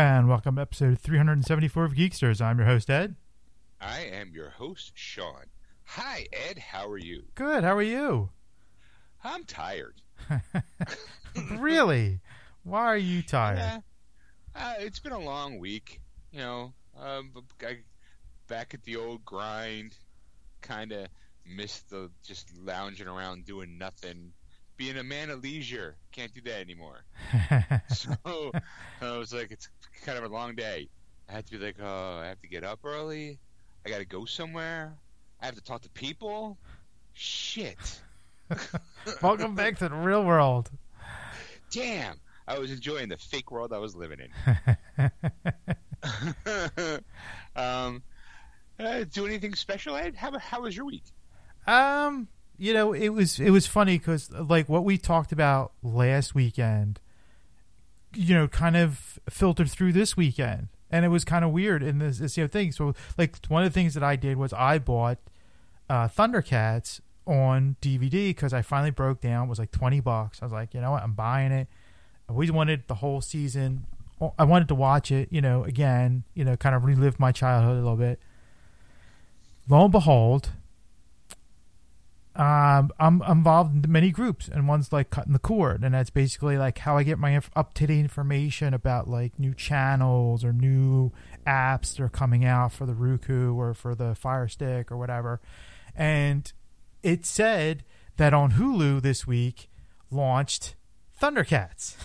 And welcome to episode 374 of Geeksters. I'm your host, Ed. I am your host, Sean. Hi, Ed. How are you? Good. How are you? I'm tired. really? Why are you tired? Uh, it's been a long week. You know, um, I, back at the old grind. Kind of missed the just lounging around doing nothing. Being a man of leisure. Can't do that anymore. so I was like, it's kind of a long day. I had to be like, oh, I have to get up early. I got to go somewhere. I have to talk to people. Shit. Welcome back to the real world. Damn. I was enjoying the fake world I was living in. um, uh, do anything special, Ed? How, how was your week? Um, you know, it was it was funny because like what we talked about last weekend, you know, kind of filtered through this weekend, and it was kind of weird in this, this you know thing. So like one of the things that I did was I bought uh, Thundercats on DVD because I finally broke down. It was like twenty bucks. I was like, you know what, I'm buying it. I always wanted the whole season. I wanted to watch it, you know, again, you know, kind of relive my childhood a little bit. Lo and behold, um, I'm involved in many groups, and one's like cutting the cord, and that's basically like how I get my up to date information about like new channels or new apps that are coming out for the Roku or for the Fire Stick or whatever. And it said that on Hulu this week launched Thundercats.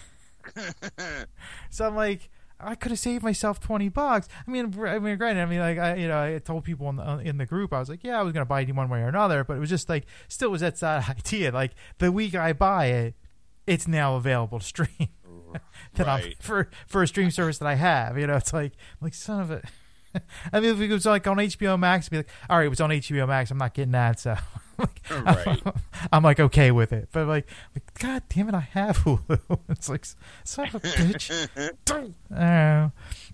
so I'm like, I could have saved myself twenty bucks. I mean, I mean, granted, I mean, like, I, you know, I told people in the, uh, in the group, I was like, yeah, I was gonna buy it one way or another, but it was just like, still was that side idea. Like the week I buy it, it's now available to stream. that right. I'm, for for a stream service that I have, you know, it's like, like son of a. I mean, if it was like on HBO Max, I'd be like, all right, it was on HBO Max. I'm not getting that, so like, right. I'm, I'm, like okay with it. But like, like, God damn it, I have Hulu. it's like, son of a bitch. uh,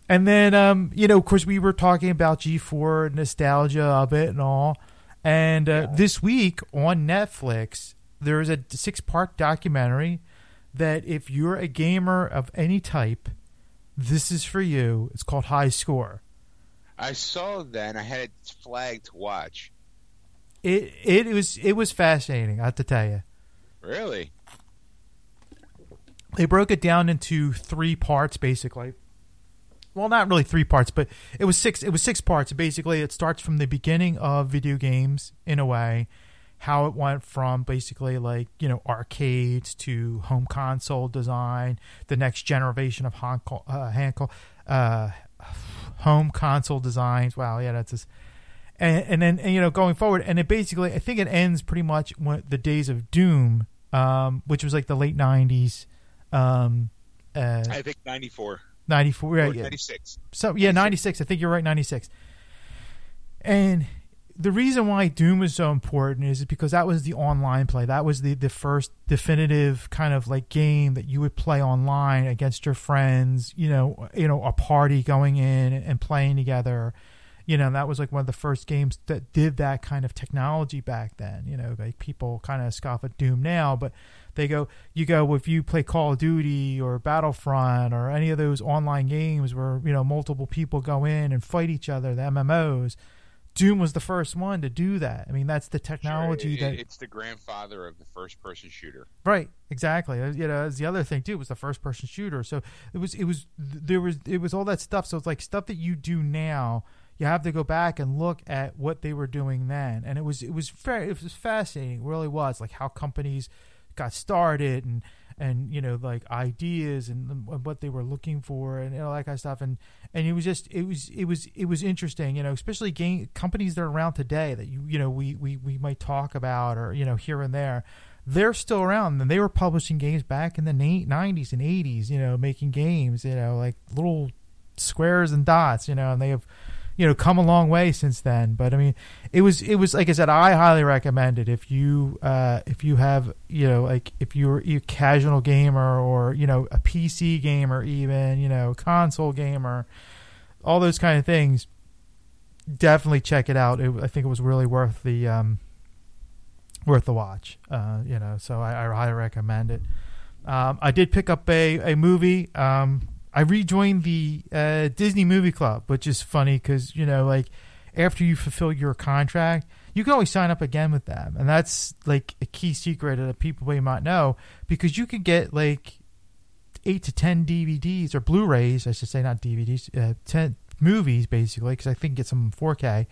and then, um, you know, of course, we were talking about G4 nostalgia of it and all. And uh, yeah. this week on Netflix, there is a six part documentary that if you're a gamer of any type, this is for you. It's called High Score. I saw that and I had it flagged to watch. It it was it was fascinating. I have to tell you. Really. They broke it down into three parts, basically. Well, not really three parts, but it was six. It was six parts. Basically, it starts from the beginning of video games in a way, how it went from basically like you know arcades to home console design, the next generation of uh, uh, home console designs. Wow, yeah, that's just, and, and then and, you know going forward, and it basically I think it ends pretty much when the days of Doom, um, which was like the late '90s. Um, uh, I think '94. 94, right? Yeah. 96. So yeah, 96. I think you're right, 96. And the reason why Doom was so important is because that was the online play. That was the, the first definitive kind of like game that you would play online against your friends. You know, you know, a party going in and playing together. You know, that was like one of the first games that did that kind of technology back then. You know, like people kind of scoff at Doom now, but they go, you go if you play Call of Duty or Battlefront or any of those online games where you know multiple people go in and fight each other, the MMOs Doom was the first one to do that. I mean, that's the technology sure, it, that it's the grandfather of the first-person shooter. Right, exactly. Uh, you know, as the other thing too was the first-person shooter. So it was, it was, there was, it was all that stuff. So it's like stuff that you do now. You have to go back and look at what they were doing then, and it was, it was very, it was fascinating. It really was like how companies got started and and you know like ideas and what they were looking for and all that kind of stuff. And and it was just it was it was it was interesting you know especially game companies that are around today that you you know we we we might talk about or you know here and there they're still around. And they were publishing games back in the 90s and 80s you know making games you know like little squares and dots you know and they have you know come a long way since then. But I mean, it was it was like I said, I highly recommend it if you uh, if you have you know like if you're a casual gamer or you know a PC gamer even you know console gamer, all those kind of things. Definitely check it out. It, I think it was really worth the um, worth the watch. Uh, you know, so I, I highly recommend it. Um, I did pick up a a movie. Um, I rejoined the uh, Disney Movie Club, which is funny because you know, like after you fulfill your contract, you can always sign up again with them, and that's like a key secret that people may not know because you could get like eight to ten DVDs or Blu-rays, I should say, not DVDs, uh, ten movies basically, because I think get some 4K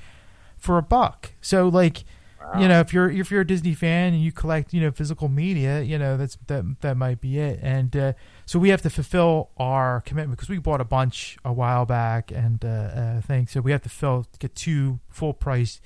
for a buck. So like. Wow. You know, if you're if you're a Disney fan and you collect, you know, physical media, you know, that's that that might be it. And uh, so we have to fulfill our commitment because we bought a bunch a while back and uh, uh, things. So we have to fill get two full price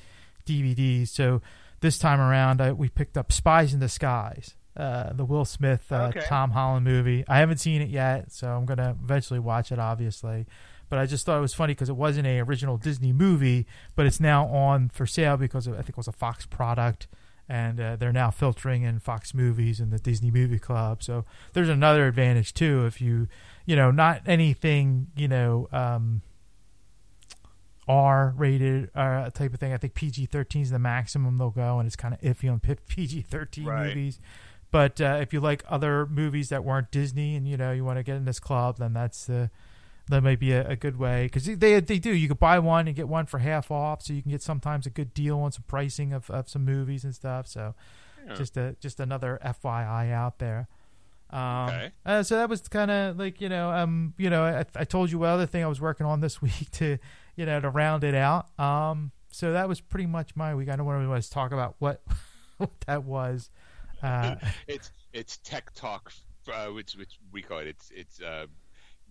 DVDs. So this time around, I, we picked up Spies in Disguise, uh, the Will Smith uh, Okay. Tom Holland movie. I haven't seen it yet, so I'm gonna eventually watch it, obviously. But I just thought it was funny because it wasn't a original Disney movie, but it's now on for sale because of, I think it was a Fox product, and uh, they're now filtering in Fox movies and the Disney Movie Club. So there's another advantage too if you, you know, not anything, you know. Um, R rated uh, type of thing. I think PG 13 is the maximum they'll go, and it's kind of iffy on PG 13 Right. movies. But uh, if you like other movies that weren't Disney, and you know you want to get in this club, then that's uh, that might be a, a good way because they they do. You could buy one and get one for half off, so you can get sometimes a good deal on some pricing of, of some movies and stuff. So Yeah. just a just another FYI out there. Um, Okay. uh, so that was kind of like you know um you know I, I told you what other thing I was working on this week to you know to round it out. Um, so that was pretty much my week. I don't want to talk about what what that was. Uh, it's it's tech talk, uh, which which we call it. It's it's uh,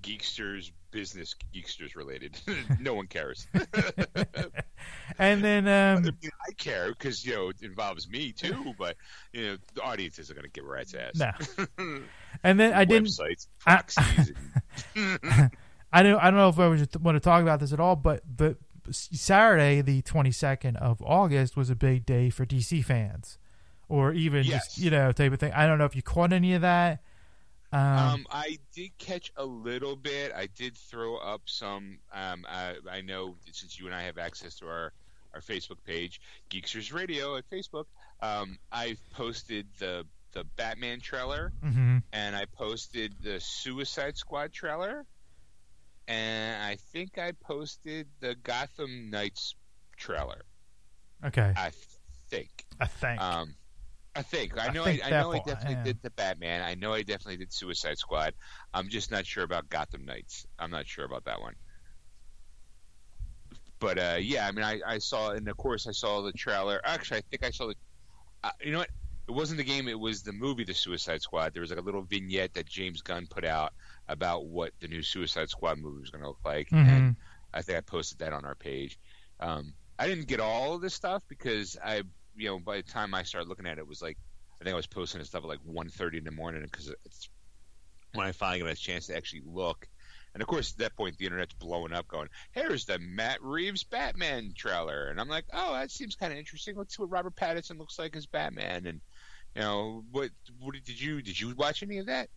geeksters business geeksters related. no one cares. and then um, I care because you know it involves me too, but you know the audience isn't going to give a rat's ass. No. and then I didn't Websites, I- proxies, and- I don't I don't know if I was want to talk about this at all, but but Saturday the 22nd of August was a big day for DC fans, or even Yes. just you know type of thing. I don't know if you caught any of that. Um, Um, I did catch a little bit. I did throw up some. Um, I, I know since you and I have access to our, our Facebook page, Geeksters Radio at Facebook. Um, I've posted the the Batman trailer, mhm. and I posted the Suicide Squad trailer, and I think I posted the Gotham Knights trailer. Okay, I think. I think. Um, I think I I know. I, think I that know. I definitely yeah. did the Batman. I know. I definitely did Suicide Squad. I'm just not sure about Gotham Knights. I'm not sure about that one. But uh, yeah, I mean, I, I saw, and of course, I saw the trailer. Actually, I think I saw the. Uh, you know what? It wasn't the game. It was the movie, The Suicide Squad. There was like a little vignette that James Gunn put out about what the new Suicide Squad movie was going to look like, and Mhm. I think I posted that on our page. Um, I didn't get all of this stuff because I, you know, by the time I started looking at it, it was like I think I was posting this stuff at like 1.30 in the morning because it's when I finally got a chance to actually look. And of course, at that point, the internet's blowing up, going, "Here's the Matt Reeves Batman trailer," and I'm like, "Oh, that seems kind of interesting. Let's see what Robert Pattinson looks like as Batman." And you know, what what did you did you watch any of that?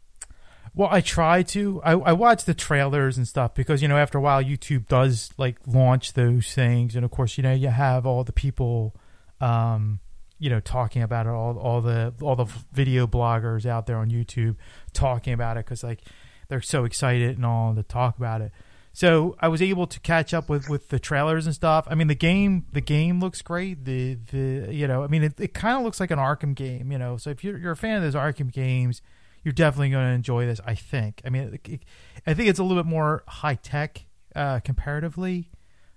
Well, I try to. I, I watch the trailers and stuff because you know after a while YouTube does like launch those things, and of course you know you have all the people, um, you know, talking about it. All all the all the video bloggers out there on YouTube talking about it because like they're so excited and all to talk about it. So I was able to catch up with, with the trailers and stuff. I mean, the game the game looks great. The the you know, I mean, it, it kind of looks like an Arkham game. You know, so if you're you're a fan of those Arkham games, you're definitely going to enjoy this. I think. I mean, it, it, I think it's a little bit more high tech uh, comparatively.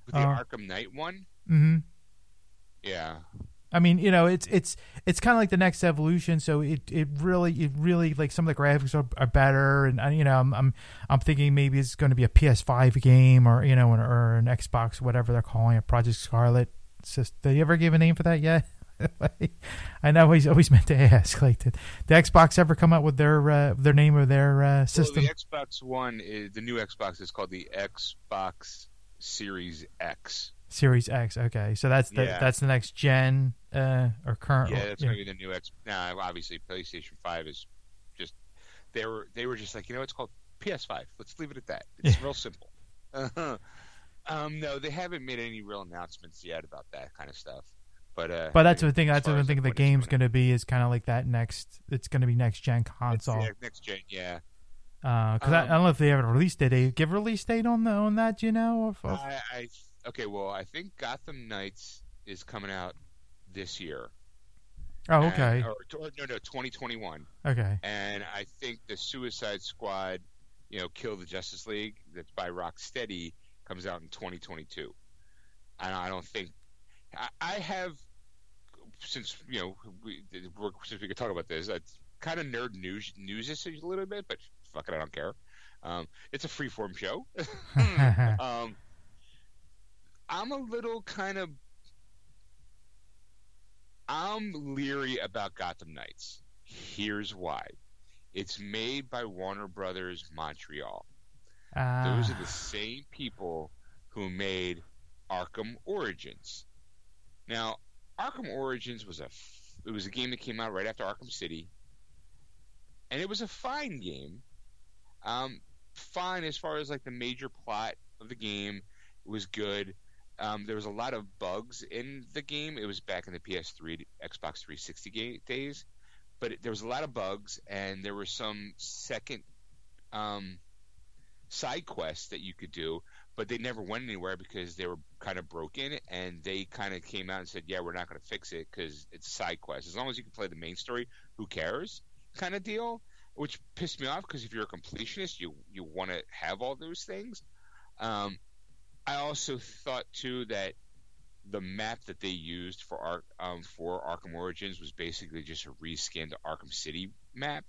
With the Uh, Arkham Knight one? hmm Yeah. I mean, you know, it's it's it's kind of like the next evolution. So it, it really it really like some of the graphics are, are better, and you know, I'm I'm I'm thinking maybe it's going to be a PS5 game or you know, an, or an Xbox, whatever they're calling it, Project Scarlett. System. Did you ever give a name for that yet? I know he's always meant to ask. Like, did the Xbox ever come out with their uh, their name or their uh, system? Well, the Xbox One is the new Xbox is called the Xbox Series X. Series X. Okay, so that's the Yeah. that's the next gen uh, or current. Yeah, that's yeah. gonna be the new X. Now, obviously, PlayStation Five is just they were they were just like you know it's called PS5. Let's leave it at that. It's real simple. um, no, they haven't made any real announcements yet about that kind of stuff. But uh, But that's I the thing. That's the thing. The game's gonna- be is kind of like that next. It's going to be next gen console. next gen. Yeah. Because I, I Um, don't know if they have a release date. They give a release date on the on that. You know? Of- I, I okay. Well, I think Gotham Knights is coming out this year. oh, And- okay, or, or no, no, 2021. okay. And I think the Suicide Squad, you know, Kill the Justice League, that's by Rocksteady, comes out in 2022. And I don't think I, I have since you know we we're, since we could talk about this. It's kind of nerd news news this a little bit, but fuck it, I don't care. Um, it's a freeform show. um, I'm a little kind of I'm leery about Gotham Knights. Here's why. It's made by Warner Brothers Montreal. Those are Ah, the same people who made Arkham Origins. Now, Arkham Origins was a it was a game that came out right after Arkham City, and it was a fine game. Um, fine as far as like the major plot of the game it was good. Um, there was a lot of bugs in the game. It was back in the PS3, Xbox 360 ga- days, but it, there was a lot of bugs, and there were some second um, side quests that you could do, but they never went anywhere because they were kind of broken, and they kind of came out and said, "Yeah, we're not going to fix it because it's a side quest. As long as you can play the main story, who cares?" Kind of deal, which pissed me off because if you're a completionist, you you want to have all those things. Um, I also thought too that the map that they used for Ark um, for Arkham Origins was basically just a reskinned Arkham City map.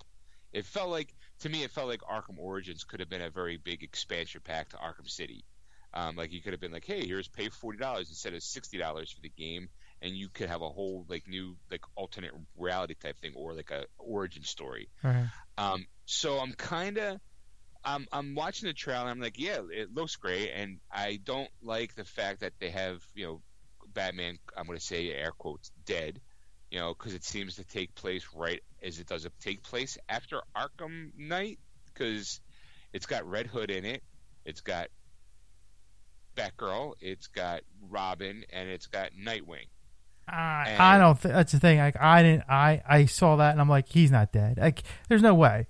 It felt like to me, it felt like Arkham Origins could have been a very big expansion pack to Arkham City. Um, like you could have been like, hey, here's pay forty dollars instead of sixty dollars for the game, and you could have a whole like new like alternate reality type thing or like a origin story. right. Um, so I'm kind of, I'm, I'm watching the trailer. and I'm like, yeah, it looks great, and I don't like the fact that they have, you know, Batman. I'm going to say air quotes dead, you know, because it seems to take place right as it does take place after Arkham Knight, because it's got Red Hood in it, it's got Batgirl, it's got Robin, and it's got Nightwing. I, I don't. Th- that's the thing. Like I didn't. I I saw that and I'm like, he's not dead. Like there's no way.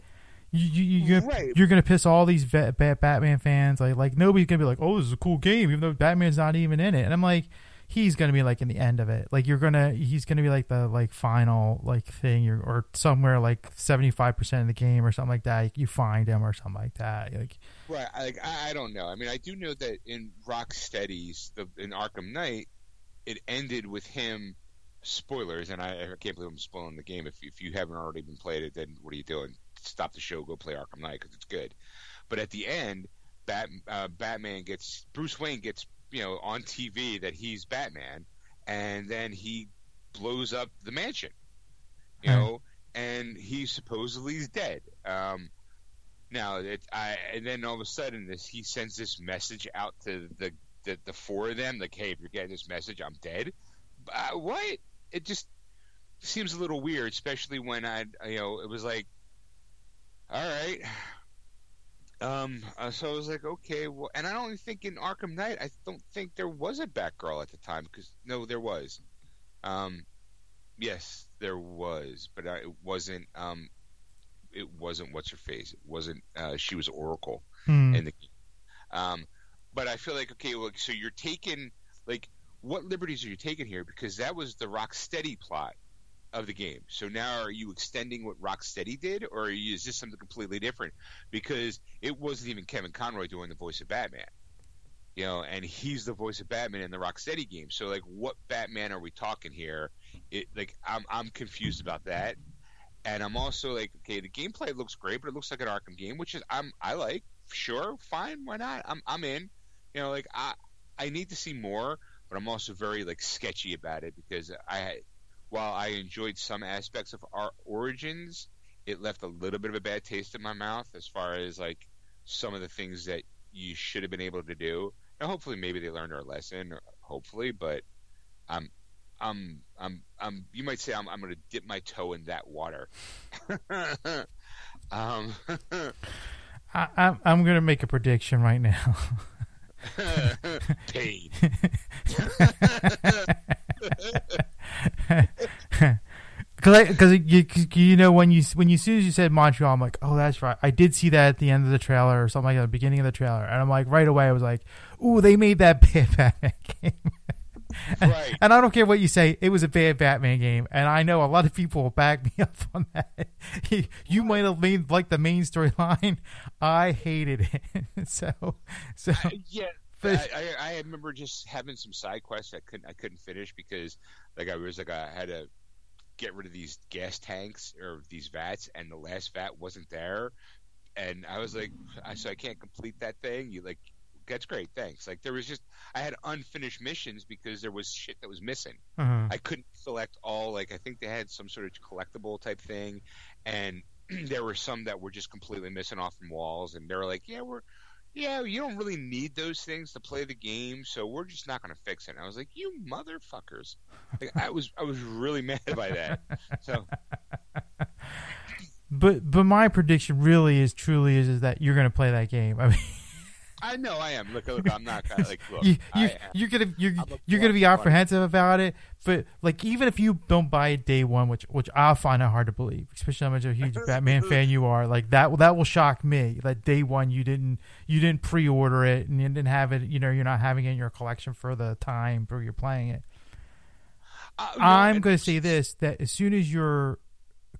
You, you, you- you're, Right. you're gonna piss all these vet, bat, Batman fans. Like like nobody's gonna be like, oh, this is a cool game, even though Batman's not even in it. And I'm like, he's gonna be like in the end of it. Like you're gonna, he's gonna be like the like final like thing, or, or somewhere like 75 percent of the game or something like that. You find him or something like that. Like Right. I- Like I, I don't know. I mean, I do know that in Rocksteady's the in Arkham Knight, it ended with him. Spoilers, and I, I can't believe I'm spoiling the game. If if you haven't already been played it, then what are you doing? Stop the show, go play Arkham Knight because it's good. But at the end, Bat, uh, Batman gets Bruce Wayne gets you know on TV that he's Batman, and then he blows up the mansion, you know, and he supposedly is dead. Um, now it, I and then all of a sudden this he sends this message out to the the, the four of them like, hey, if you're getting this message, I'm dead. Uh, what? It just seems a little weird, especially when I you know it was like, all right. Um, uh, so I was like, okay, well, and I don't think in Arkham Knight, I don't think there was a Batgirl at the time because no, there was. Um, yes, there was, but I, it wasn't. Um, it wasn't what's her face. It wasn't. Uh, she was Oracle hmm. in the. Um, but I feel like okay, well, so you're taking like what liberties are you taking here? Because that was the Rocksteady plot of the game. So now are you extending what Rocksteady did, or you, is this something completely different? Because it wasn't even Kevin Conroy doing the voice of Batman. You know, and he's the voice of Batman in the Rocksteady game. So, like, what Batman are we talking here? It like I'm I'm confused about that, and I'm also like, okay, the gameplay looks great, but it looks like an Arkham game, which is I'm I like. Sure, fine, why not? I'm I'm in. You know, like I I need to see more, but I'm also very like sketchy about it because I while I enjoyed some aspects of our origins, it left a little bit of a bad taste in my mouth as far as like some of the things that you should have been able to do. And hopefully, maybe they learned their lesson. Or hopefully, but I'm, I'm, I'm, I'm. You might say I'm, I'm going to dip my toe in that water. um, I, I'm I'm gonna make a prediction right now. Because because you, you know when you when you as soon as you said Montreal, I'm like, oh, that's right. I did see that at the end of the trailer or something like that, the beginning of the trailer, and I'm like, right away, I was like, ooh, they made that bad Batman game. and, Right. and I don't care what you say, it was a bad Batman game, and I know a lot of people will back me up on that. you might have made like the main storyline. I hated it. so, so yeah. But- I, I, I remember just having some side quests I couldn't I couldn't finish because like I was like I had to get rid of these gas tanks or these vats and the last vat wasn't there. And I was like I so I can't complete that thing? You like that's great thanks. Like there was just I had unfinished missions because there was shit that was missing. Uh, I couldn't select all like I think they had some sort of collectible type thing and there were some that were just completely missing off from walls and they were like yeah we're yeah you don't really need those things to play the game so we're just not going to fix it and I was like you motherfuckers like, I was I was really mad by that so but but my prediction really is truly is, is that you're going to play that game. I mean. I know I am look look I'm not gonna like look you, you, you're gonna you're, you're gonna be apprehensive about it, but like even if you don't buy it day one, which which I find it hard to believe, especially how much of a huge Batman fan you are, like that that will shock me. That day one you didn't you didn't pre-order it and you didn't have it, you know, you're not having it in your collection for the time where you're playing it. uh, no, I'm going to say this: that as soon as your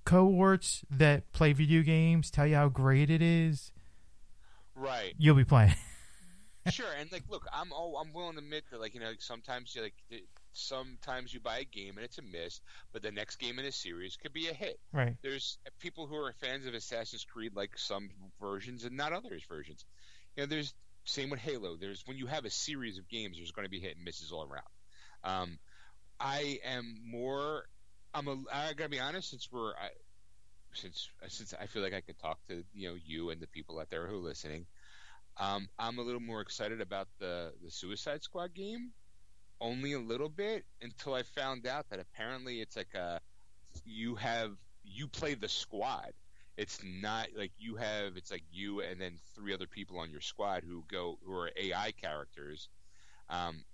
cohorts that play video games tell you how great it is, right you'll be playing. Sure and like look i'm oh i'm willing to admit that like you know like sometimes you like sometimes you buy a game and it's a miss but the next game in a series could be a hit. Right? there's people who are fans of assassin's creed like some versions and not others versions. You know there's same with halo. There's when you have a series of games there's going to be hit and misses all around. Um i am more i'm a i gotta be honest since we're I, since since i feel like i could talk to you know you and the people out there who are listening um, I'm a little more excited about the the Suicide Squad game, only a little bit until I found out that apparently it's like a you have you play the squad. It's not like you have it's like you and then three other people on your squad who go who are AI characters. Um,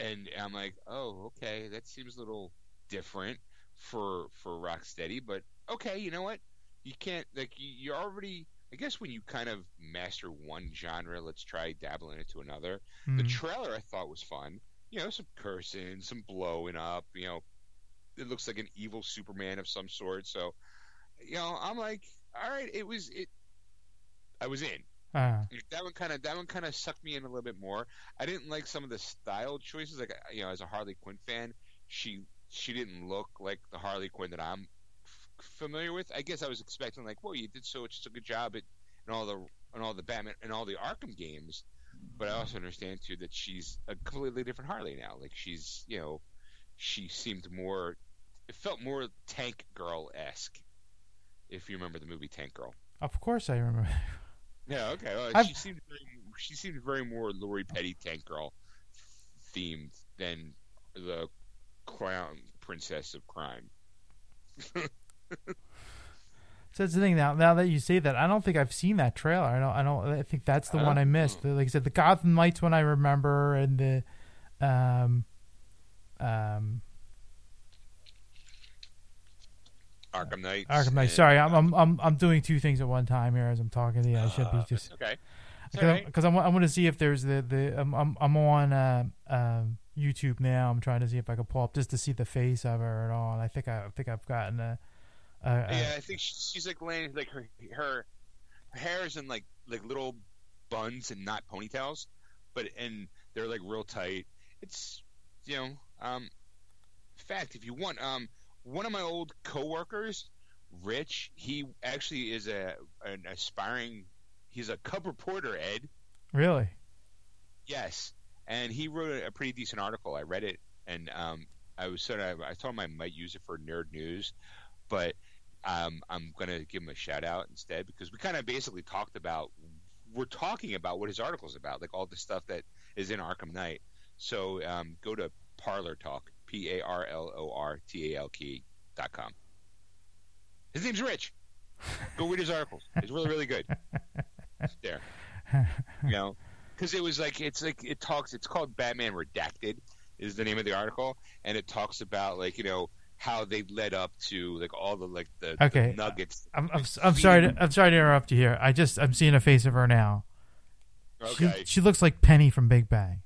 and I'm like, oh, okay, that seems a little different for for Rocksteady, but okay, you know what? You can't like you, you're already. I guess when you kind of master one genre, let's try dabbling into another. The Mhm. trailer I thought was fun. You know, some cursing, some blowing up. You know, it looks like an evil Superman of some sort. So, you know, I'm like, all right, it was it. I was in. Uh, That one kind of that one kind of sucked me in a little bit more. I didn't like some of the style choices. Like you know, as a Harley Quinn fan, she she didn't look like the Harley Quinn that I'm familiar with. I guess I was expecting like, whoa, you did so such a good job at in all the in all the Batman and all the Arkham games. But I also understand too that she's a completely different Harley now. Like she's you know, she seemed more. It felt more Tank Girl esque. If you remember the movie Tank Girl. of course, I remember. Yeah, okay. Well, she seemed very, she seemed very more Lori Petty Tank Girl themed than the clown princess of crime. So that's the thing. Now, now that you say that, I don't think I've seen that trailer. I don't. I don't. I think that's the one I missed. Like I said, the Gotham Knights one I remember, and the, um, um, Arkham Knight. Arkham Knight. Sorry, I'm, I'm I'm I'm doing two things at one time here as I'm talking to you. I should be just okay. Because I'm, I want to see if there's the the I'm I'm, I'm on uh, um YouTube now. I'm trying to see if I can pull up just to see the face of her at all. And I think I, I think I've gotten a. a Yeah, I think she, she's like laying like her her her hair is in like like little buns and not ponytails, but and they're like real tight. It's you know um fact if you want um one of my old coworkers, Rich, he actually is a an aspiring. He's a cub reporter, Ed. really. Yes, and he wrote a, a pretty decent article. I read it, and um, I was sort of I told him I might use it for nerd news, but um, I'm gonna give him a shout out instead because we kind of basically talked about we're talking about what his article is about, like all the stuff that is in Arkham Knight. So um, go to Parlor Talk, P A R L O R T A L K dot com. His name's Rich. Go read his articles. It's really really good. There you know because it was like it's like it talks it's called batman redacted is the name of the article and it talks about like you know how they led up to like all the like the, Okay. the nuggets. I'm I'm, I'm sorry to, I'm sorry to interrupt you here. I just I'm seeing a face of her now. She, Okay. she looks like Penny from Big Bang.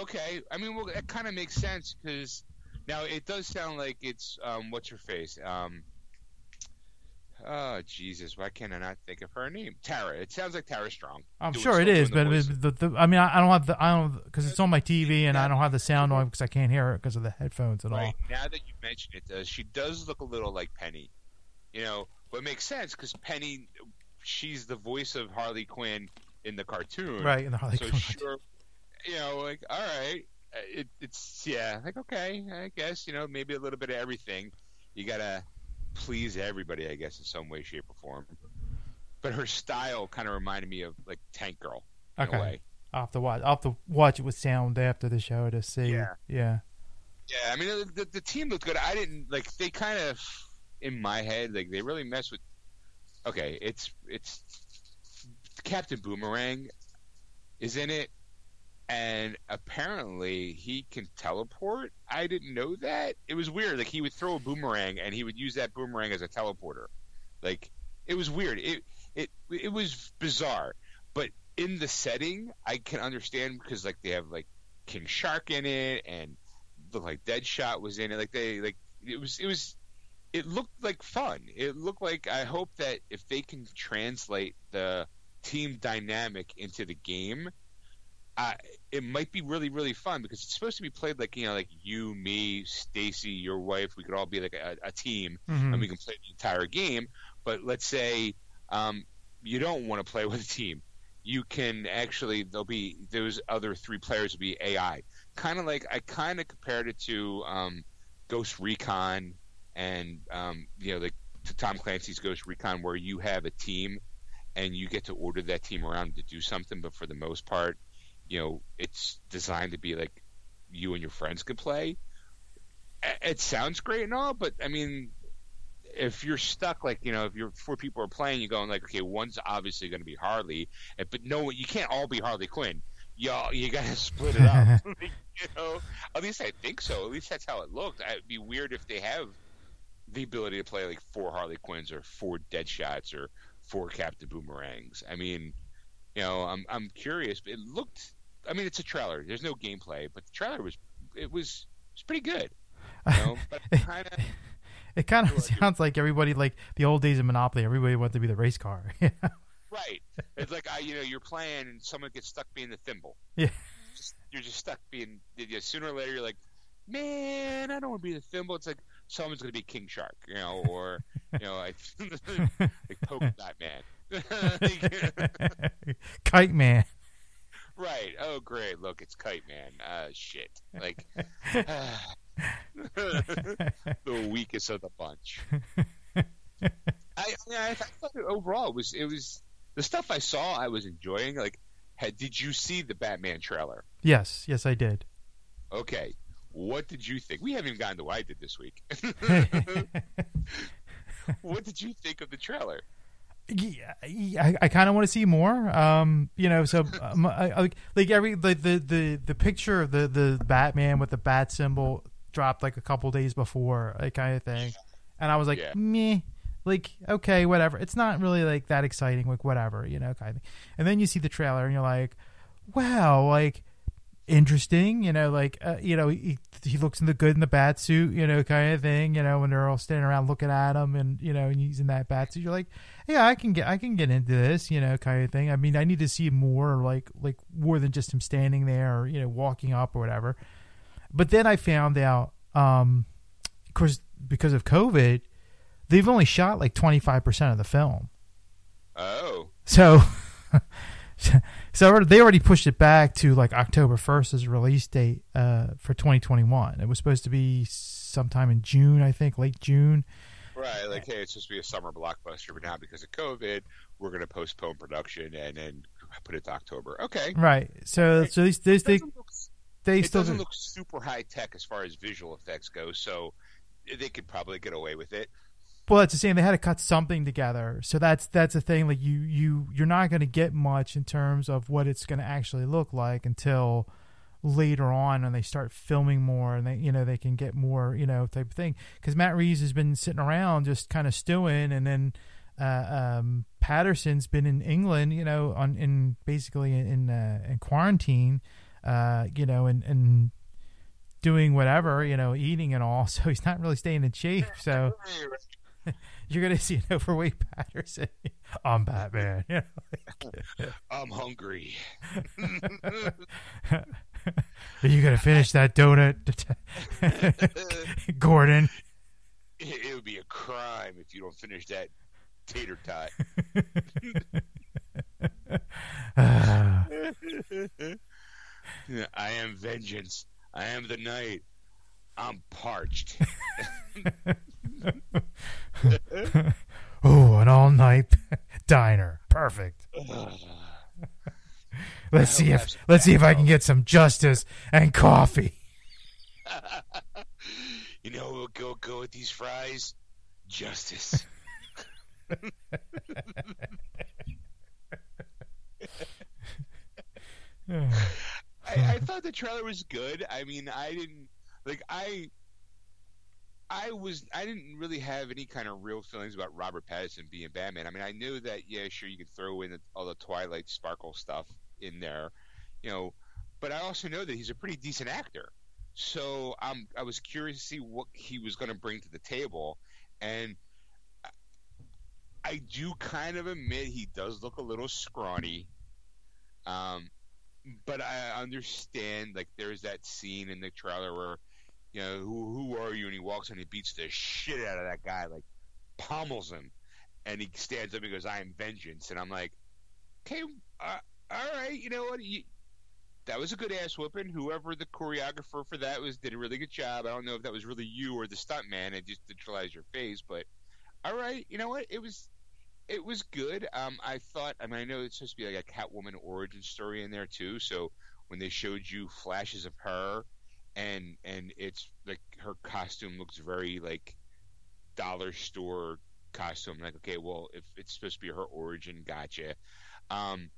Okay, I mean, well, that kind of makes sense because now it does sound like it's um, what's her face? Um, oh Jesus, why can't I not think of her name? Tara. It sounds like Tara Strong. I'm Doing- sure it is, but the the, the, I mean, I, don't have the I don't because it's on my TV and I don't have the sound on because I can't hear it because of the headphones at all. right now that you mention it, uh, she does look a little like Penny. You know, but it makes sense because Penny, she's the voice of Harley Quinn in the cartoon. Right, in the Harley so Quinn. So sure, you know, like all right, it, it's yeah, like okay, I guess you know maybe a little bit of everything. You gotta please everybody, I guess, in some way, shape, or form. But her style kind of reminded me of like Tank Girl in Okay. a way. I'll have to watch. I'll have to watch it with sound after the show to see. Yeah. yeah. Yeah, I mean the, the, the team looked good. I didn't like they kind of in my head like they really mess with. Okay, it's it's Captain Boomerang is in it, and apparently he can teleport. I didn't know that. It was weird. Like he would throw a boomerang and he would use that boomerang as a teleporter. Like it was weird. It it it was bizarre, but in the setting, I can understand because like they have like King Shark in it and looked like Deadshot was in it. Like they like it was it was it looked like fun. It looked like I hope that if they can translate the team dynamic into the game, uh, it might be really really fun because it's supposed to be played like you know like you, me, Stacy, your wife. We could all be like a, a team Mhm. and we can play the entire game. But let's say um, you don't want to play with a team. You can actually there'll be those other three players will be AI. Kind of like I kind of compared it to um, Ghost Recon and um, you know like to Tom Clancy's Ghost Recon, where you have a team and you get to order that team around to do something. But for the most part, you know it's designed to be like you and your friends can play. It sounds great and all, but I mean, if you're stuck, like you know, if you're four people are playing, you're going like, okay, one's obviously going to be Harley, but no, you can't all be Harley Quinn. Y'all, you got to split it up. you know, at least I think so. At least that's how it looked. It'd be weird if they have the ability to play like four Harley Quinns or four Deadshots or four Captain Boomerangs. I mean, you know, I'm I'm curious. But it looked. I mean, it's a trailer. There's no gameplay, but the trailer was it was it's pretty good. You know, It kind of sounds like everybody like the old days of Monopoly. Everybody wanted to be the race car. right. It's like I, you know, you're playing and someone gets stuck being the thimble. Yeah. Just, you're just stuck being. You know, sooner or later, you're like, man, I don't want to be the thimble. It's like someone's going to be King Shark, you know, or you know, like, like Polka Dot Man. Kite Man. Right. Oh, great. Look, it's Kite Man. Uh, shit. Like. the weakest of the bunch. I, I, mean, I thought overall it was it was the stuff I saw I was enjoying. Like, had, did you see the Batman trailer? Yes, yes, I did. Okay, what did you think? We haven't even gotten to what I did this week. what did you think of the trailer? Yeah, I, I kind of want to see more. Um, you know, so um, I, I, like every the, the the the picture of the the Batman with the bat symbol dropped like a couple days before, like kind of thing, and I was like, Yeah. meh, like okay, whatever. It's not really like that exciting, like whatever, you know, kind of. Thing. And then you see the trailer, and you're like, wow, like interesting, you know, like uh, you know, he, he looks in the good in the bat suit, you know, kind of thing, you know, when they're all standing around looking at him, and you know, and he's in that bat suit, you're like, yeah, I can get, I can get into this, you know, kind of thing. I mean, I need to see more, like, like more than just him standing there, or you know, walking up or whatever. But then I found out, um, of course, because of COVID, they've only shot like 25 percent of the film. Oh, So, so they already pushed it back to like October 1st as a release date uh, for 2021. It was supposed to be sometime in June, I think, late June. right. Like, hey, it's supposed to be a summer blockbuster, but now because of COVID, we're going to postpone production and then put it to October. Okay. Right. So, so these, these they look- they it still doesn't look super high tech as far as visual effects go, so they could probably get away with it. Well. That's the same. They had to cut something together. So that's that's the thing. Like you you you're not going to get much in terms of what it's going to actually look like until later on when they start filming more and they you know they can get more you know type of thing because Matt Reeves has been sitting around just kind of stewing and then uh, um, Patterson's been in England you know on in basically in uh, in quarantine uh, you know and and doing whatever you know eating and all so he's not really staying in shape so you're gonna see an overweight Patterson. I'm Batman. You know, I'm hungry. Are you gonna finish that donut, Gordon? It, it would be a crime if you don't finish that tater tot. I am vengeance. I am the night. I'm parched. oh, an all night diner. Perfect. let's see if let's see if I can get some justice and coffee. you know, we'll go go with these fries. Justice. I, I thought the trailer was good. I mean, I didn't like I I was I didn't really have any kind of real feelings about Robert Pattinson being Batman. I mean, I knew that yeah, sure you could throw in all the Twilight Sparkle stuff in there, you know, but I also know that he's a pretty decent actor. So um, I was curious to see what he was going to bring to the table, and I do kind of admit he does look a little scrawny. Um, but I understand like there's that scene in the trailer where you know, who who are you? And he walks and he beats the shit out of that guy, like pummels him, and he stands up and goes, "I am vengeance," and I'm like, okay, uh, all right, you know what? You, that was a good ass whooping. Whoever the choreographer for that was did a really good job. I don't know if that was really you or the stunt man and just neutralized your face, but all right, you know what? It was it was good. Um, I thought. I mean, I know it's supposed to be like a Catwoman origin story in there too. So when they showed you flashes of her and and it's like her costume looks very like dollar store costume. Like, okay, well, if it's supposed to be her origin, gotcha. Um,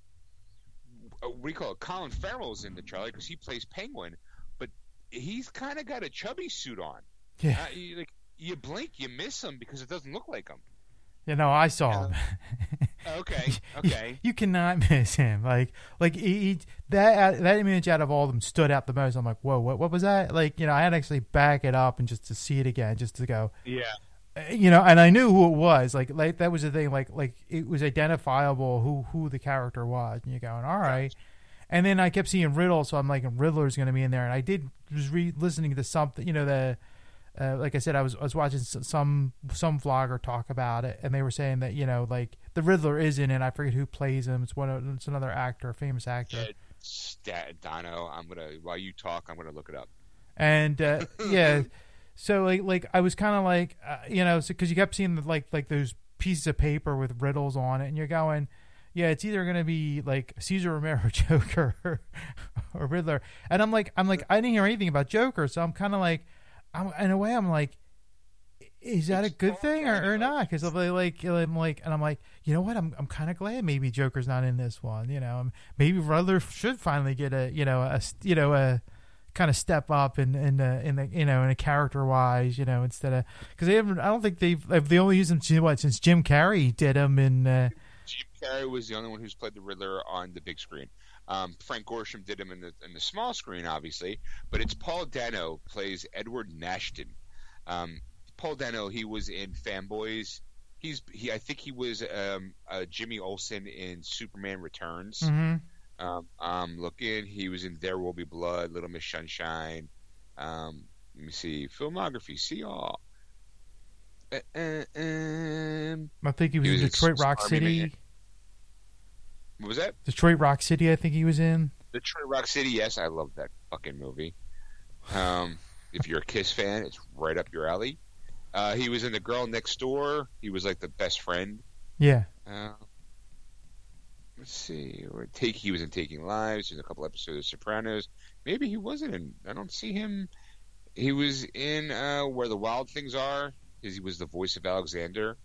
what do you call it? Colin Farrell's in the trailer because he plays Penguin, but he's kind of got a chubby suit on. Yeah, uh, you, like you blink, you miss him because it doesn't look like him. You know, I saw him. okay, okay. You, you, cannot miss him. Like, like he, he, that that image out of all of them stood out the most. I'm like, whoa, what, what was that? Like, you know, I had to actually back it up and just to see it again, just to go, yeah. Uh, you know, and I knew who it was. Like, like that was the thing. Like, like it was identifiable who who the character was. And you're going, all right. And then I kept seeing Riddle, so I'm like, Riddler's going to be in there. And I did was re listening to something, you know, the uh, like I said, I was I was watching some some vlogger talk about it, and they were saying that you know like the Riddler is in it. I forget who plays him. It's one. Of, it's another actor, a famous actor. Yeah, Dono. I'm gonna while you talk, I'm gonna look it up. And uh, yeah, so like like I was kind of like uh, you know because you kept seeing the, like like those pieces of paper with riddles on it, and you're going. Yeah, it's either gonna be like Cesar Romero Joker or Riddler, and I'm like, I'm like, I didn't hear anything about Joker, so I'm kind of like, I'm, in a way, I'm like, is that a good thing or, or not? Because I'm like, I'm like, and I'm like, you know what? I'm I'm kind of glad maybe Joker's not in this one. You know, maybe Riddler should finally get a you know a you know a kind of step up in in the in the you know in a character wise. You know, instead of because they haven't. I don't think they've they only used him what since Jim Carrey did him in. Uh, Jim Carrey was the only one who's played the Riddler on the big screen. Um, Frank Gorshin did him in the in the small screen, obviously, but it's Paul Dano plays Edward Nashton. Um, Paul Dano, he was in Fanboys. He's he. I think he was um, uh, Jimmy Olsen in Superman Returns. Mm-hmm. Um, um, looking, he was in There Will Be Blood, Little Miss Sunshine. Um, let me see filmography. See all. Uh, uh, um, I think he was, he was in Detroit Rock City. Man. What was that? Detroit Rock City, I think he was in. Detroit Rock City, yes, I love that fucking movie. Um, if you're a Kiss fan, it's right up your alley. Uh, he was in The Girl Next Door. He was like the best friend. Yeah. Uh, let's see. Take he was in Taking Lives. he There's a couple episodes of Sopranos. Maybe he wasn't in. I don't see him. He was in uh, Where the Wild Things Are. He was the voice of Alexander.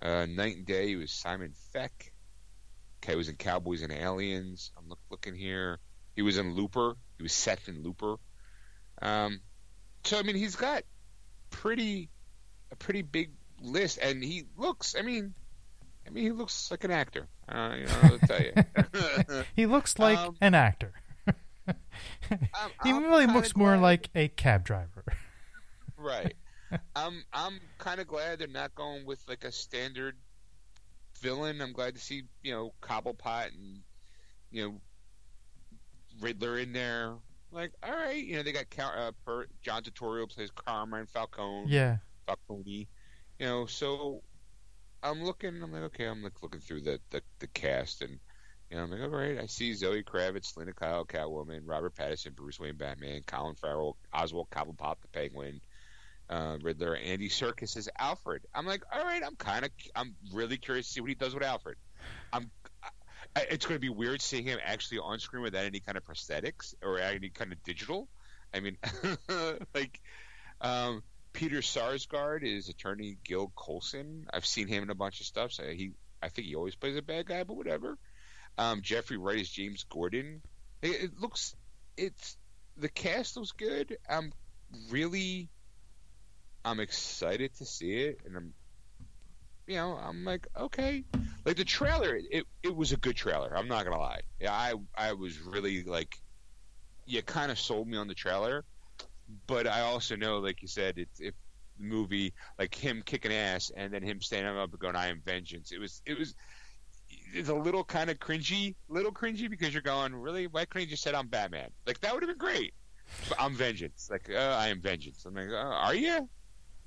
Uh, Knight and Day. He was Simon Feck. Okay, he was in Cowboys and Aliens. I'm look, looking here. He was in Looper. He was Seth in Looper. Um, so I mean, he's got pretty a pretty big list, and he looks. I mean, I mean, he looks like an actor. Uh, you know, I'll tell you. he looks like Um, an actor. He I'm really looks more glad- like a cab driver. right. I'm I'm kind of glad they're not going with like a standard villain. I'm glad to see you know Cobblepot and you know Riddler in there. Like, all right, you know they got uh, per- John Turturro plays Carmine Falcone. yeah. Falcone. You know, so I'm looking. I'm like, okay, I'm like looking through the the, the cast, and you know, I'm like, all right, I see Zoe Kravitz, Lena Kyle, Catwoman, Robert Pattinson, Bruce Wayne, Batman, Colin Farrell, Oswald Cobblepot, the Penguin, uh, Riddler, Andy Serkis as Alfred. I'm like, all right, I'm kind of, I'm really curious to see what he does with Alfred. I'm. I, it's going to be weird seeing him actually on screen without any kind of prosthetics or any kind of digital. I mean, like, um, Peter Sarsgaard is attorney Gil Colson. I've seen him in a bunch of stuff. So he, I think he always plays a bad guy, but whatever. Um, Jeffrey Wright is James Gordon. It, it looks, it's the cast looks good. I'm really, I'm excited to see it, and I'm, you know, I'm like, okay, like the trailer. It it was a good trailer. I'm not gonna lie. Yeah, I I was really like, you kind of sold me on the trailer but I also know, like you said, it's if the movie like him kicking ass and then him standing up and going, "I am vengeance." It was, it was, it's a little kind of cringy, little cringy because you're going, really? Why couldn't you just said I'm Batman? Like that would have been great. But I'm vengeance. Like uh, I am vengeance. I'm like, uh, are you?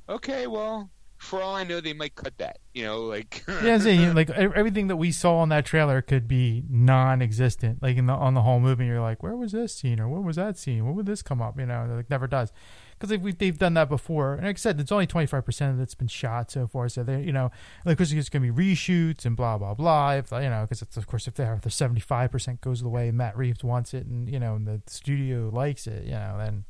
Okay, well, for all I know, they might cut that. You know, like Yeah, saying, like everything that we saw in that trailer could be non-existent. Like in the on the whole movie, you're like, where was this scene or where was that scene? When would this come up? You know, like never does. Because they've, they've done that before, and like I said, it's only twenty five percent that's been shot so far. So they, you know, like because it's going to be reshoots and blah blah blah. If you know, because it's of course if they have the seventy five percent goes the way Matt Reeves wants it, and you know, and the studio likes it, you know, then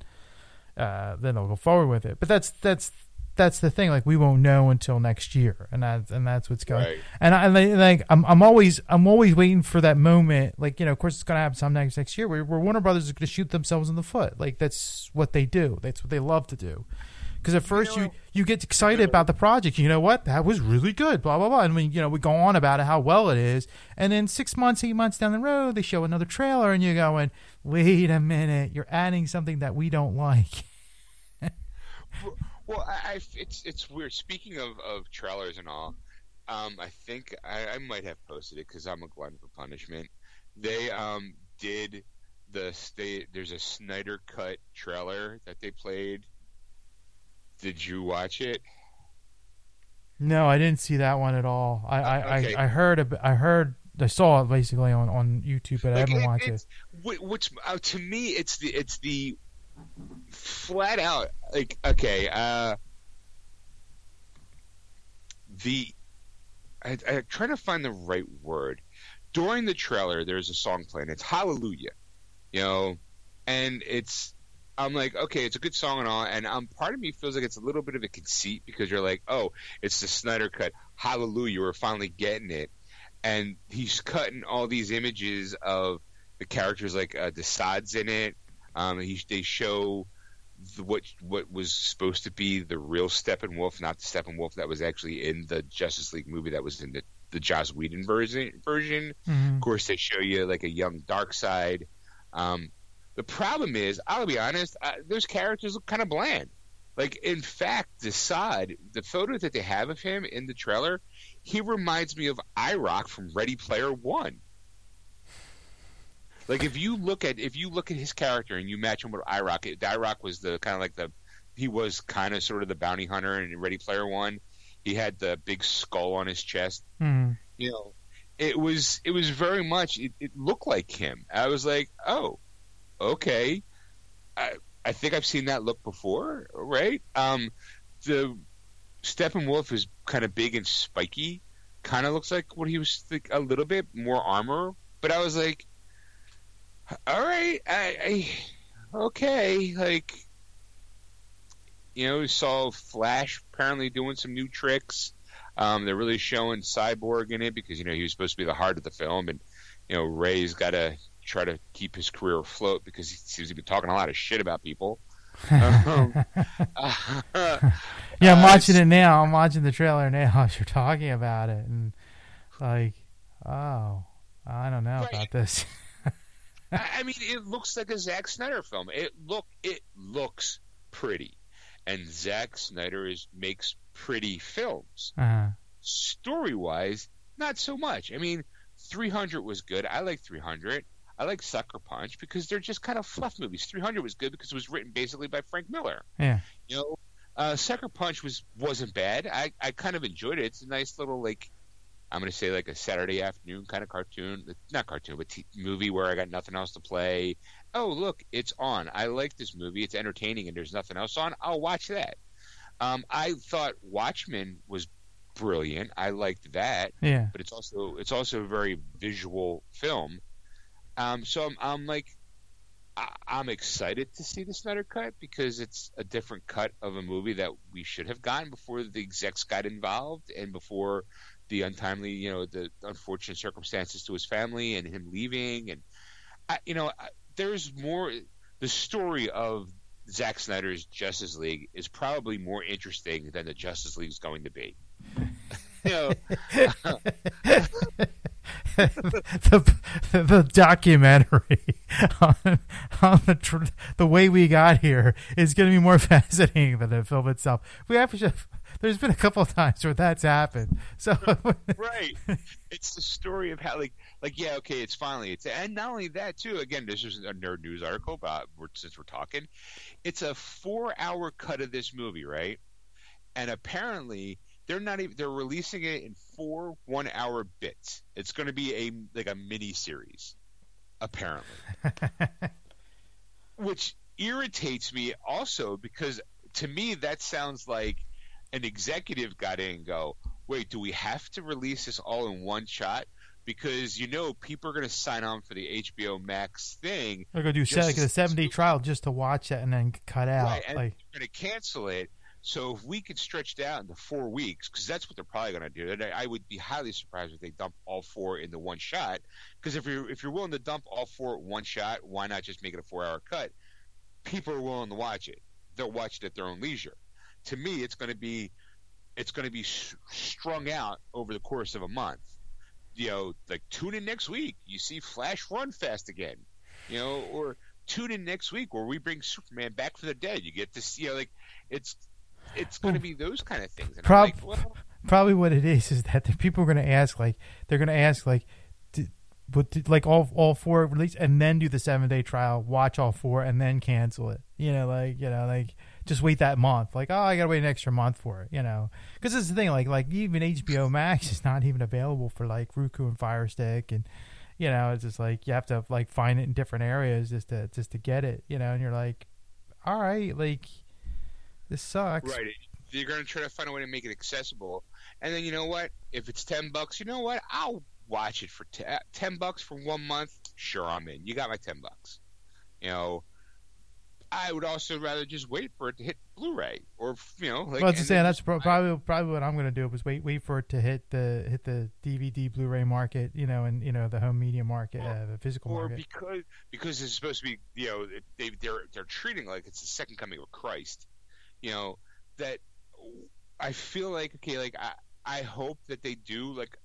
uh, then they'll go forward with it. But that's that's that's the thing. Like we won't know until next year, and that's and that's what's going. Right. And I and, like I'm I'm always I'm always waiting for that moment. Like you know, of course, it's going to happen some next next year where, where Warner Brothers is going to shoot themselves in the foot. Like that's what they do. That's what they love to do. Because at first you, know, you get excited about the project. You know what? That was really good. Blah blah blah. And we you know we go on about it how well it is. And then six months, eight months down the road, they show another trailer, and you're going, wait a minute, you're adding something that we don't like. Well, I, I it's it's weird. Speaking of, of trailers and all, um, I think I, I might have posted it because I'm a glutton for punishment. They um did the state. There's a Snyder cut trailer that they played. Did you watch it? No, I didn't see that one at all. I I, Okay. I, I heard a, I heard I saw it basically on, on YouTube, but I haven't it- watched it. What's uh, to me, it's the it's the flat out like okay. uh The I, I'm trying to find the right word. During the trailer, there's a song playing. It's Hallelujah, you know, and it's. I'm like, okay, it's a good song and all, and um, part of me feels like it's a little bit of a conceit because you're like, oh, it's the Snyder cut, Hallelujah, we're finally getting it, and he's cutting all these images of the characters like uh, Desaad in it. Um, he, they show the, what what was supposed to be the real Steppenwolf, not the Steppenwolf that was actually in the Justice League movie that was in the the Joss Whedon version. Version, Mhm. of course, they show you like a young Darkseid. Um, the problem is, I'll be honest, uh, those characters look kind of bland. Like, in fact, Desaad, the photo that they have of him in the trailer, he reminds me of IROC from Ready Player One. Like, if you look at if you look at his character and you match him with IROC, IROC was the kind of like the he was kind of sort of the bounty hunter in Ready Player One. He had the big skull on his chest Mhm. you know, it was it was very much it, it looked like him. I was like, oh, okay. I I think I've seen that look before, right? Um, the Steppenwolf is kind of big and spiky, kind of looks like what he was like a little bit more armor, but I was like, all right, I, I okay, like. You know, we saw Flash apparently doing some new tricks. Um, they're really showing Cyborg in it because you know he was supposed to be the heart of the film, and you know Ray's got to try to keep his career afloat because he seems to be talking a lot of shit about people. um, yeah, I'm uh, watching it now. I'm watching the trailer now as you're talking about it, and like, oh, I don't know Right. about this. I mean, it looks like a Zack Snyder film. It look it looks pretty, and Zack Snyder is makes pretty films. uh, Story wise, not so much. I mean, 300 was good. I like 300. I like Sucker Punch because they're just kind of fluff movies. 300 was good because it was written basically by Frank Miller. yeah, You know, uh, Sucker Punch was wasn't bad. I I kind of enjoyed it. It's a nice little like. I'm gonna say like a Saturday afternoon kind of cartoon, not cartoon, but t- movie where I got nothing else to play. Oh look, it's on. I like this movie. It's entertaining, and there's nothing else on. I'll watch that. Um, I thought Watchmen was brilliant. I liked that, yeah. but it's also it's also a very visual film. Um, so I'm, I'm like, I, I'm excited to see the Snyder cut because it's a different cut of a movie that we should have gotten before the execs got involved and before the untimely, you know, the unfortunate circumstances to his family and him leaving. And I, you know, I, there's more. The story of Zack Snyder's Justice League is probably more interesting than the Justice League is going to be. you know, the, the documentary on, on the the way we got here is going to be more fascinating than the film itself. We actually there's been a couple of times where that's happened. So right. It's the story of how, like, like yeah, okay, it's finally it's, and not only that too. Again, this is a nerd news article about we're- since we're talking. It's a four-hour cut of this movie, right? And apparently, they're not even they're releasing it in four one-hour bits. It's going to be a like a mini series, apparently, which irritates me also because to me that sounds like an executive got in and go, wait, do we have to release this all in one shot? Because you know people are going to sign on for the HBO Max thing, They're gonna do like a seven day trial just to watch it and then cut out. right? And like they're going to cancel it. So if we could stretch it out into four weeks, because that's what they're probably going to do, and I, I would be highly surprised if they dump all four into one shot. Because if you're if you're willing to dump all four at one shot, why not just make it a four hour cut? People are willing to watch it. They'll watch it at their own leisure. To me, it's going to be it's going to be s- strung out over the course of a month. You know, like tune in next week. You see Flash run fast again. You know, or tune in next week where we bring Superman back from the dead. You get to see, you know, like it's it's going to be those kind of things. And Prob- like, well, probably what it is is that the people are going to ask like they're going to ask like but like all all four release and then do the seven day trial watch all four and then cancel it you know like you know like just wait that month like oh i gotta wait an extra month for it you know because it's the thing like like even hbo max is not even available for like roku and fire stick and you know it's just like you have to like find it in different areas just to just to get it you know and you're like all right like this sucks right. You're to try to find a way to make it accessible, and then you know what? If it's ten bucks, you know what? I'll watch it for uh, ten bucks for one month. Sure, I'm in. You got my ten bucks. You know, I would also rather just wait for it to hit Blu-ray, or you know, like. well, I was just saying that's pro- probably probably what I'm going to do is wait wait for it to hit the hit the DVD Blu-ray market, you know, and you know the home media market, Or- uh, the physical or market. Or because because it's supposed to be you know they they're they're treating like it's the second coming of Christ, you know that I feel like okay like I I hope that they do like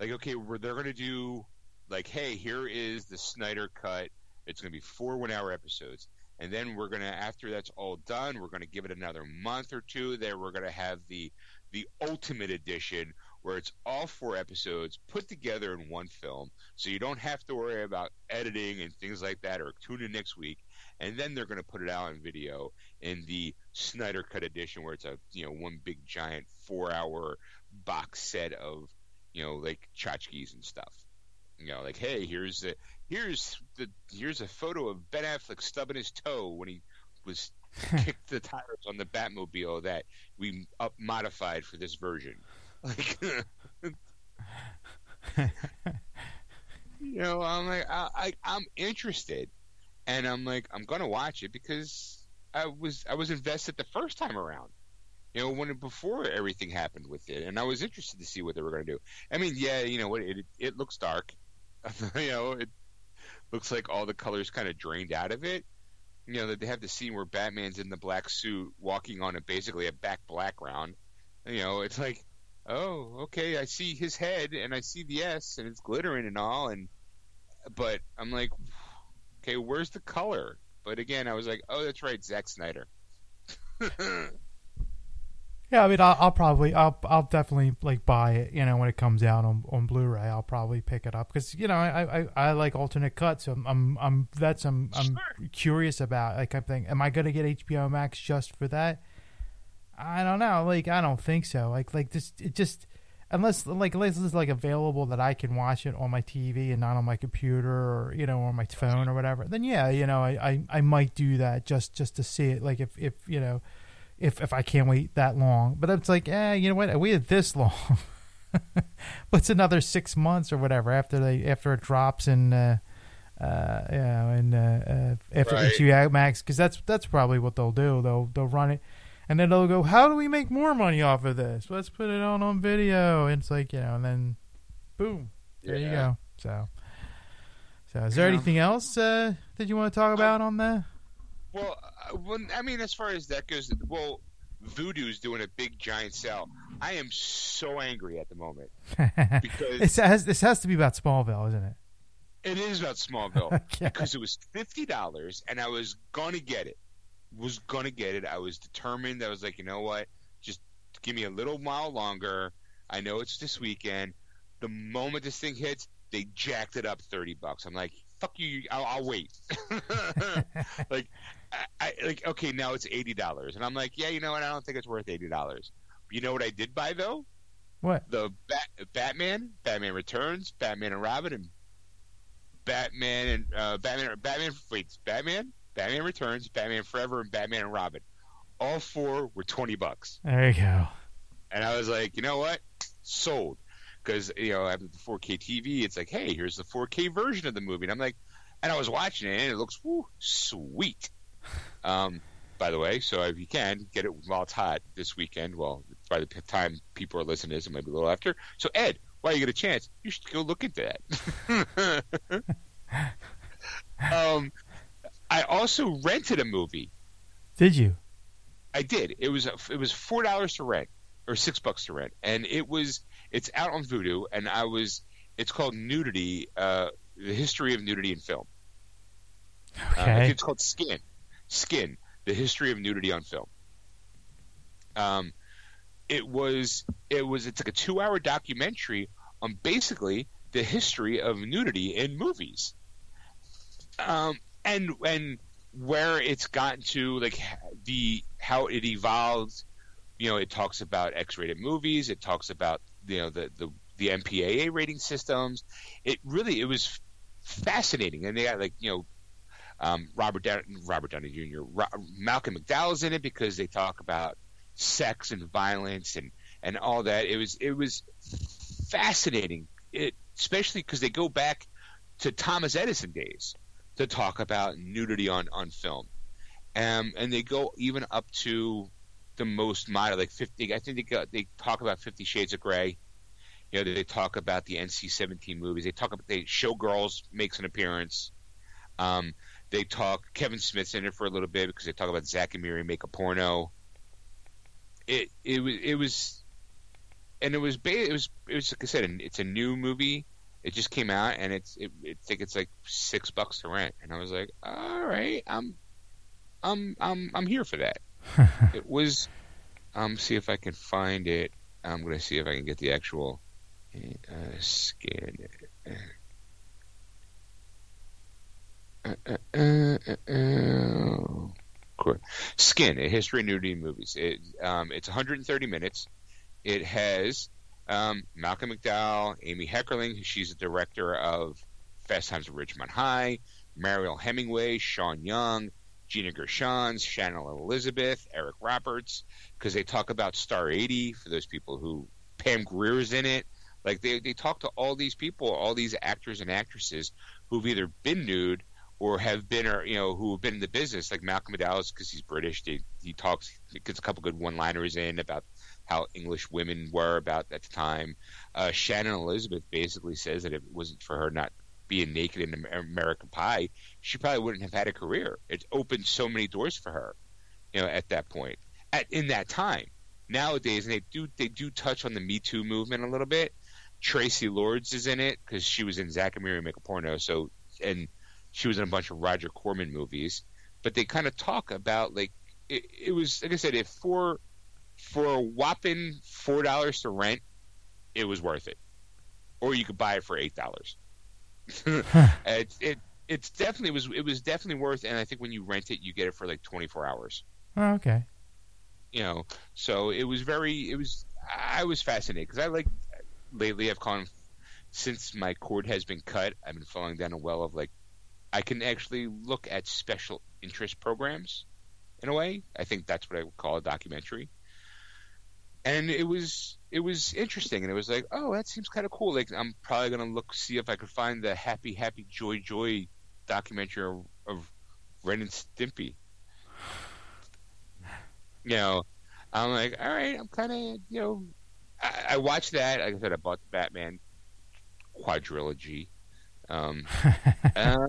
like okay where they're gonna do like hey here is the Snyder cut it's gonna be four one hour episodes and then we're gonna after that's all done we're gonna give it another month or two. There we're gonna have the the ultimate edition where it's all four episodes put together in one film. So you don't have to worry about editing and things like that or tune in next week. And then they're going to put it out on video in the Snyder cut edition where it's a you know one big giant 4 hour box set of you know like tchotchkes and stuff. You know like hey here's the here's the here's a photo of Ben Affleck stubbing his toe when he was kicked the tires on the Batmobile that we up modified for this version like you know, I'm like, I, I, I'm interested, and I'm like, I'm gonna watch it because I was, I was invested the first time around. You know, when before everything happened with it, and I was interested to see what they were gonna do. I mean, yeah, you know what, it, it looks dark. you know, it, looks like all the colors kind of drained out of it. You know, that they have the scene where Batman's in the black suit walking on a basically a back background. You know, it's like, oh, okay, I see his head and I see the S and it's glittering and all, and but I'm like, okay, where's the color? But again, I was like, oh, that's right, Zack Snyder. Yeah, I mean, I'll, I'll, probably, I'll, I'll definitely like buy it. You know, when it comes out on, on Blu-ray, I'll probably pick it up because you know I, I, I like alternate cuts. So I'm, I'm, I'm that's I'm, I'm Sure. curious about. Like I'm thinking, am I going to get HBO Max just for that? I don't know. Like I don't think so. Like like this, it just unless like unless it's like available that I can watch it on my TV and not on my computer or you know on my phone or whatever. Then yeah, you know I, I, I might do that just just to see it. Like if if you know if if I can't wait that long. But it's like, eh, you know what? I waited this long. but it's another six months or whatever after they after it drops and uh uh you know in uh, uh after Right. HBO Max because that's that's probably what they'll do. They'll they'll run it. And then they'll go, how do we make more money off of this? Let's put it on on video. And it's like, you know, and then, boom, there you go. So, so is there Yeah. anything else uh, that you want to talk about on that? Well, uh, well, I mean, as far as that goes, well, Vudu's doing a big giant sale. I am so angry at the moment because This has this has to be about Smallville, isn't it? it is about Smallville. Okay. Because it was fifty dollars, and I was gonna get it. Was gonna get it. I was determined. I was like, you know what? Just give me a little while longer. I know it's this weekend. The moment this thing hits, they jacked it up thirty bucks. I'm like, fuck you. I'll, I'll wait. like, I, I like okay now it's eighty dollars, and I'm like, yeah, you know what? I don't think it's worth eighty dollars. You know what I did buy though? What? The Bat- Batman, Batman Returns, Batman and Robin, and Batman and uh, Batman. Batman. Wait, Batman, Batman Returns, Batman Forever, and Batman and Robin. All four were twenty bucks, There you go. and I was like, you know what? Sold. Because you know, after the 4K TV, it's like, hey, here's the 4K version of the movie, and I'm like, and I was watching it, and it looks woo, sweet. Um, by the way, so if you can get it while it's hot this weekend, well, by the time people are listening to this, it might be a little after. So Ed, while you get a chance, you should go look at that. um, I also rented a movie. Did you? I did. It was it was four dollars to rent or six bucks to rent, and it was it's out on Vudu, and I was it's called Nudity, uh, the history of nudity in film. Uh, Okay. think it's called Skin, Skin, the history of nudity on film. Um, it was it was it's like a two hour documentary on basically the history of nudity in movies. Um, and and where it's gotten to like the how it evolved. You know, it talks about X-rated movies. It talks about you know the the the MPAA rating systems. It really it was fascinating, and they got like you know um, Robert Robert Downey Jr. Ro- Malcolm McDowell's in it because they talk about sex and violence and and all that. It was it was fascinating. It especially because they go back to Thomas Edison days to talk about nudity on on film, um, and they go even up to the most modern, like fifty. I think they go, they talk about Fifty Shades of Grey. You know, they talk about the NC-17 movies. They talk about they Showgirls makes an appearance. Um, they talk Kevin Smith's in it for a little bit because they talk about Zack and Miri make a porno. It it was it was, and it was ba- it was it was like I said, it's a new movie. It just came out, and it's it, I think it's like six bucks to rent, and I was like, all right, I'm I'm I'm I'm here for that. it was um see if I can find it. I'm gonna see if I can get the actual uh, scan. Uh, uh, uh, uh, uh, cool. Skin, a history of nudity in movies. It, um, it's 130 minutes. It has um, Malcolm McDowell, Amy Heckerling, she's the director of Fast Times at Ridgemont High, Mariel Hemingway, Sean Young, Gina Gershons, Shannon Elizabeth, Eric Roberts, because they talk about Star 80 for those people who Pam Grier's in it. Like they they talk to all these people, all these actors and actresses who've either been nude or have been, or you know, who have been in the business. Like Malcolm McDowell, because he's British, they, he talks, he gets a couple good one-liners in about how English women were about at the time. Uh, Shannon Elizabeth basically says that if it wasn't for her not being naked in American Pie, she probably wouldn't have had a career. It opened so many doors for her, you know, at that point, at in that time. Nowadays, and they do they do touch on the Me Too movement a little bit. Traci Lords is in it because she was in Miri Make a Porno, so and she was in a bunch of Roger Corman movies. But they kind of talk about like it, it was like I said, if for for a whopping four dollars to rent, it was worth it, or you could buy it for eight dollars. it, it it's definitely it was it was definitely worth, and I think when you rent it, you get it for like twenty four hours. Oh, okay. You know, so it was very it was I was fascinated because I like lately I've gone since my cord has been cut, I've been falling down a well of like I can actually look at special interest programs in a way. I think that's what I would call a documentary. And it was it was interesting, and it was like, oh, that seems kind of cool. Like I'm probably gonna look see if I could find the Happy Happy Joy Joy documentary of, of Ren and Stimpy. You know, I'm like, all right, I'm kind of you know, I, I watched that. Like I said, I bought the Batman quadrilogy. Um, uh,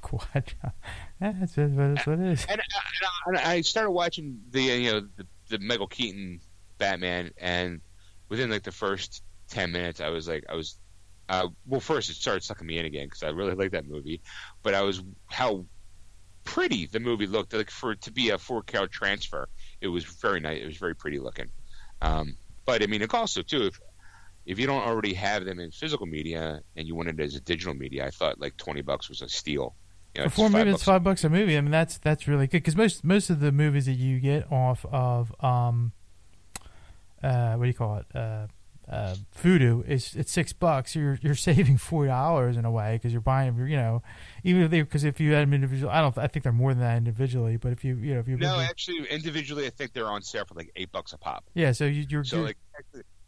Quadra. That's what, that's what it is. and, and, I started watching the you know the, the Michael Keaton Batman, and within like the first ten minutes, I was like, I was, uh, well, first it started sucking me in again because I really liked that movie, but I was how pretty the movie looked like for it to be a 4K transfer. It was very nice. It was very pretty looking. Um, but I mean, it also too if if you don't already have them in physical media and you want it as a digital media, I thought like twenty bucks was a steal. You know, For four movies, it's five bucks a movie. I mean, that's that's really good because most most of the movies that you get off of um, uh, what do you call it? Uh, uh, Vudu is it's six bucks. You're you're saving four dollars in a way because you're buying. You know, even if they because if you had them individually, I don't. I think they're more than that individually. But if you you know if you no, actually individually, I think they're on sale for like eight bucks a pop. Yeah, so you, you're so you're, like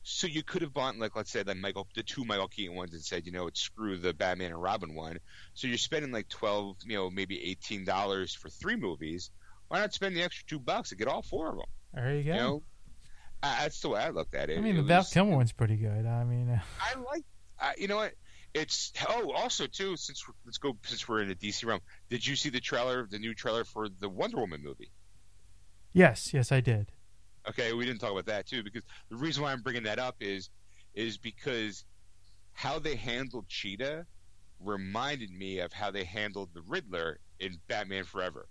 so you could have bought like let's say the Michael the two Michael Keaton ones and said you know it's screw the Batman and Robin one. So you're spending like twelve you know maybe eighteen dollars for three movies. Why not spend the extra two bucks and get all four of them? There you go. You know, I, that's the way I looked at it. I mean, the Val Kilmer one's pretty good. I mean, uh, I like. Uh, you know what? It's oh, also too. Since let's go. Since we're in the DC realm, did you see the trailer, the new trailer for the Wonder Woman movie? yes, yes, I did. Okay, we didn't talk about that too because the reason why I'm bringing that up is is because how they handled Cheetah reminded me of how they handled the Riddler in Batman Forever.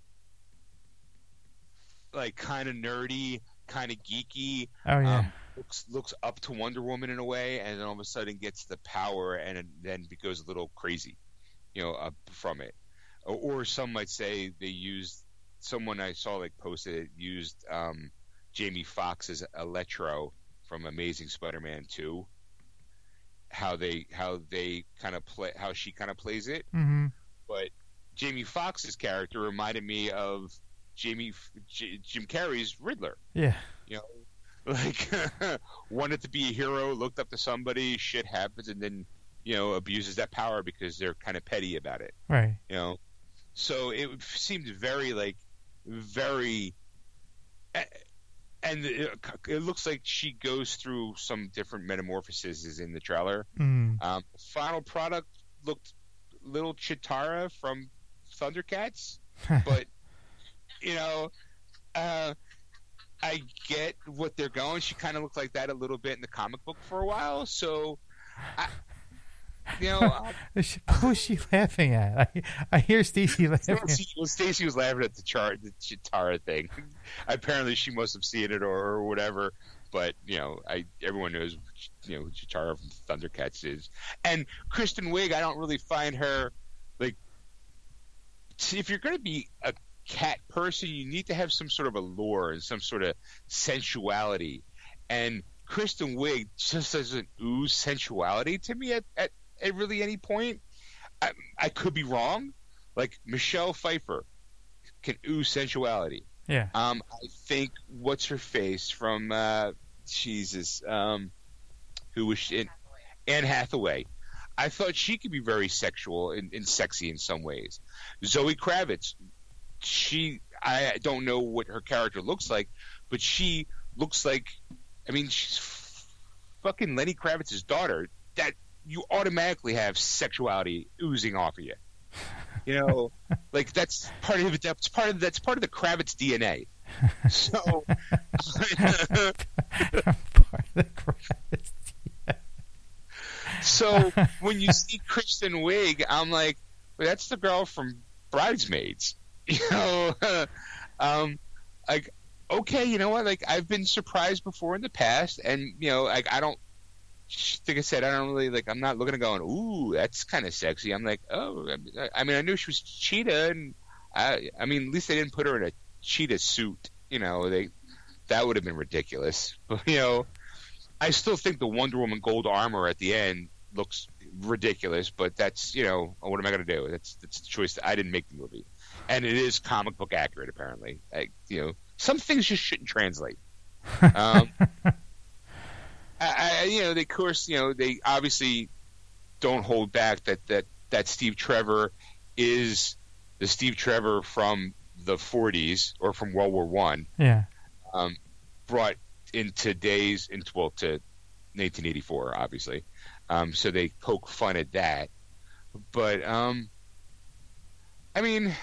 Like kind of nerdy, kind of geeky. Oh yeah, Um, looks looks up to Wonder Woman in a way, and then all of a sudden gets the power, and then goes a little crazy, you know, from it. Or, or some might say they used someone I saw like posted used um, Jamie Foxx's Electro from Amazing Spider-Man Two. How they how they kind of play how she kind of plays it, hmm but Jamie Foxx's character reminded me of Jamie J- Jim Carrey's Riddler yeah, you know, like wanted to be a hero, looked up to somebody, shit happens, and then you know abuses that power because they're kind of petty about it. right. You know, so it seemed very like very, and it, it looks like she goes through some different metamorphoses in the trailer. Mm. Um, final product looked little Cheetara from Thundercats, but you know, uh, I get what they're going. She kind of looked like that a little bit in the comic book for a while, so I, you know, uh, What was she laughing at? I, I hear Stacy laughing. At, Stacy, well, Stacy was laughing at the chart, the Cheetara thing. Apparently, she must have seen it or, or whatever. But you know, I everyone knows you know who Cheetara from Thundercats is, and Kristen Wiig. I don't really find her like. If you're going to be a cat person, you need to have some sort of a lore and some sort of sensuality, and Kristen Wiig just doesn't ooze sensuality to me at, at, at really any point. I, I could be wrong. Like Michelle Pfeiffer can ooze sensuality. yeah, Um, I think what's her face from uh, Jesus, um, who was in Anne Hathaway. I thought she could be very sexual and, and sexy in some ways. Zoe Kravitz, she I don't know what her character looks like, but she looks like I mean she's fucking Lenny Kravitz's daughter. That you automatically have sexuality oozing off of you. You know, like that's part of it. That's part of that's part of the Kravitz DNA. So, so when you see Kristen Wiig, I'm like, well, that's the girl from Bridesmaids. You know, um, like okay, you know what? Like I've been surprised before in the past, and you know, like I don't. Like I said, I don't really like. I'm not looking at going, "Ooh, that's kind of sexy." I'm like, "Oh, I mean, I knew she was cheetah, and I, I mean, at least they didn't put her in a cheetah suit. You know, they that would have been ridiculous. But you know, I still think the Wonder Woman gold armor at the end looks ridiculous. But that's you know, what am I going to do? That's that's the choice. That I didn't make the movie, and it is comic book accurate apparently. I, you know, some things just shouldn't translate. Um, I, I, you know, they of course, you know, they obviously don't hold back that that that Steve Trevor is the Steve Trevor from the 40s or from World War One. Yeah. Um, brought in today's into well to 1984, obviously. Um, so they poke fun at that, but um, I mean,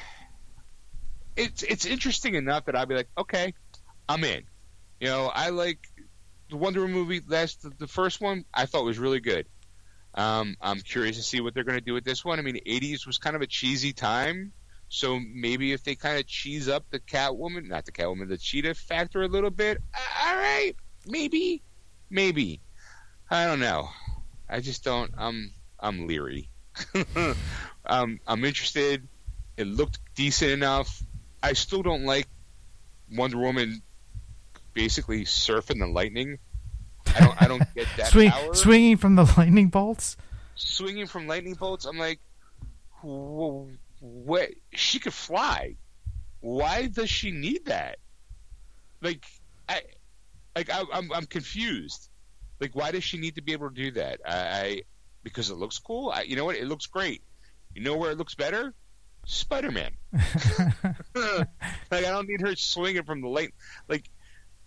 it's it's interesting enough that I'd be like, okay, I'm in. You know, I like the Wonder Woman movie. Last the first one I thought was really good. Um, I'm curious to see what they're going to do with this one. I mean, 80s was kind of a cheesy time, so maybe if they kind of cheese up the Catwoman, not the Catwoman, the Cheetah factor a little bit, all right, maybe, maybe. I don't know. I just don't. I'm I'm leery. um, I'm interested. It looked decent enough. I still don't like Wonder Woman basically surfing the lightning. I don't. I don't get that Swing, power. Swinging from the lightning bolts. Swinging from lightning bolts. I'm like, what? She could fly. Why does she need that? Like, I, like I, I'm, I'm confused. Like, why does she need to be able to do that? I, I because it looks cool. I, you know what? It looks great. You know where it looks better? Spider Man. like I don't need her swinging from the light. Like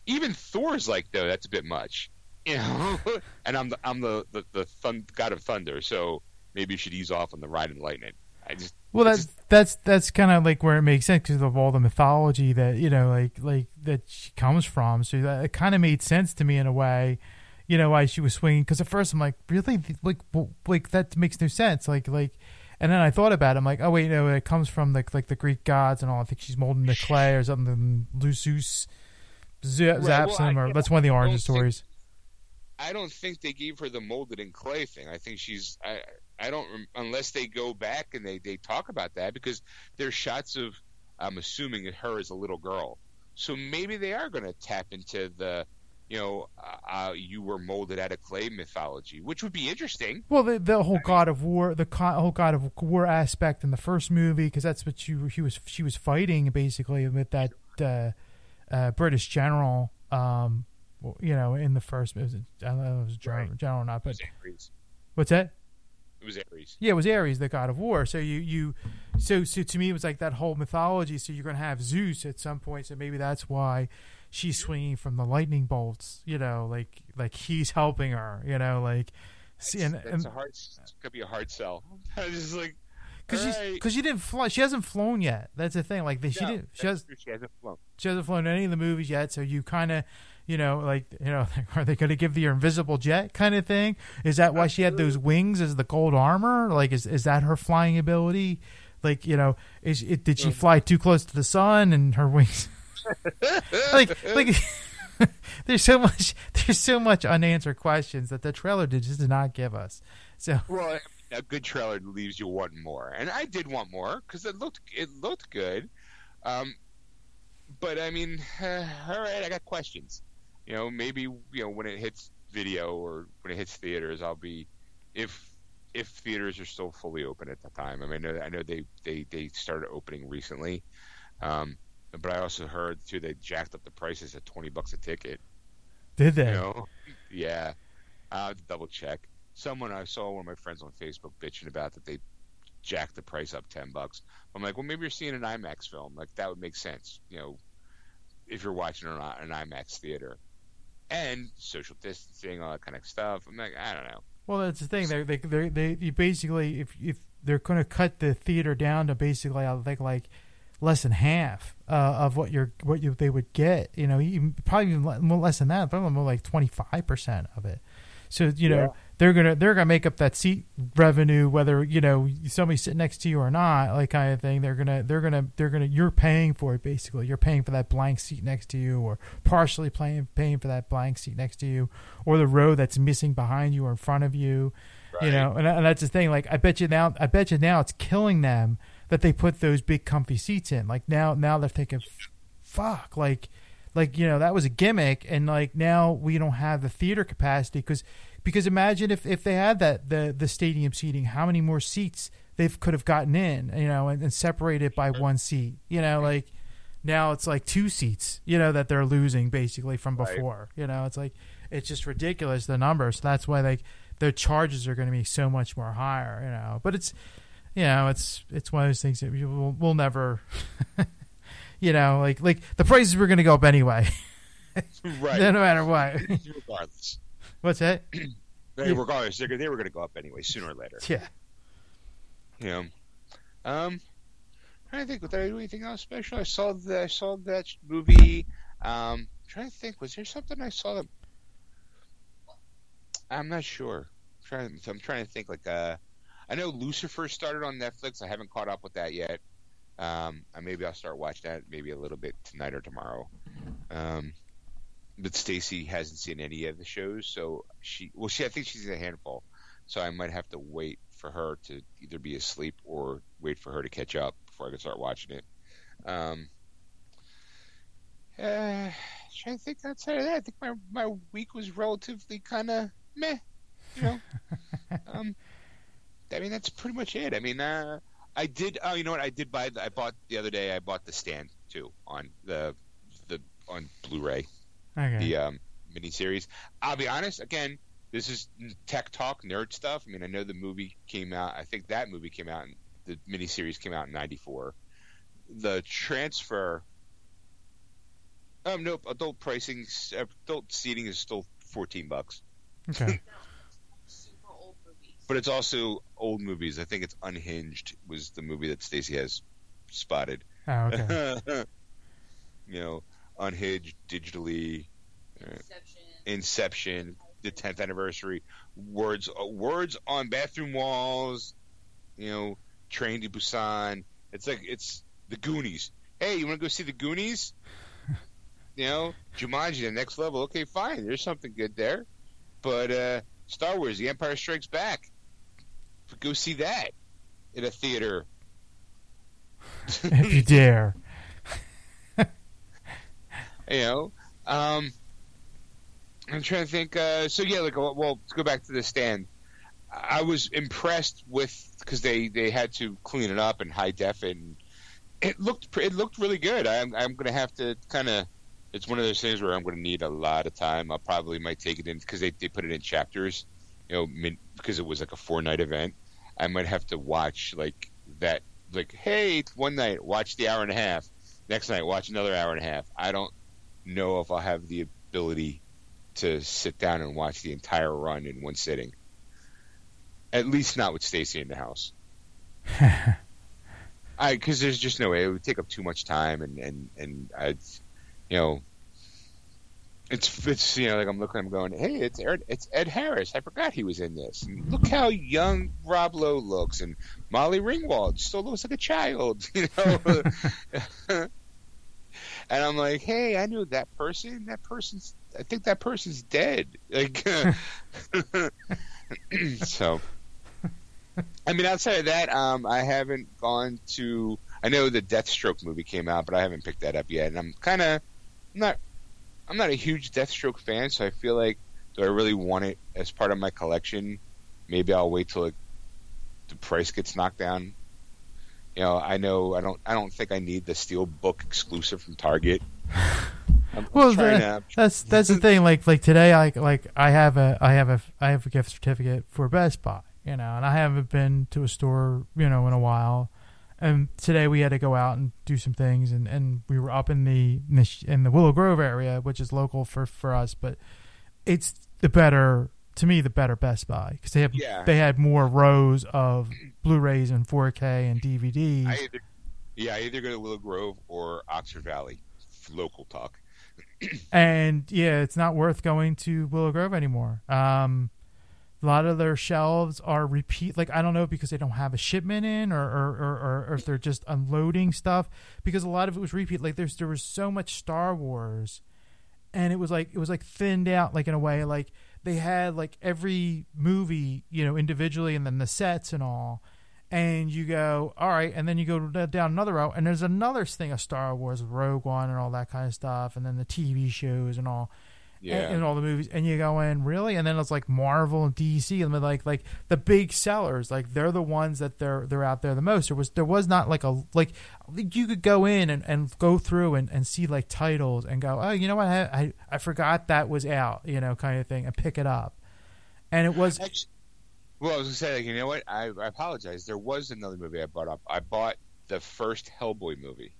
even Thor's like though that's a bit much, you know. and I'm the I'm the the, the thun- god of thunder, so maybe you should ease off on the ride and lightning. I just well that's just, that's that's kind of like where it makes sense because of all the mythology that you know like like that she comes from. So that it kind of made sense to me in a way. You know why she was swinging? Because at first I'm like, really, like, like that makes no sense. Like, like and then I thought about it. I'm like, oh wait, no, it comes from the like the Greek gods and all. I think she's molding the clay or something. Zeus zaps right, well, him, or that's one of the origin stories. Think, I don't think they gave her the molded in clay thing. I think she's. I I don't unless they go back and they they talk about that because there's shots of. I'm assuming her as a little girl. So maybe they are going to tap into the you know, uh, uh, you were molded out of clay mythology, which would be interesting. Well, the, the whole God of War, the whole God of War aspect in the first movie, because that's what she, she was she was fighting basically with that uh, uh, British general. Um, you know, in the first, it was, I don't know if it was general, right. general or not, but what's that? It was Ares. Yeah, it was Ares, the god of war. So you you so so to me it was like that whole mythology. So you're gonna have Zeus at some point. So maybe that's why she's swinging from the lightning bolts. You know, like like he's helping her. You know, like see, and, and a hard. Gonna be a hard sell. I just like because she's because she didn't fly. She hasn't flown yet. That's the thing. Like they, she didn't. She has. She hasn't flown. She hasn't flown any of the movies yet. So you kind of, you know, like you know, are they going to give the invisible jet kind of thing? Is that why she had those wings as the gold armor? Like, is is that her flying ability? Like, you know, is it did she fly too close to the sun and her wings? like like there's so much there's so much unanswered questions that the trailer did just did not give us. So well, a good trailer leaves you wanting more, and I did want more because it looked it looked good. Um, but I mean, uh, all right, I got questions. You know, maybe you know when it hits video or when it hits theaters, I'll be if if theaters are still fully open at the time. I mean, I know, I know they, they, they started opening recently. Um, but I also heard too they jacked up the prices at twenty bucks a ticket. Did they? You know? Yeah. I have to double check. Someone I saw one of my friends on Facebook bitching about that they jacked the price up ten bucks. I'm like, well, maybe you're seeing an IMAX film. Like that would make sense. You know, if you're watching an IMAX theater and social distancing, all that kind of stuff. I'm like, I don't know. Well, that's the thing. They they they they you basically if if they're going to cut the theater down to basically I think like less than half uh, of what you're what you they would get. You know, even, probably even more less than that. Probably more like twenty five percent of it. So you know Yeah. They're gonna they're gonna make up that seat revenue whether you know somebody sitting next to you or not, like kind of thing. They're gonna they're gonna they're gonna you're paying for it basically. You're paying for that blank seat next to you, or partially paying paying for that blank seat next to you, or the row that's missing behind you or in front of you. You know, and, and that's the thing. Like I bet you now, I bet you now it's killing them that they put those big comfy seats in. Like now, now they're thinking, fuck, like, like you know that was a gimmick, and like now we don't have the theater capacity because because imagine if if they had that the the stadium seating, how many more seats they could have gotten in, you know, and, and separated by one seat, you know, like. Now it's like two seats, you know, that they're losing basically from Right. before. You know, it's like it's just ridiculous the numbers. That's why like their charges are going to be so much more higher, you know. But it's, you know, it's it's one of those things that we will we'll never, you know, like like the prices were going to go up anyway, right. no matter what. regardless. What's that? Hey, regardless, they're, they were going to go up anyway, sooner or later. Yeah. Know. Um, trying to think, did I do anything else special? I saw the, I saw that movie. Um, trying to think, was there something I saw that? I'm not sure. I'm trying, I'm trying to think. Like, uh, I know Lucifer started on Netflix. I haven't caught up with that yet. Um, maybe I'll start watching that maybe a little bit tonight or tomorrow. Um, but Stacy hasn't seen any of the shows, so she well, she I think she's in a handful, so I might have to wait for her to either be asleep or wait for her to catch up before I can start watching it. Um, uh, trying to think outside of that, I think my my week was relatively kind of meh, you know. um, I mean that's pretty much it. I mean, uh, I did. Oh, you know what? I did buy. The, I bought the other day. I bought the stand too on the the on Blu-ray Okay. the um, miniseries. I'll be honest. Again, this is tech talk, nerd stuff. I mean, I know the movie came out. I think that movie came out. In, the miniseries came out in '94. The transfer. Um, nope. Adult pricing, adult seating is still 14 bucks, Okay. super old movies. but it's also old movies. I think it's Unhinged was the movie that Stacy has spotted. Oh, okay. you know, Unhinged digitally. Inception. Inception, the 10th anniversary, words uh, words on bathroom walls, you know, Train to Busan. It's like it's the Goonies. Hey, you want to go see the Goonies? you know, Jumanji, the next level. Okay, fine. There's something good there. But uh, Star Wars, The Empire Strikes Back. Go see that in a theater. if you dare. you know? Um i'm trying to think uh so yeah like well well, to go back to the stand i was impressed with because they they had to clean it up and high def and it looked it looked really good. I'm i'm gonna have to kind of it's one of those things where i'm gonna need a lot of time. I probably might take it in because they, they put it in chapters you know min, because it was like a four night event. I might have to watch like that like hey one night watch the hour and a half. Next night watch another hour and a half. I don't know if I'll have the ability to sit down and watch the entire run in one sitting. At least not with Stacy in the house. I because there's just no way it would take up too much time and and and I, you know, it's it's you know like I'm looking I'm going hey it's Ed, it's Ed Harris I forgot he was in this and look how young Rob Lowe looks and Molly Ringwald still looks like a child you know. and I'm like, hey, I knew that person. That person's, I think that person's dead. Like, so. I mean, outside of that, um, I haven't gone to. I know the Deathstroke movie came out, but I haven't picked that up yet. And I'm kind of not. I'm not a huge Deathstroke fan, so I feel like, do I really want it as part of my collection? Maybe I'll wait till it, the price gets knocked down you know, I know I don't I don't think I need the steel book exclusive from Target. I'm Well, to, That's that's the thing. Like like today, I like I have a I have a I have a gift certificate for Best Buy, you know, and I haven't been to a store, you know, in a while. And today we had to go out and do some things, and, and we were up in the in the, in the Willow Grove area, which is local for for us, but it's the better to me the better Best Buy because they have Yeah. they had more rows of Blu-rays and 4K and DVDs. I either, yeah, I either go to Willow Grove or Oxford Valley. Local talk. and yeah, it's not worth going to Willow Grove anymore. Um, a lot of their shelves are repeat. Like I don't know because they don't have a shipment in, or or, or, or, or if they're just unloading stuff. Because a lot of it was repeat. Like there's there was so much Star Wars, and it was like it was like thinned out. Like in a way, like they had like every movie you know individually, and then the sets and all. And you go, all right, and then you go down another row, and there's another thing of Star Wars, Rogue One, and all that kind of stuff, and then the TV shows and all Yeah. and, and all the movies, and you go in really, and then it's like Marvel and DC, and like like the big sellers, like they're the ones that they're they're out there the most. There was there was not like a like you could go in and, and go through and, and see like titles and go, oh, you know what, I, I I forgot that was out, you know, kind of thing, and pick it up, and it was Actually, well, I was gonna say, like, you know what? I, I apologize. There was another movie I bought up. I bought the first Hellboy movie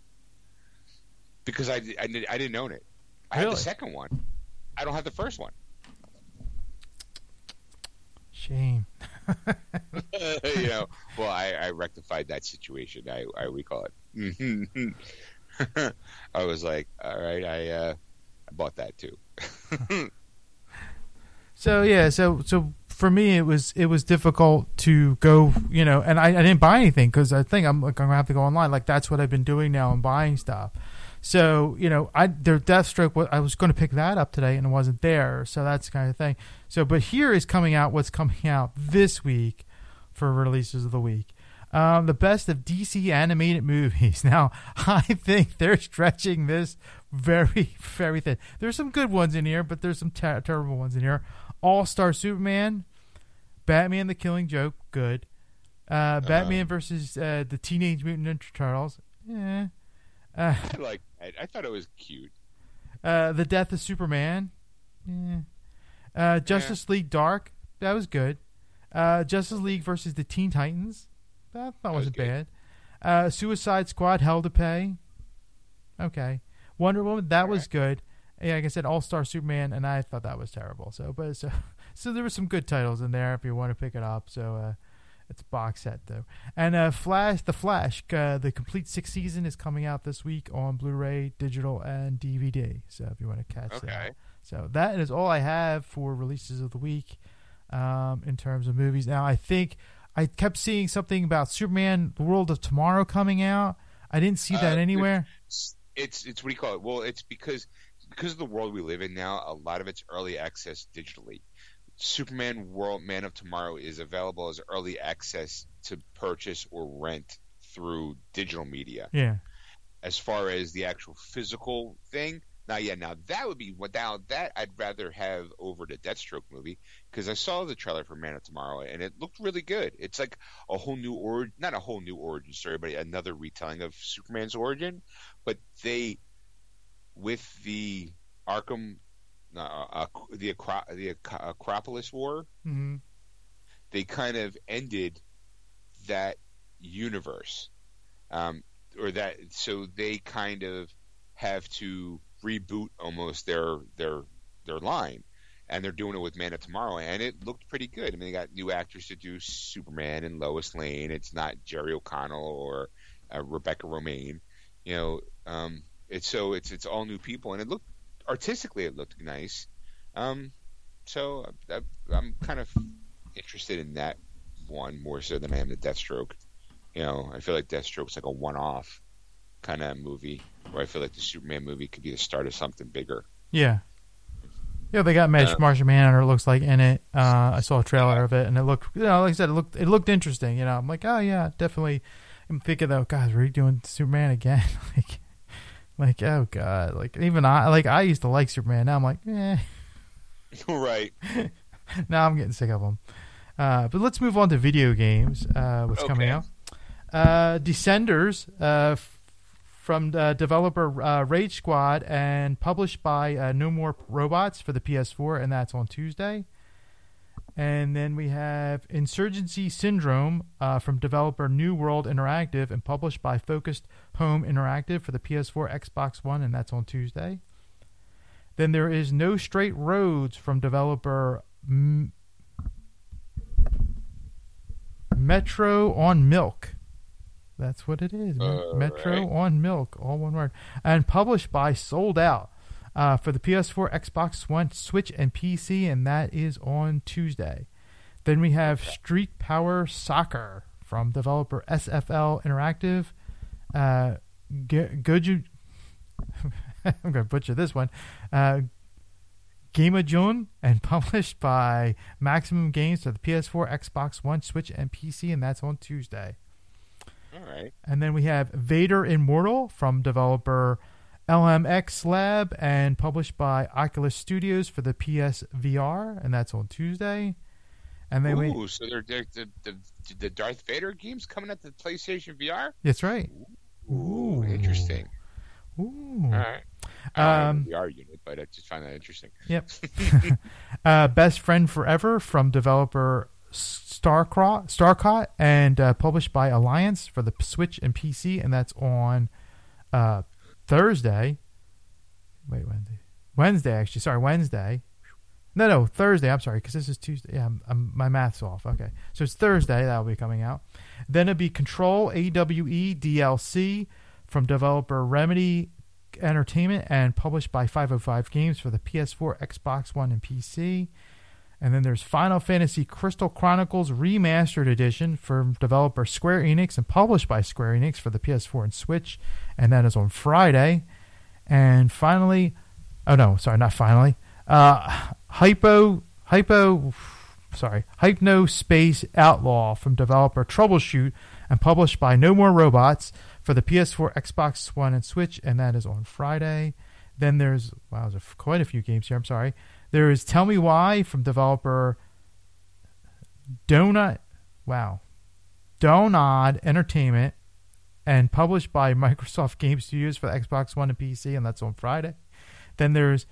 because I, I, I didn't own it. I had the second one. I don't have the first one. shame. you know, well, I, I rectified that situation. I, I recall it. I was like, all right, I, uh, I bought that too. So yeah, so so for me it was it was difficult to go, you know, and I, I didn't buy anything because I think I'm like I'm gonna have to go online. Like that's what I've been doing now. I'm buying stuff. So you know, I their Deathstroke. I was going to pick that up today and it wasn't there. So that's the kind of thing. So but here is coming out. What's coming out this week for releases of the week. Um, the best of DC animated movies. Now, I think they're stretching this very, very thin. There's some good ones in here, but there's some ter- terrible ones in here. All Star Superman, Batman: The Killing Joke, good. Uh, Batman versus uh, the Teenage Mutant Ninja Turtles, eh. Uh, I like. I, I thought it was cute. uh, the Death of Superman, eh. Uh, Justice League Dark, that was good. Uh, Justice League versus the Teen Titans, that, that was wasn't good. bad. Uh, Suicide Squad, Hell to Pay, okay. Wonder Woman, that was good. Yeah, like I said, All Star Superman, and I thought that was terrible. So, but so, so there were some good titles in there if you want to pick it up. So, uh, it's box set though. And uh, Flash, the Flash, uh, the complete sixth season is coming out this week on Blu-ray, digital, and DVD. So if you want to catch Okay. that, so that is all I have for releases of the week um, in terms of movies. Now I think I kept seeing something about Superman: The World of Tomorrow coming out. I didn't see that Uh, anywhere. It's, it's it's what do you call it? Well, it's because because of the world we live in now. A lot of it's early access digitally. Superman World Man of Tomorrow is available as early access to purchase or rent through digital media. Yeah, As far as the actual physical thing, now yeah, now that would be without that I'd rather have over the Deathstroke movie because I saw the trailer for Man of Tomorrow and it looked really good. It's like a whole new origin, not a whole new origin story, but another retelling of Superman's origin. But they, with the Arkham, uh, uh, the Acro- the Apokolips War, hmm they kind of ended that universe, um, or that so they kind of have to reboot almost their their their line, and they're doing it with Man of Tomorrow, and it looked pretty good. I mean, they got new actors to do Superman and Lois Lane. It's not Jerry O'Connell or uh, Rebecca Romijn, you know. Um, it's so it's it's all new people, and it looked artistically it looked nice. Um, so I, I'm kind of interested in that one more so than I am the Deathstroke. You know, I feel like Deathstroke's like a one-off kind of movie, where I feel like the Superman movie could be the start of something bigger. yeah, yeah. They got Mitch Uh, Martian Manhunter. it Looks like in it. Uh, I saw a trailer of it, and it looked, you know, like I said, it looked it looked interesting. You know, I'm like, oh yeah, definitely. I'm thinking though, guys, are you doing Superman again? like, like oh god, like even I like I used to like Superman. Now I'm like, eh. right. now I'm getting sick of them. Uh, but let's move on to video games. Uh, what's coming out? Uh, Descenders uh, f- from developer uh, Rage Squad and published by uh, No More Robots for the PS4, and that's on Tuesday. And then we have Insurgency Syndrome uh, from developer New World Interactive and published by Focused Home Interactive for the PS4, Xbox One, and that's on Tuesday. Then there is No Straight Roads from developer M- Metro on Milk. That's what it is. Metro right. on Milk, all one word. And published by Sold Out uh, for the PS4, Xbox One, Switch, and PC, and that is on Tuesday. Then we have Street Power Soccer from developer SFL Interactive. Uh, G- Goju. I'm going to butcher this one. Uh, Gamejun and published by Maximum Games for the PS4, Xbox One, Switch, and PC, and that's on Tuesday. All right. And then we have Vader Immortal from developer LMX Lab and published by Oculus Studios for the PSVR, and that's on Tuesday. And then we Ooh, so they're, they're, the the the Darth Vader games coming at the PlayStation VR. that's right. Ooh, Ooh. interesting. Ooh. All right. Um, a VR unit, but I just find that interesting. Yep. uh, Best Friend Forever from developer Starcraft, Starcolt and uh, published by Alliance for the Switch and PC, and that's on uh, Thursday. Wait, Wednesday. Wednesday, actually. Sorry, Wednesday. No, no, Thursday. I'm sorry, because this is Tuesday. Yeah, I'm, I'm, my math's off. Okay, so it's Thursday. That'll be coming out. Then it'll be Control AWE DLC from developer Remedy Entertainment and published by 505 Games for the PS4, Xbox One, and PC. And then there's Final Fantasy Crystal Chronicles Remastered Edition from developer Square Enix and published by Square Enix for the PS4 and Switch, and that is on Friday. And finally, oh no, sorry, not finally. Uh, Hypo, Hypo, sorry, Hypno Space Outlaw from developer Troubleshoot and published by No More Robots for the PS4, Xbox One, and Switch, and that is on Friday. Then there's wow, there's quite a few games here. I'm sorry. There is Tell Me Why from developer Donut. Wow, Dontnod Entertainment, and published by Microsoft Game Studios for Xbox One and PC, and that's on Friday. Then there's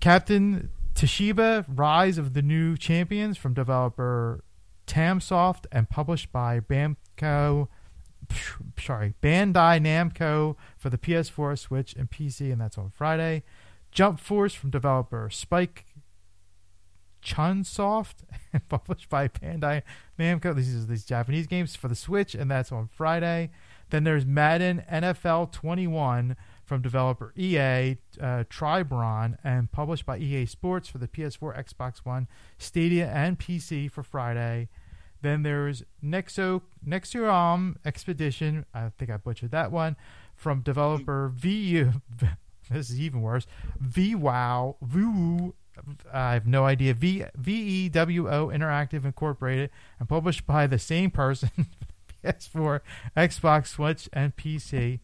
Captain Tsubasa Rise of the New Champions from developer Tamsoft and published by Bamco sorry, Bandai Namco for the PS4, Switch, and PC, and that's on Friday. Jump Force from developer Spike Chunsoft and published by Bandai Namco. These are these Japanese games for the Switch, and that's on Friday. Then there's Madden NFL 21 from developer EA uh, Tiburon and published by EA Sports for the PS4, Xbox One, Stadia, and PC for Friday. Then there's Nexo Nexium Expedition. I think I butchered that one from developer VU. This is even worse. VWow VWO. I have no idea. V V E W O Interactive Incorporated and published by the same person. PS4, Xbox, Switch, and PC.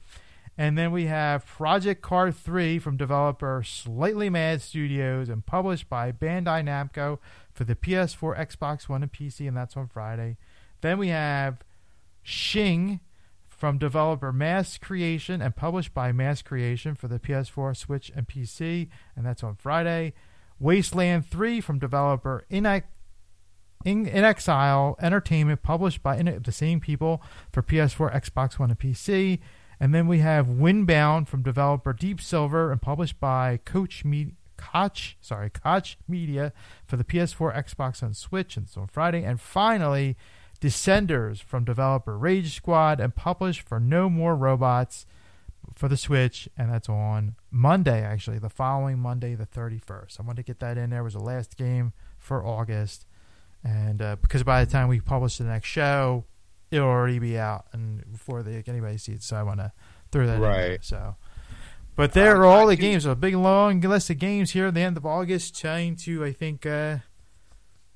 And then we have Project Car 3 from developer Slightly Mad Studios and published by Bandai Namco for the PS4, Xbox One, and PC, and that's on Friday. Then we have Shing from developer Mass Creation and published by Mass Creation for the PS4, Switch, and PC, and that's on Friday. Wasteland 3 from developer In, In, inXile Entertainment, published by In- the same people for PS4, Xbox One, and PC. And then we have Windbound from developer Deep Silver and published by Coach Me- Koch, sorry, Koch Media for the PS4, Xbox, and Switch, and so on Friday. And finally, Descenders from developer Rage Squad and published for No More Robots for the Switch, and that's on Monday, actually, the following Monday, the 31st. I wanted to get that in there. It was the last game for August. And uh, because by the time we publish the next show, it'll already be out and before they, anybody sees it. So I want to throw that in there. Right. So, but there Um, are all I the do- games. A big long list of games here at the end of August, trying to, I think, uh,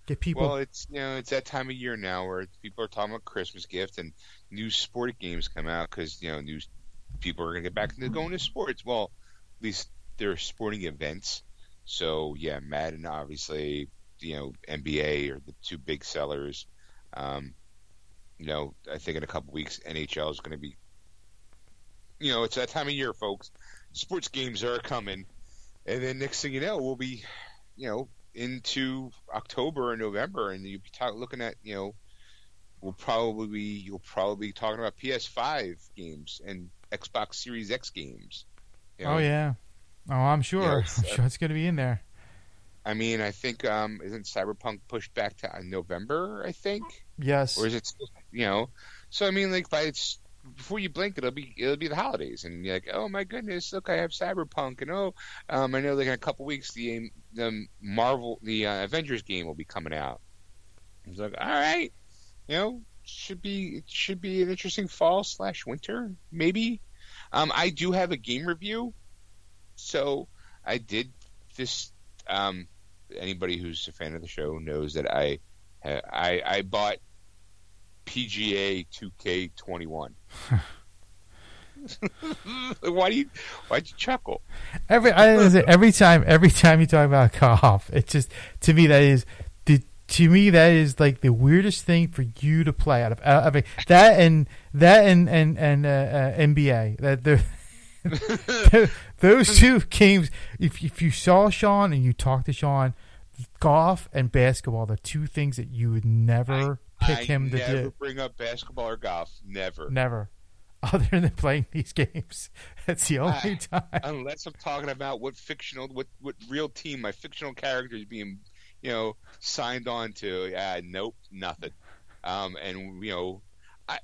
get people. Well, it's you know it's that time of year now where people are talking about Christmas gift and new sport games come out because you know new people are gonna get back into going to sports. Well, at least there are sporting events. So yeah, Madden obviously, you know NBA are the two big sellers. Um, you know, I think in a couple weeks NHL is going to be. You know, it's that time of year, folks. Sports games are coming, and then next thing you know, we'll be, you know, into October and November, and you'll be ta- looking at, you know, we'll probably be you'll probably be talking about PS5 games and Xbox Series X games. you know? oh yeah. Oh, I'm sure. I'm sure it's going to be in there. I mean, I think um, isn't Cyberpunk pushed back to uh, November? I think Yes. or is it still, you know? So I mean, like by it's before you blink, it'll be it'll be the holidays, and you're like, oh my goodness, look, I have Cyberpunk, and oh, um, I know like in a couple weeks the the Marvel the uh, Avengers game will be coming out. It's like, all right, you know, should be it should be an interesting fall slash winter maybe. Um, I do have a game review, so I did this. Um, anybody who's a fan of the show knows that I I I bought PGA 2K21. why do you why'd you chuckle? Every I every time every time you talk about golf, it just to me that is the to me that is like the weirdest thing for you to play out of. I mean, that and that and and and uh, uh, NBA that the those two games. If if you saw Sean and you talked to Sean, golf and basketball, the two things that you would never pick I him to never do. bring up basketball or golf. Never. Never. Other than playing these games, that's the only time. Unless I'm talking about what fictional, what what real team my fictional character is being, you know, signed on to. Yeah, nope, nothing. Um, and you know, I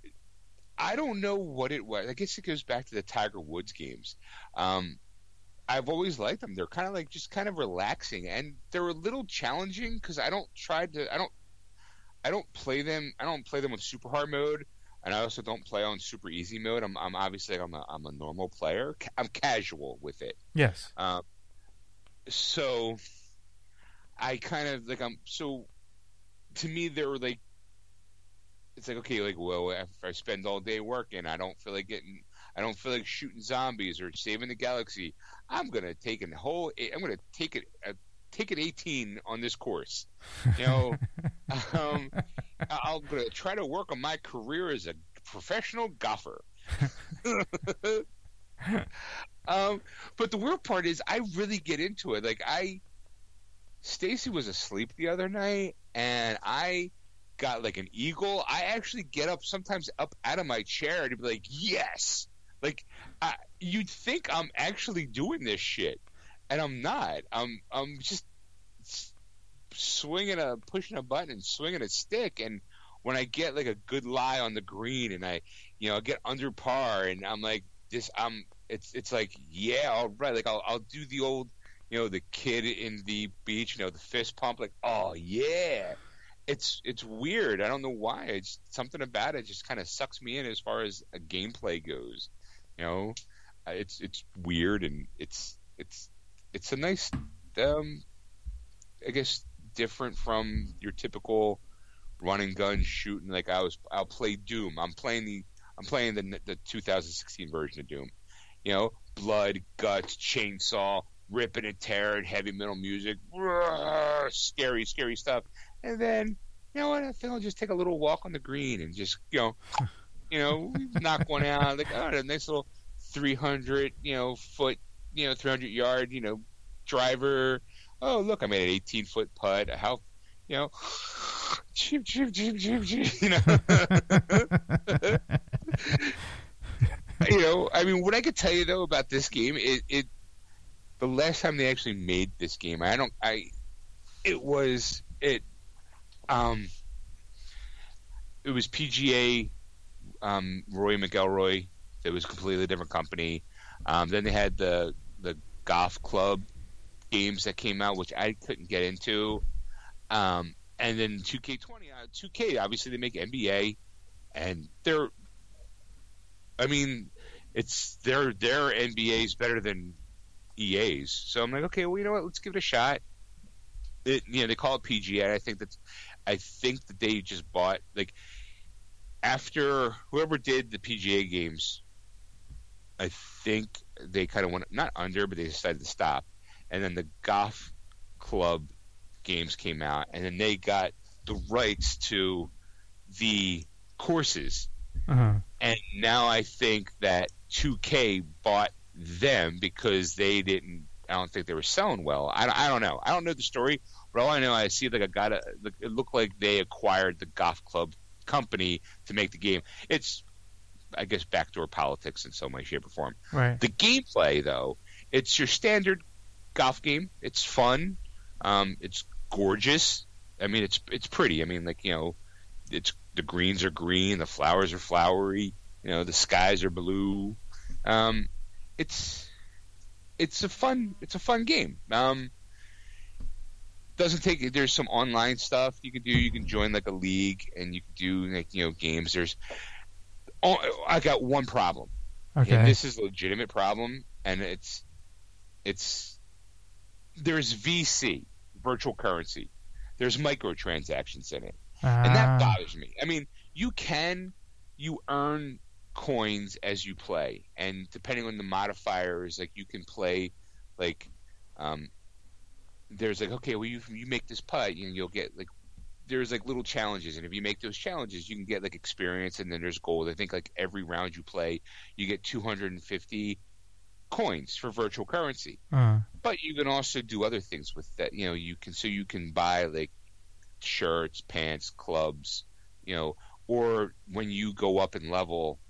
I don't know what it was. I guess it goes back to the Tiger Woods games. Um, I've always liked them. They're kind of like just kind of relaxing, and they're a little challenging because I don't try to. I don't. I don't play them. I don't play them with super hard mode, and I also don't play on super easy mode. I'm, I'm obviously I'm a, I'm a normal player. I'm casual with it. Yes. Um, so I kind of like I'm so to me they were like it's like okay like well if I spend all day working I don't feel like getting I don't feel like shooting zombies or saving the galaxy I'm gonna take a whole I'm gonna take it uh, take an 18 on this course you know um, I'm gonna try to work on my career as a professional golfer um, but the weird part is, I really get into it. Like I, Stacy was asleep the other night, and I got like an eagle. I actually get up sometimes up out of my chair to be like, yes, like I, you'd think I'm actually doing this shit, and I'm not. I'm I'm just swinging a pushing a button and swinging a stick, and when I get like a good lie on the green, and I, you know, get under par, and I'm like this, I'm it's it's like yeah, all right. Like I'll I'll do the old, you know, the kid in the beach, you know, the fist pump. Like oh yeah, it's it's weird. I don't know why. It's something about it just kind of sucks me in as far as a gameplay goes. You know, Uh, it's it's weird and it's it's it's a nice, um, I guess different from your typical run and gun shooting. Like I was, I'll play Doom. I'm playing the I'm playing the the 2016 version of Doom you know, blood, guts, chainsaw, ripping and tearing, heavy metal music, roar, scary, scary stuff. And then, you know what? I think I'll just take a little walk on the green and just, you know, you know, knock one out. Like, oh, a nice little 300, you know, foot, you know, 300 yard, you know, driver. Oh, look, I made an 18 foot putt. How, you know, chip, chip, chip, chip, chip, you know. you know, I mean, what I could tell you though about this game, it, it the last time they actually made this game, I don't, I, it was it, um, it was PGA, um, Rory McIlroy. It was a completely different company. Um, then they had the the golf club games that came out, which I couldn't get into. Um, and then 2K20, uh, 2K obviously they make NBA, and they're I mean, it's their their NBA is better than EA's. So I'm like, okay, well, you know what? Let's give it a shot. It, you know, they call it PGA. I think that's, I think that they just bought like after whoever did the PGA games. I think they kind of went not under, but they decided to stop. And then the golf club games came out, and then they got the rights to the courses Uh-huh. and now I think that 2K bought them because they didn't. I don't think they were selling well. I, I don't know. I don't know the story, but all I know, I see like I got a. It looked like they acquired the golf club company to make the game. It's, I guess, backdoor politics in some way, shape, or form. Right. The gameplay, though, it's your standard golf game. It's fun. Um, it's gorgeous. I mean, it's it's pretty. I mean, like you know, it's the greens are green, the flowers are flowery, you know, the skies are blue. Um, it's it's a fun it's a fun game. Um, doesn't take there's some online stuff you can do. You can join like a league and you can do like you know games. There's I got one problem. Okay. And this is a legitimate problem, and it's it's there's VC, virtual currency. There's microtransactions in it, and that Ah, bothers me. I mean, you can you earn coins as you play, and depending on the modifiers, like you can play like um, there's like okay, well you you make this putt, and you'll get like there's like little challenges, and if you make those challenges, you can get like experience, and then there's gold. I think like every round you play, you get 250 coins for virtual currency. uh, But you can also do other things with that. You know, you can so you can buy like shirts, pants, clubs, you know, or when you go up in level,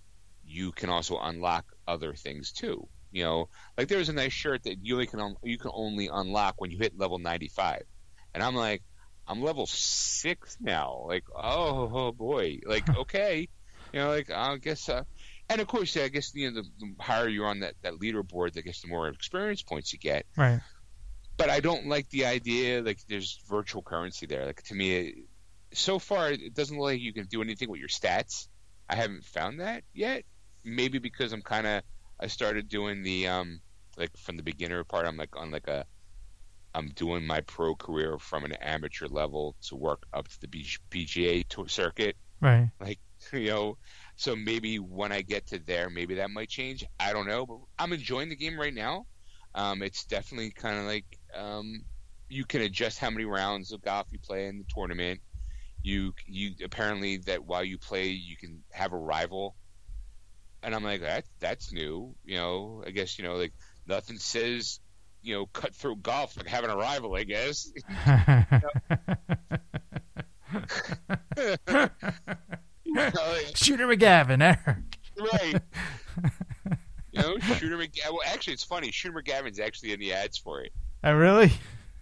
you can also unlock other things too. You know, like there's a nice shirt that you only can un- you can only unlock when you hit level 95, and I'm like, I'm level six now. Like, oh, oh boy, like okay, you know, like I guess. Uh, and of course, yeah, I guess you know, the, the higher you're on that, that leaderboard, I guess the more experience points you get right. but I don't like the idea like there's virtual currency there. Like to me, it, so far it doesn't look like you can do anything with your stats. I haven't found that yet. Maybe because I'm kind of I started doing the um like from the beginner part. I'm like on like a I'm doing my pro career from an amateur level to work up to the PGA tour circuit. Right. Like, you know, so maybe when I get to there, maybe that might change. I don't know, but I'm enjoying the game right now. Um, it's definitely kind of like um, you can adjust how many rounds of golf you play in the tournament. You you apparently that while you play, you can have a rival, and I'm like that that's new. You know, I guess you know like nothing says you know cutthroat golf like having a rival. I guess. Shooter McGavin, Eric. right. You know, Shooter McGavin. Well, actually, it's funny. Shooter McGavin's actually in the ads for it. Oh, really?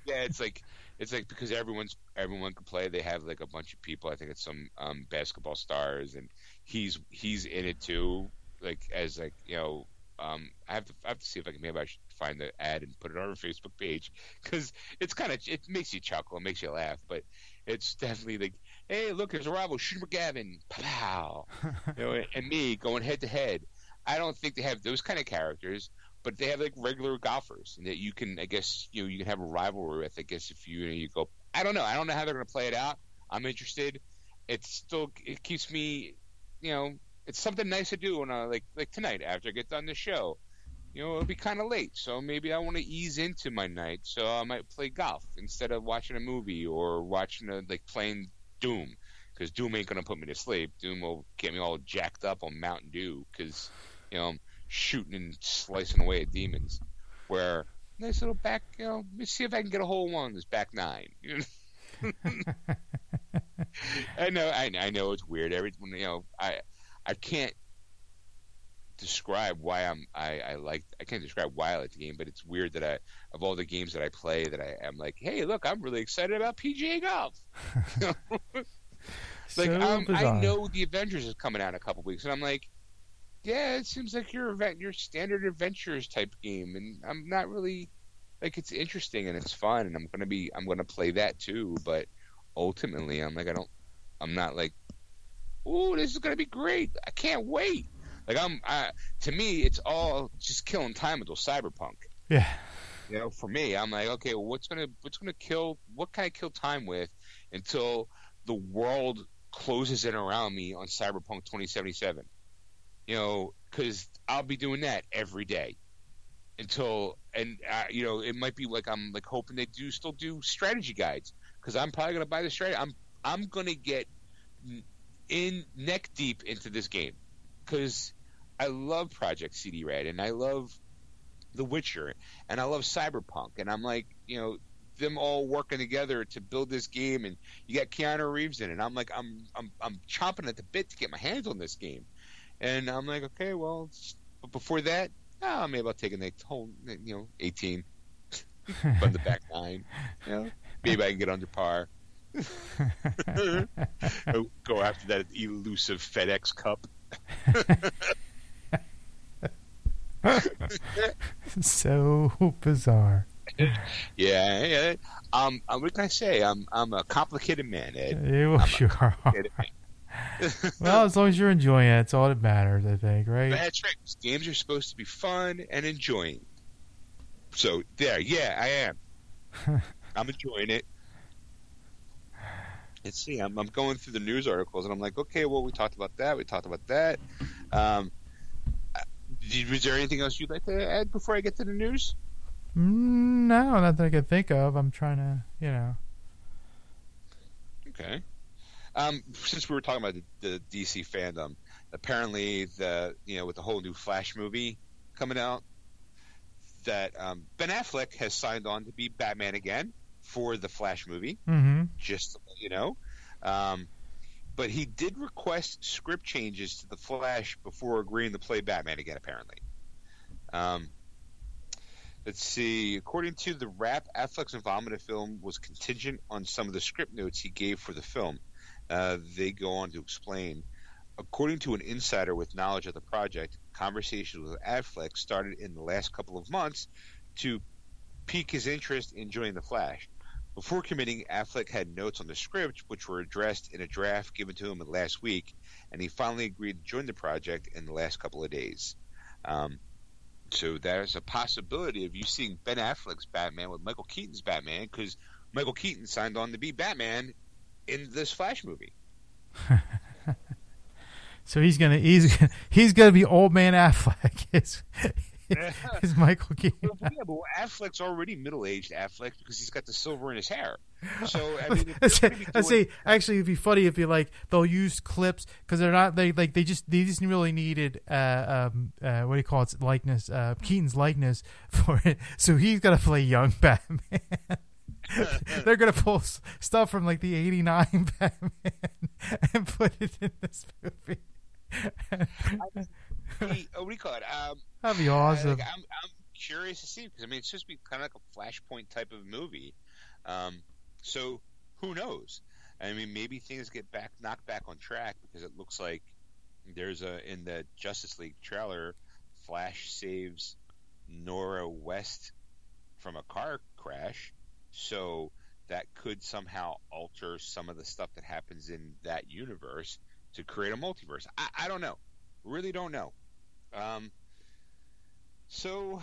Yeah, it's like it's like because everyone's everyone can play. They have like a bunch of people. I think it's some um, basketball stars, and he's he's in it too. Like as like you know, um, I have to I have to see if I can maybe I should find the ad and put it on our Facebook page because it's kind of it makes you chuckle, it makes you laugh, but it's definitely like, hey, look, there's a rival, Shooter McGavin, pow, you know, and me going head to head. I don't think they have those kind of characters, but they have like regular golfers and that you can, I guess, you know, you can have a rivalry with. I guess if you you, know, you go, I don't know, I don't know how they're going to play it out. I'm interested. It's still it keeps me, you know, it's something nice to do when I like like tonight after I get done the show. You know, it'll be kind of late, so maybe I want to ease into my night. So I might play golf instead of watching a movie or watching a like playing Doom because Doom ain't gonna put me to sleep. Doom will get me all jacked up on Mountain Dew because you know I'm shooting and slicing away at demons. Where nice little back, you know, let me see if I can get a hole one on this back nine. I know, I, I know it's weird. Every you know, I I can't describe why I'm I, I like I can't describe why I like the game, but it's weird that I of all the games that I play that I am like, hey, look, I'm really excited about PGA golf. like so um, I know the Avengers is coming out in a couple weeks, and I'm like, yeah, it seems like your event, your standard adventures type game, and I'm not really like it's interesting and it's fun, and I'm gonna be I'm gonna play that too, but ultimately, I'm like I don't I'm not like, oh, this is gonna be great, I can't wait. Like I'm, I, to me, it's all just killing time with those cyberpunk. Yeah. You know, for me, I'm like, okay, well, what's gonna what's gonna kill? What can I kill time with until the world closes in around me on Cyberpunk 2077? You know, because I'll be doing that every day until, and uh, you know, it might be like I'm like hoping they do still do strategy guides because I'm probably gonna buy the strategy. I'm I'm gonna get in neck deep into this game because I love Project CD Red and I love The Witcher and I love Cyberpunk and I'm like, you know, them all working together to build this game and you got Keanu Reeves in it. I'm like, I'm I'm I'm chomping at the bit to get my hands on this game, and I'm like, okay, well, but before that, oh, maybe I'll take a whole, you know, 18 from the back nine, you know, maybe I can get under par. Go after that elusive FedEx Cup. so bizarre. Yeah, yeah. Um, uh, what can I say? I'm I'm a complicated man, Ed. You I'm sure are. Well, as long as you're enjoying it, it's all that matters, I think, right? That's right. Games are supposed to be fun and enjoying. So there, yeah, I am. I'm enjoying it. Let's see. I'm, I'm going through the news articles and I'm like, okay, well, we talked about that. We talked about that. Um, was there anything else you'd like to add before I get to the news? Mm, no, not that I can think of. I'm trying to, you know. Okay. Um, since we were talking about the, the DC fandom, apparently the you know with the whole new Flash movie coming out, that um, Ben Affleck has signed on to be Batman again for the Flash movie. hmm Just you know, um, but he did request script changes to the Flash before agreeing to play Batman again. Apparently. Um, Let's see. According to the Wrap, Affleck's involvement in the film was contingent on some of the script notes he gave for the film. Uh, they go on to explain. According to an insider with knowledge of the project, conversations with Affleck started in the last couple of months to pique his interest in joining the Flash. Before committing, Affleck had notes on the script, which were addressed in a draft given to him last week, and he finally agreed to join the project in the last couple of days. Um, so there's a possibility of you seeing Ben Affleck's Batman with Michael Keaton's Batman because Michael Keaton signed on to be Batman in this Flash movie. So he's gonna he's he's gonna be old man Affleck. Is Michael Keaton? Well, yeah, but Affleck's already middle-aged Affleck because he's got the silver in his hair. So I mean, they're say, gonna be let's doing- say actually it'd be funny if you like they'll use clips because they're not they like they just they just really needed uh um uh what do you call it likeness uh Keaton's likeness for it so he's got to play young Batman. they're gonna pull s- stuff from like the '89 Batman and put it in this movie. Uh, what do you call it? Um, That'd be uh, awesome. like, I'm, I'm curious to see because I mean it's supposed to be kind of like a Flashpoint type of movie. Um, so who knows? I mean, maybe things get back knocked back on track because it looks like there's a in the Justice League trailer, Flash saves Nora West from a car crash, so that could somehow alter some of the stuff that happens in that universe to create a multiverse. I, I don't know, really don't know. Um, so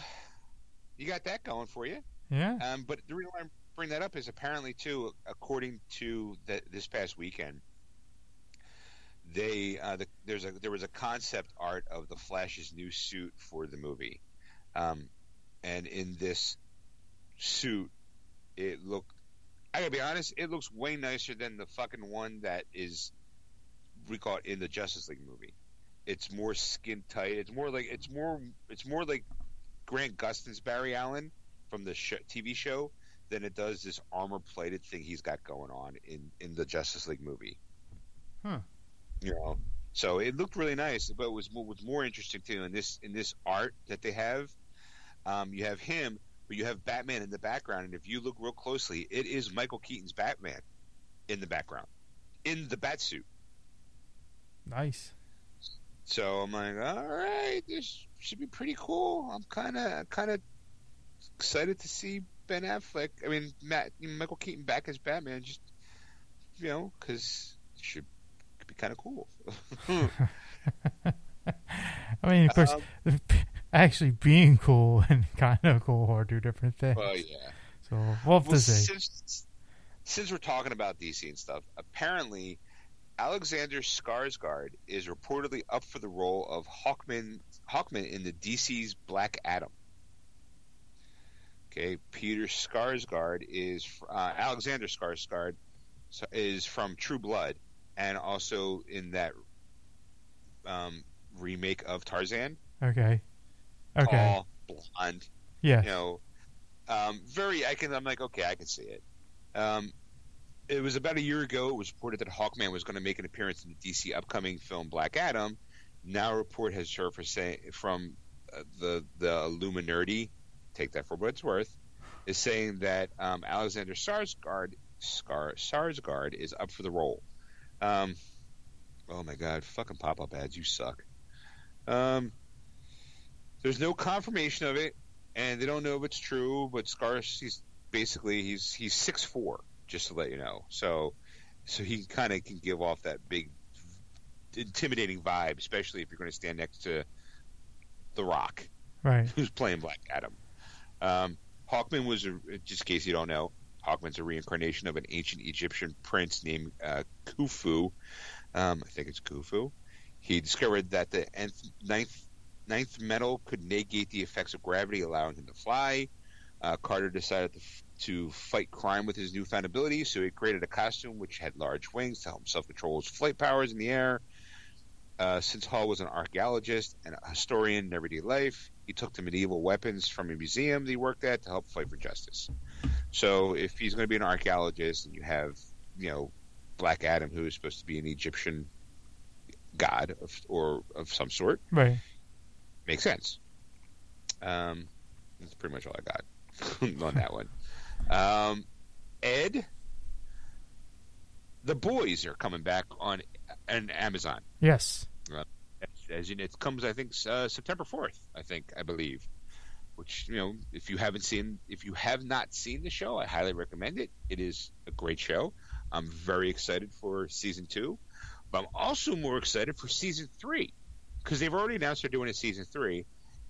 you got that going for you. Yeah. Um, but the reason why I bring that up is apparently too, according to the, this past weekend, they uh, the, there's a there was a concept art of the Flash's new suit for the movie, um, and in this suit, it looked. I gotta be honest, it looks way nicer than the fucking one that is we call it in the Justice League movie. It's more skin tight. It's more like it's more it's more like Grant Gustin's Barry Allen from the sh- TV show than it does this armor plated thing he's got going on in in the Justice League movie. Huh. You know, so it looked really nice, but it was what was more interesting too in this in this art that they have. Um, you have him, but you have Batman in the background, and if you look real closely, it is Michael Keaton's Batman in the background, in the bat suit. Nice. So I'm like, all right, this should be pretty cool. I'm kind of kind of excited to see Ben Affleck. I mean, Matt, Michael Keaton back as Batman. Just you know, because it should be kind of cool. I mean, of course, Um, actually being cool and kind of cool are two different things. well, yeah. So we'll have Well, to see. since since we're talking about DC and stuff, apparently Alexander Skarsgård is reportedly up for the role of Hawkman Hawkman in the DC's Black Adam. Okay, Peter Skarsgård is uh, Alexander Skarsgård is from True Blood, and also in that um, remake of Tarzan. Okay. Okay. Tall, blonde, yeah. you know, um, very. I can. I'm like, okay, I can see it. Um, it was about a year ago. It was reported that Hawkman was going to make an appearance in the DC upcoming film Black Adam. Now, a report has surfaced from uh, the the Illuminati, take that for what it's worth, is saying that um, Alexander Skarsgård Scar Sarsgaard is up for the role. Um, oh my god, fucking pop up ads, you suck. Um, there's no confirmation of it, and they don't know if it's true. But Scar, he's basically he's he's six four, just to let you know. So, so he kind of can give off that big, intimidating vibe, especially if you're going to stand next to The Rock, Right. who's playing Black Adam. Um, Hawkman was, a, just in case you don't know, Hawkman's a reincarnation of an ancient Egyptian prince named uh, Khufu. Um, I think it's Khufu. He discovered that the nth, ninth, ninth metal could negate the effects of gravity, allowing him to fly. Uh, Carter decided to, f- to fight crime with his newfound abilities, so he created a costume which had large wings to help himself control his flight powers in the air. Uh, since Hall was an archaeologist and a historian in everyday life, he took the medieval weapons from a museum that he worked at to help fight for justice. So, if he's going to be an archaeologist and you have, you know, Black Adam, who is supposed to be an Egyptian god of, or of some sort, Right. makes sense. Um, that's pretty much all I got on that one. Um, Ed, the boys are coming back on on Amazon. Yes. As, as you know, it comes, I think, uh, September fourth. I think, I believe. Which you know, if you haven't seen, if you have not seen the show, I highly recommend it. It is a great show. I'm very excited for season two, but I'm also more excited for season three because they've already announced they're doing a season three,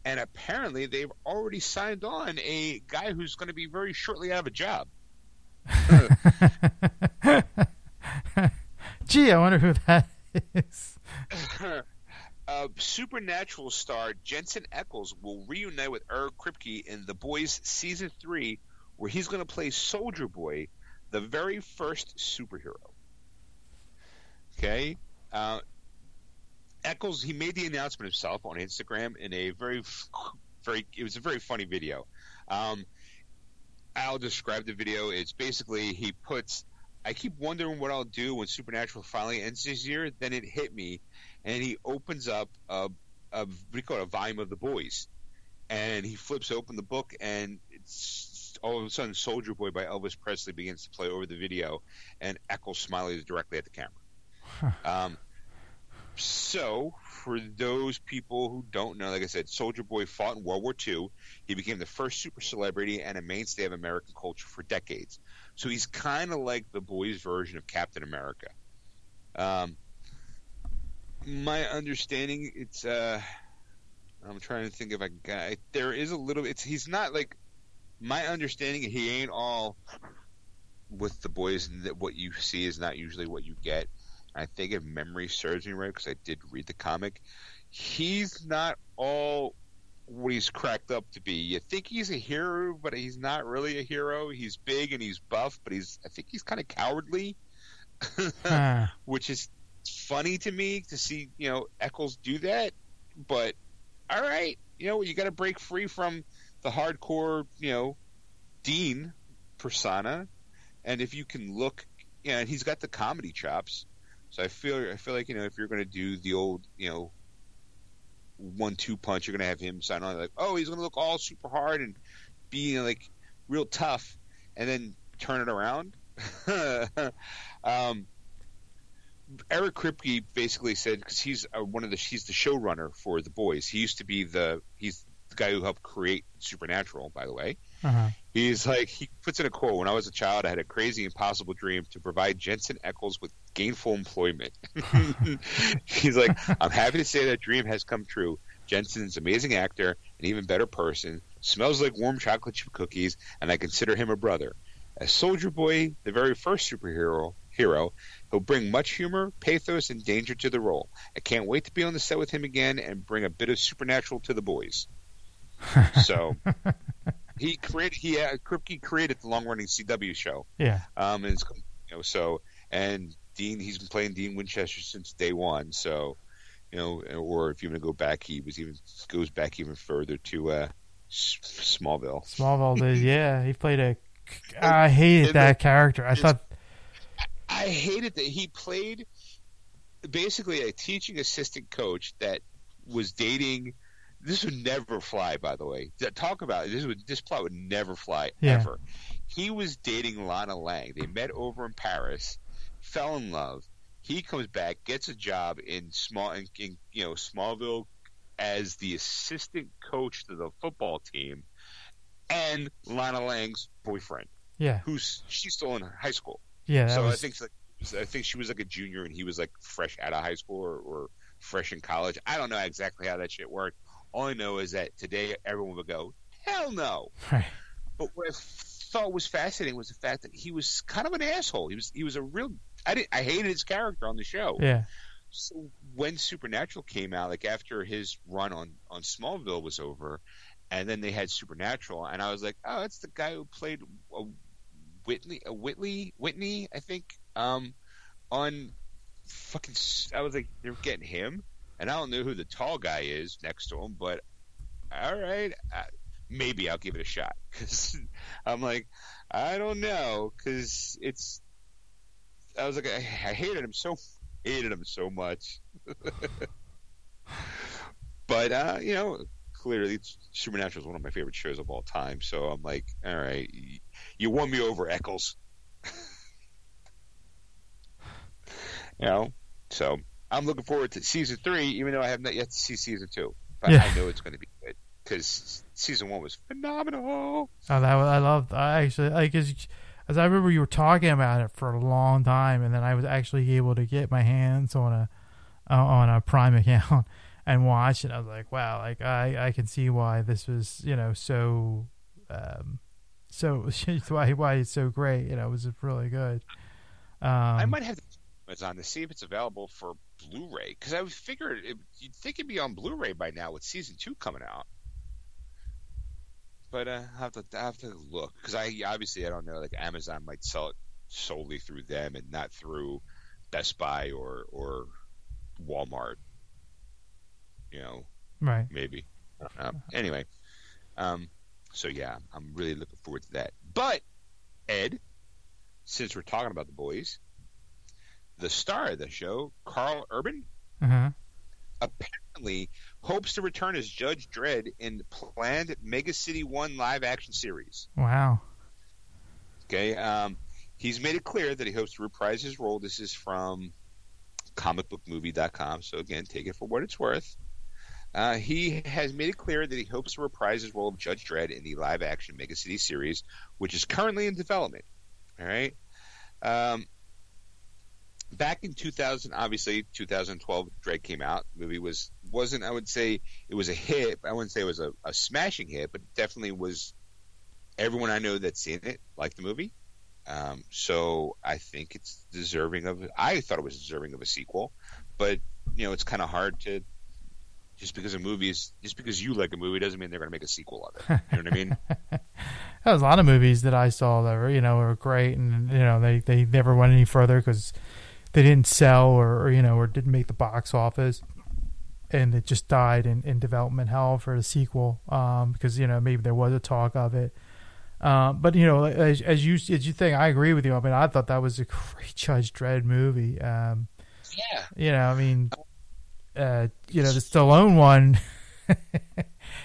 and apparently they've already signed on a guy who's going to be very shortly out of a job. Gee, I wonder who that is. uh, Supernatural star Jensen Ackles will reunite with Eric Kripke in The Boys season three, where he's going to play Soldier Boy, the very first superhero. Okay, uh, Ackles he made the announcement himself on Instagram in a very, very it was a very funny video. Um, I'll describe the video. It's basically he puts. I keep wondering what I'll do when Supernatural finally ends this year. Then it hit me, and he opens up a, a what do you call it, a volume of the boys, and he flips open the book, and it's all of a sudden Soldier Boy by Elvis Presley begins to play over the video, and Ackles smiles directly at the camera. Um, so, for those people who don't know, like I said, Soldier Boy fought in World War II. He became the first super celebrity and a mainstay of American culture for decades. So he's kind of like the boys' version of Captain America. Um, my understanding, it's uh, I'm trying to think of a guy. There is a little. It's he's not like my understanding. He ain't all with the boys, that what you see is not usually what you get. I think if memory serves me right, because I did read the comic, he's not all what he's cracked up to be. You think he's a hero, but he's not really a hero. He's big and he's buff, but he's I think he's kind of cowardly, Huh. which is funny to me to see you know Ackles do that. But all right, you know you got to break free from the hardcore you know Dean persona, and if you can look, you know, and he's got the comedy chops. So I feel I feel like you know if you're going to do the old you know one-two punch, you're going to have him sign on like, oh, he's going to look all super hard and be like real tough, and then turn it around. um, Eric Kripke basically said because he's uh, one of the he's the showrunner for the boys. He used to be the he's the guy who helped create Supernatural, by the way. Uh-huh. He's like he puts in a quote: "When I was a child, I had a crazy, impossible dream to provide Jensen Ackles with gainful employment." He's like, "I'm happy to say that dream has come true. Jensen's an amazing actor, an even better person, smells like warm chocolate chip cookies, and I consider him a brother. As Soldier Boy, the very first superhero hero, he'll bring much humor, pathos, and danger to the role. I can't wait to be on the set with him again and bring a bit of supernatural to the boys." So he created he uh, Kripke created the long running CW show. Yeah. Um, and it's, you know so and Dean he's been playing Dean Winchester since day one. So you know, or if you want to go back, he was even goes back even further to uh, Smallville. Smallville did. Yeah, he played a. I hated And that character. I thought. I hated that he played basically a teaching assistant coach that was dating this would never fly. By the way, talk about it. this would this plot would never fly Yeah. ever. He was dating Lana Lang. They met over in Paris, fell in love. He comes back, gets a job in small in, in you know Smallville as the assistant coach to the football team, and Lana Lang's boyfriend, Yeah, who's she's still in high school. yeah. So was, I think like, I think she was like a junior and he was like fresh out of high school or, or fresh in college. I don't know exactly how that shit worked. All I know is that today everyone would go, hell no. Right. But what I thought was fascinating was the fact that he was kind of an asshole. He was he was a real. I didn't. I hated his character on the show. yeah, So when Supernatural came out, like after his run on on Smallville was over, and then they had Supernatural, and I was like, oh, it's the guy who played uh, Whitley, uh, Whitley, Whitney, I think, um, on fucking. I was like, they're getting him, and I don't know who the tall guy is next to him, but all right, maybe I'll give it a shot because I'm like, I don't know, because it's. I was like, I, I hated him so hated him so much. but uh, you know, clearly Supernatural is one of my favorite shows of all time. So I'm like, all right, you won me over, Ackles. you know, so I'm looking forward to season three, even though I have not yet to see season two. But Yeah. I know it's going to be good because season one was phenomenal. Oh, that was, I loved. I actually like as as I remember you were talking about it for a long time, and then I was actually able to get my hands on a uh, on a Prime account and watch it. I was like, wow, like I I can see why this was you know so um so why why it's so great. You know, it was really good. Um, I might have to Amazon to see if it's available for Blu-ray because I would figure it, you'd think it'd be on Blu-ray by now with season two coming out. But uh, I have to I have to look because I obviously I don't know like Amazon might sell it solely through them and not through Best Buy or or Walmart. You know, right. maybe. Anyway, um, so yeah, I'm really looking forward to that. But Ed, since we're talking about the boys, the star of the show, Karl Urban, Uh-huh. apparently hopes to return as Judge Dredd in planned Mega City One live action series. Wow. Okay, um, he's made it clear that he hopes to reprise his role. This is from comicbookmovie.com, so again, take it for what it's worth. Uh, he has made it clear that he hopes to reprise his role of Judge Dredd in the live action Mega City series, which is currently in development. All right. Um, back in 2000, obviously 2012, Dredd came out. The movie was wasn't I would say it was a hit. I wouldn't say it was a, a smashing hit, but it definitely was. Everyone I know that's seen it liked the movie. Um, so I think it's deserving of. I thought it was deserving of a sequel, but you know it's kind of hard to. Just because a movie is, just because you like a movie doesn't mean they're going to make a sequel of it. You know what I mean? There was a lot of movies that I saw that were, you know, were great, and you know, they they never went any further because they didn't sell or, or you know, or didn't make the box office, and it just died in, in development hell for the sequel. Um, because you know maybe there was a talk of it. Um, but you know, as, as you as you think, I agree with you. I mean, I thought that was a great Judge Dredd movie. Um, yeah. you know, I mean, uh, you know, the Stallone one.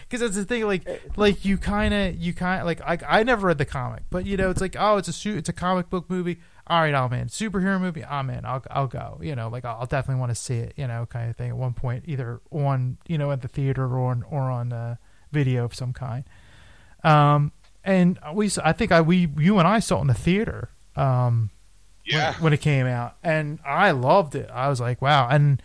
Because that's the thing, like, like you kind of, you kind of, like, I, I never read the comic, but you know, it's like, oh, it's a su- it's a comic book movie. All right, I'm in. Superhero movie, I'm in. I'll, I'll go. You know, like, I'll, I'll definitely want to see it. You know, kind of thing. At one point, either on, you know, at the theater or on, or on uh, video of some kind. Um, and we, I think I, we, you and I saw it in the theater. Um, when- Yeah. when, it came out, and I loved it. I was like, wow. And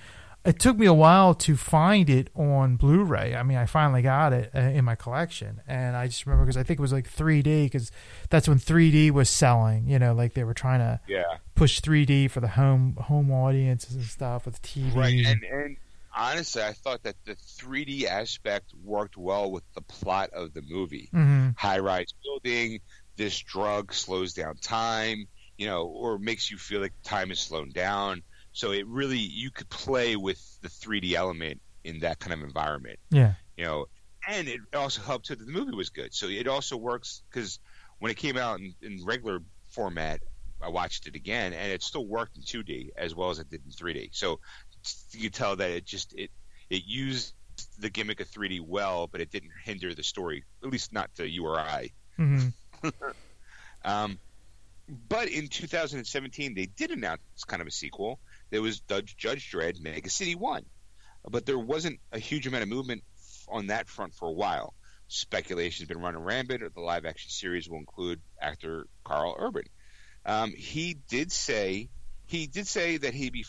it took me a while to find it on Blu-ray. I mean, I finally got it uh, in my collection, and I just remember because I think it was like 3D because that's when 3D was selling. You know, like they were trying to Yeah. push 3D for the home home audiences and stuff with TV. Right, and and honestly, I thought that the 3D aspect worked well with the plot of the movie. hmm High-rise building, this drug slows down time, you know, or makes you feel like time is slowing down. So it really you could play with the 3D element in that kind of environment, Yeah. you know. And it also helped too that the movie was good. So it also works because when it came out in, in regular format, I watched it again, and it still worked in 2D as well as it did in 3D. So you could tell that it just it it used the gimmick of 3D well, but it didn't hinder the story, at least not to you or I. hmm Um, but in 2017, they did announce kind of a sequel. There was Judge, Judge Dredd Mega City 1. But there wasn't a huge amount of movement on that front for a while. Speculation has been running rampant. That the live action series will include actor Karl Urban. Um, he did say he did say that he be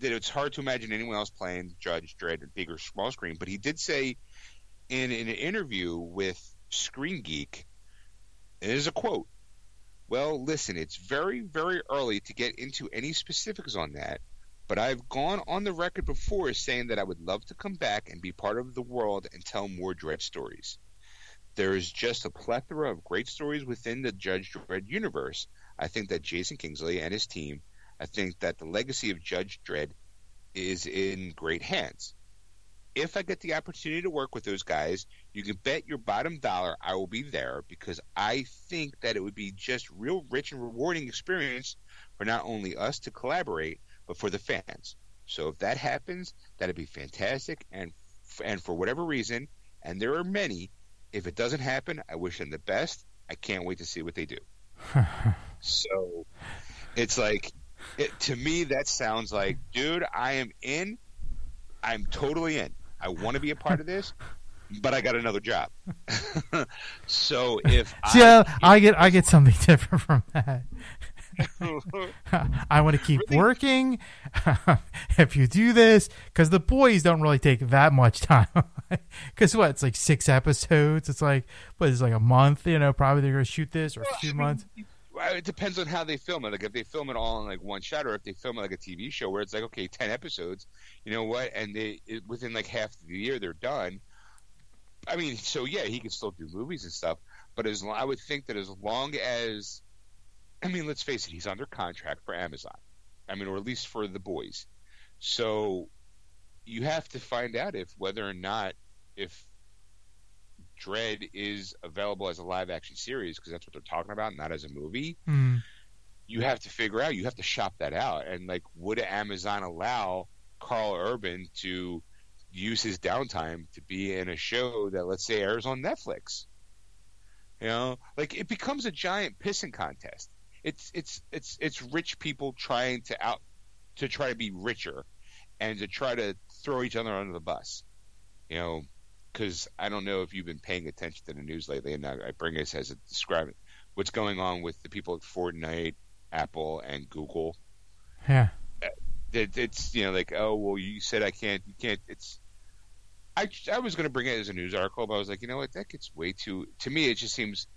that it's hard to imagine anyone else playing Judge Dredd big or small screen. But he did say in, in an interview with Screen Geek, it is a quote. Well, listen, it's very, very early to get into any specifics on that, but I've gone on the record before saying that I would love to come back and be part of the world and tell more Dredd stories. There is just a plethora of great stories within the Judge Dredd universe. I think that Jason Kingsley and his team, I think that the legacy of Judge Dredd is in great hands. If I get the opportunity to work with those guys, you can bet your bottom dollar I will be there because I think that it would be just real rich and rewarding experience for not only us to collaborate, but for the fans. So if that happens, that'd be fantastic. And and for whatever reason, and there are many, if it doesn't happen, I wish them the best. I can't wait to see what they do. so it's like it, to me that sounds like, dude, I am in. I'm totally in. I want to be a part of this, but I got another job. so if See, I, I, I get I get something different from that. I want to keep Really? working. if you do this, because the boys don't really take that much time. Because what? It's like six episodes. It's like what? It's like a month. You know, probably they're gonna shoot this or Well, a few I months. Well, it depends on how they film it. Like if they film it all in like one shot, or if they film it like a TV show where it's like okay, ten episodes, you know what? And they it, within like half the year they're done. I mean, so yeah, he can still do movies and stuff, but as I would think that as long as, I mean, let's face it, he's under contract for Amazon. I mean, or at least for the boys. So you have to find out if whether or not if Dredd is available as a live action series because that's what they're talking about, not as a movie. Hmm. You have to figure out. You have to shop that out. And like, would Amazon allow Karl Urban to use his downtime to be in a show that, let's say, airs on Netflix? You know, like it becomes a giant pissing contest. It's it's it's it's rich people trying to out to try to be richer and to try to throw each other under the bus. You know, because I don't know if you've been paying attention to the news lately, and I, bring this as a describe. What's going on with the people at Fortnite, Apple, and Google? Yeah. Uh, it, it's you know like oh well you said I can't you can't it's. I, I was going to bring it as a news article, but I was like, you know what, that gets way too. To me, it just seems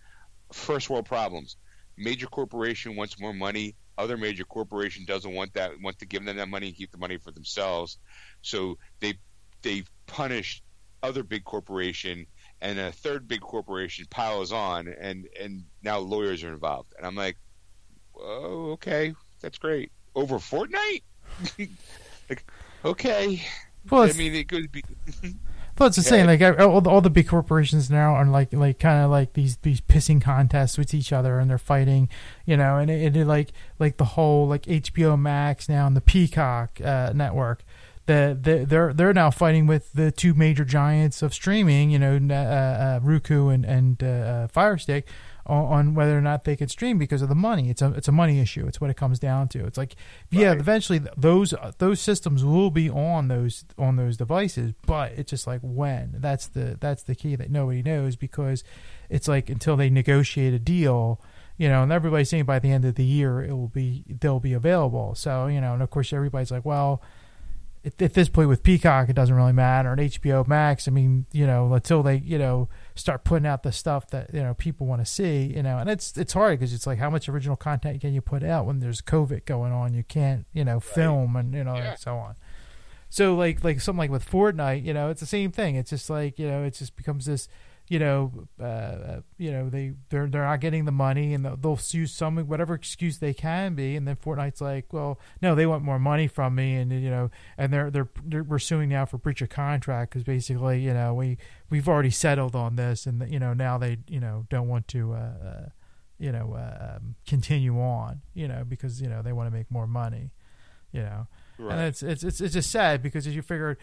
first world problems. Major corporation wants more money. Other major corporation doesn't want that. Want to give them that money and keep the money for themselves. So they they punish other big corporation, and a third big corporation piles on, and and now lawyers are involved. And I'm like, oh, okay, that's great. Over Fortnite, like, okay. Well, I mean, it could be. well, it's the same. Like all the, all the big corporations now are like like kind of like these these pissing contests with each other, and they're fighting. You know, and it, it like like the whole like HBO Max now and the Peacock uh, network. The, the, they're they're now fighting with the two major giants of streaming, you know, uh, uh, Roku and and uh, uh, Fire Stick, on, on whether or not they can stream because of the money. It's a it's a money issue. It's what it comes down to. It's like yeah, Right. eventually those those systems will be on those on those devices, but it's just like when. That's the that's the key that nobody knows because it's like until they negotiate a deal, you know, and everybody's saying by the end of the year it will be they'll be available. So you know, and of course everybody's like, well. At, at this point with Peacock, it doesn't really matter. And HBO Max, I mean, you know, until they, you know, start putting out the stuff that you know people want to see, you know, and it's it's hard because it's like how much original content can you put out when there's COVID going on? You can't, you know, film and you know Yeah. and so on. So like like something like with Fortnite, you know, it's the same thing. It's just like you know, it just becomes this, you know, uh, uh, you know, they they're they're not getting the money and they'll, they'll use some whatever excuse they can be, and then Fortnite's like, well, no, they want more money from me, and you know, and they're they're, they're we're suing now for breach of contract because basically, you know, we we've already settled on this, and you know now they you know don't want to. Uh, uh, you know, uh, um, continue on, you know, because you know they want to make more money, you know, and it's, it's it's it's just sad because as you figure,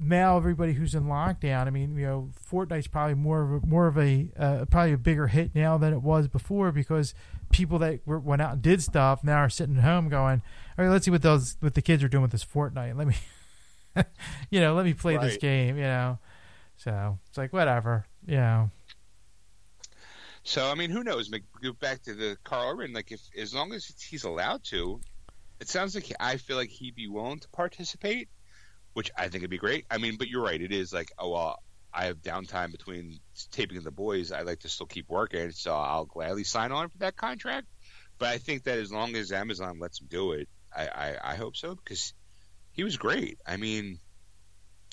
now everybody who's in lockdown, I mean, you know, Fortnite's probably more of a, more of a uh, probably a bigger hit now than it was before because people that were, went out and did stuff now are sitting at home going, all right, let's see what those what the kids are doing with this Fortnite. Let me, you know, let me play this game. You know, so it's like whatever. You know, So I mean, who knows? Go back to the Karl Urban. Like, if as long as he's allowed to, it sounds like I feel like he'd be willing to participate, which I think would be great. I mean, but you're right. It is like, oh well, I have downtime between taping the boys. I like to still keep working, so I'll gladly sign on for that contract. But I think that as long as Amazon lets him do it, I I, I hope so because he was great. I mean,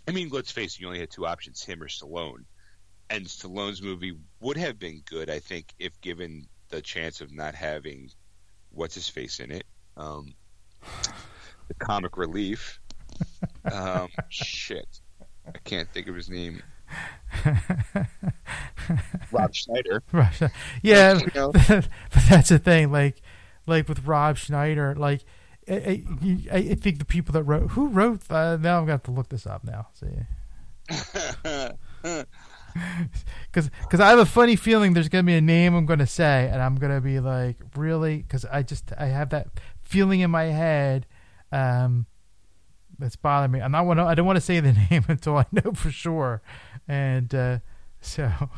I mean, let's face it, you only had two options: him or Stallone and Stallone's movie would have been good, I think, if given the chance of not having what's his face in it, um, the comic relief. Um, shit, I can't think of his name. Rob Schneider. right? Yeah, You know? but that's the thing. Like, like with Rob Schneider, like. I, I, I think the people that wrote who wrote uh, now I'm gonna have to look this up now. See, because because I have a funny feeling there's gonna be a name I'm gonna say, and I'm gonna be like, really? Because I just I have that feeling in my head um, that's bothering me. I'm not want I don't want to say the name until I know for sure, and uh, so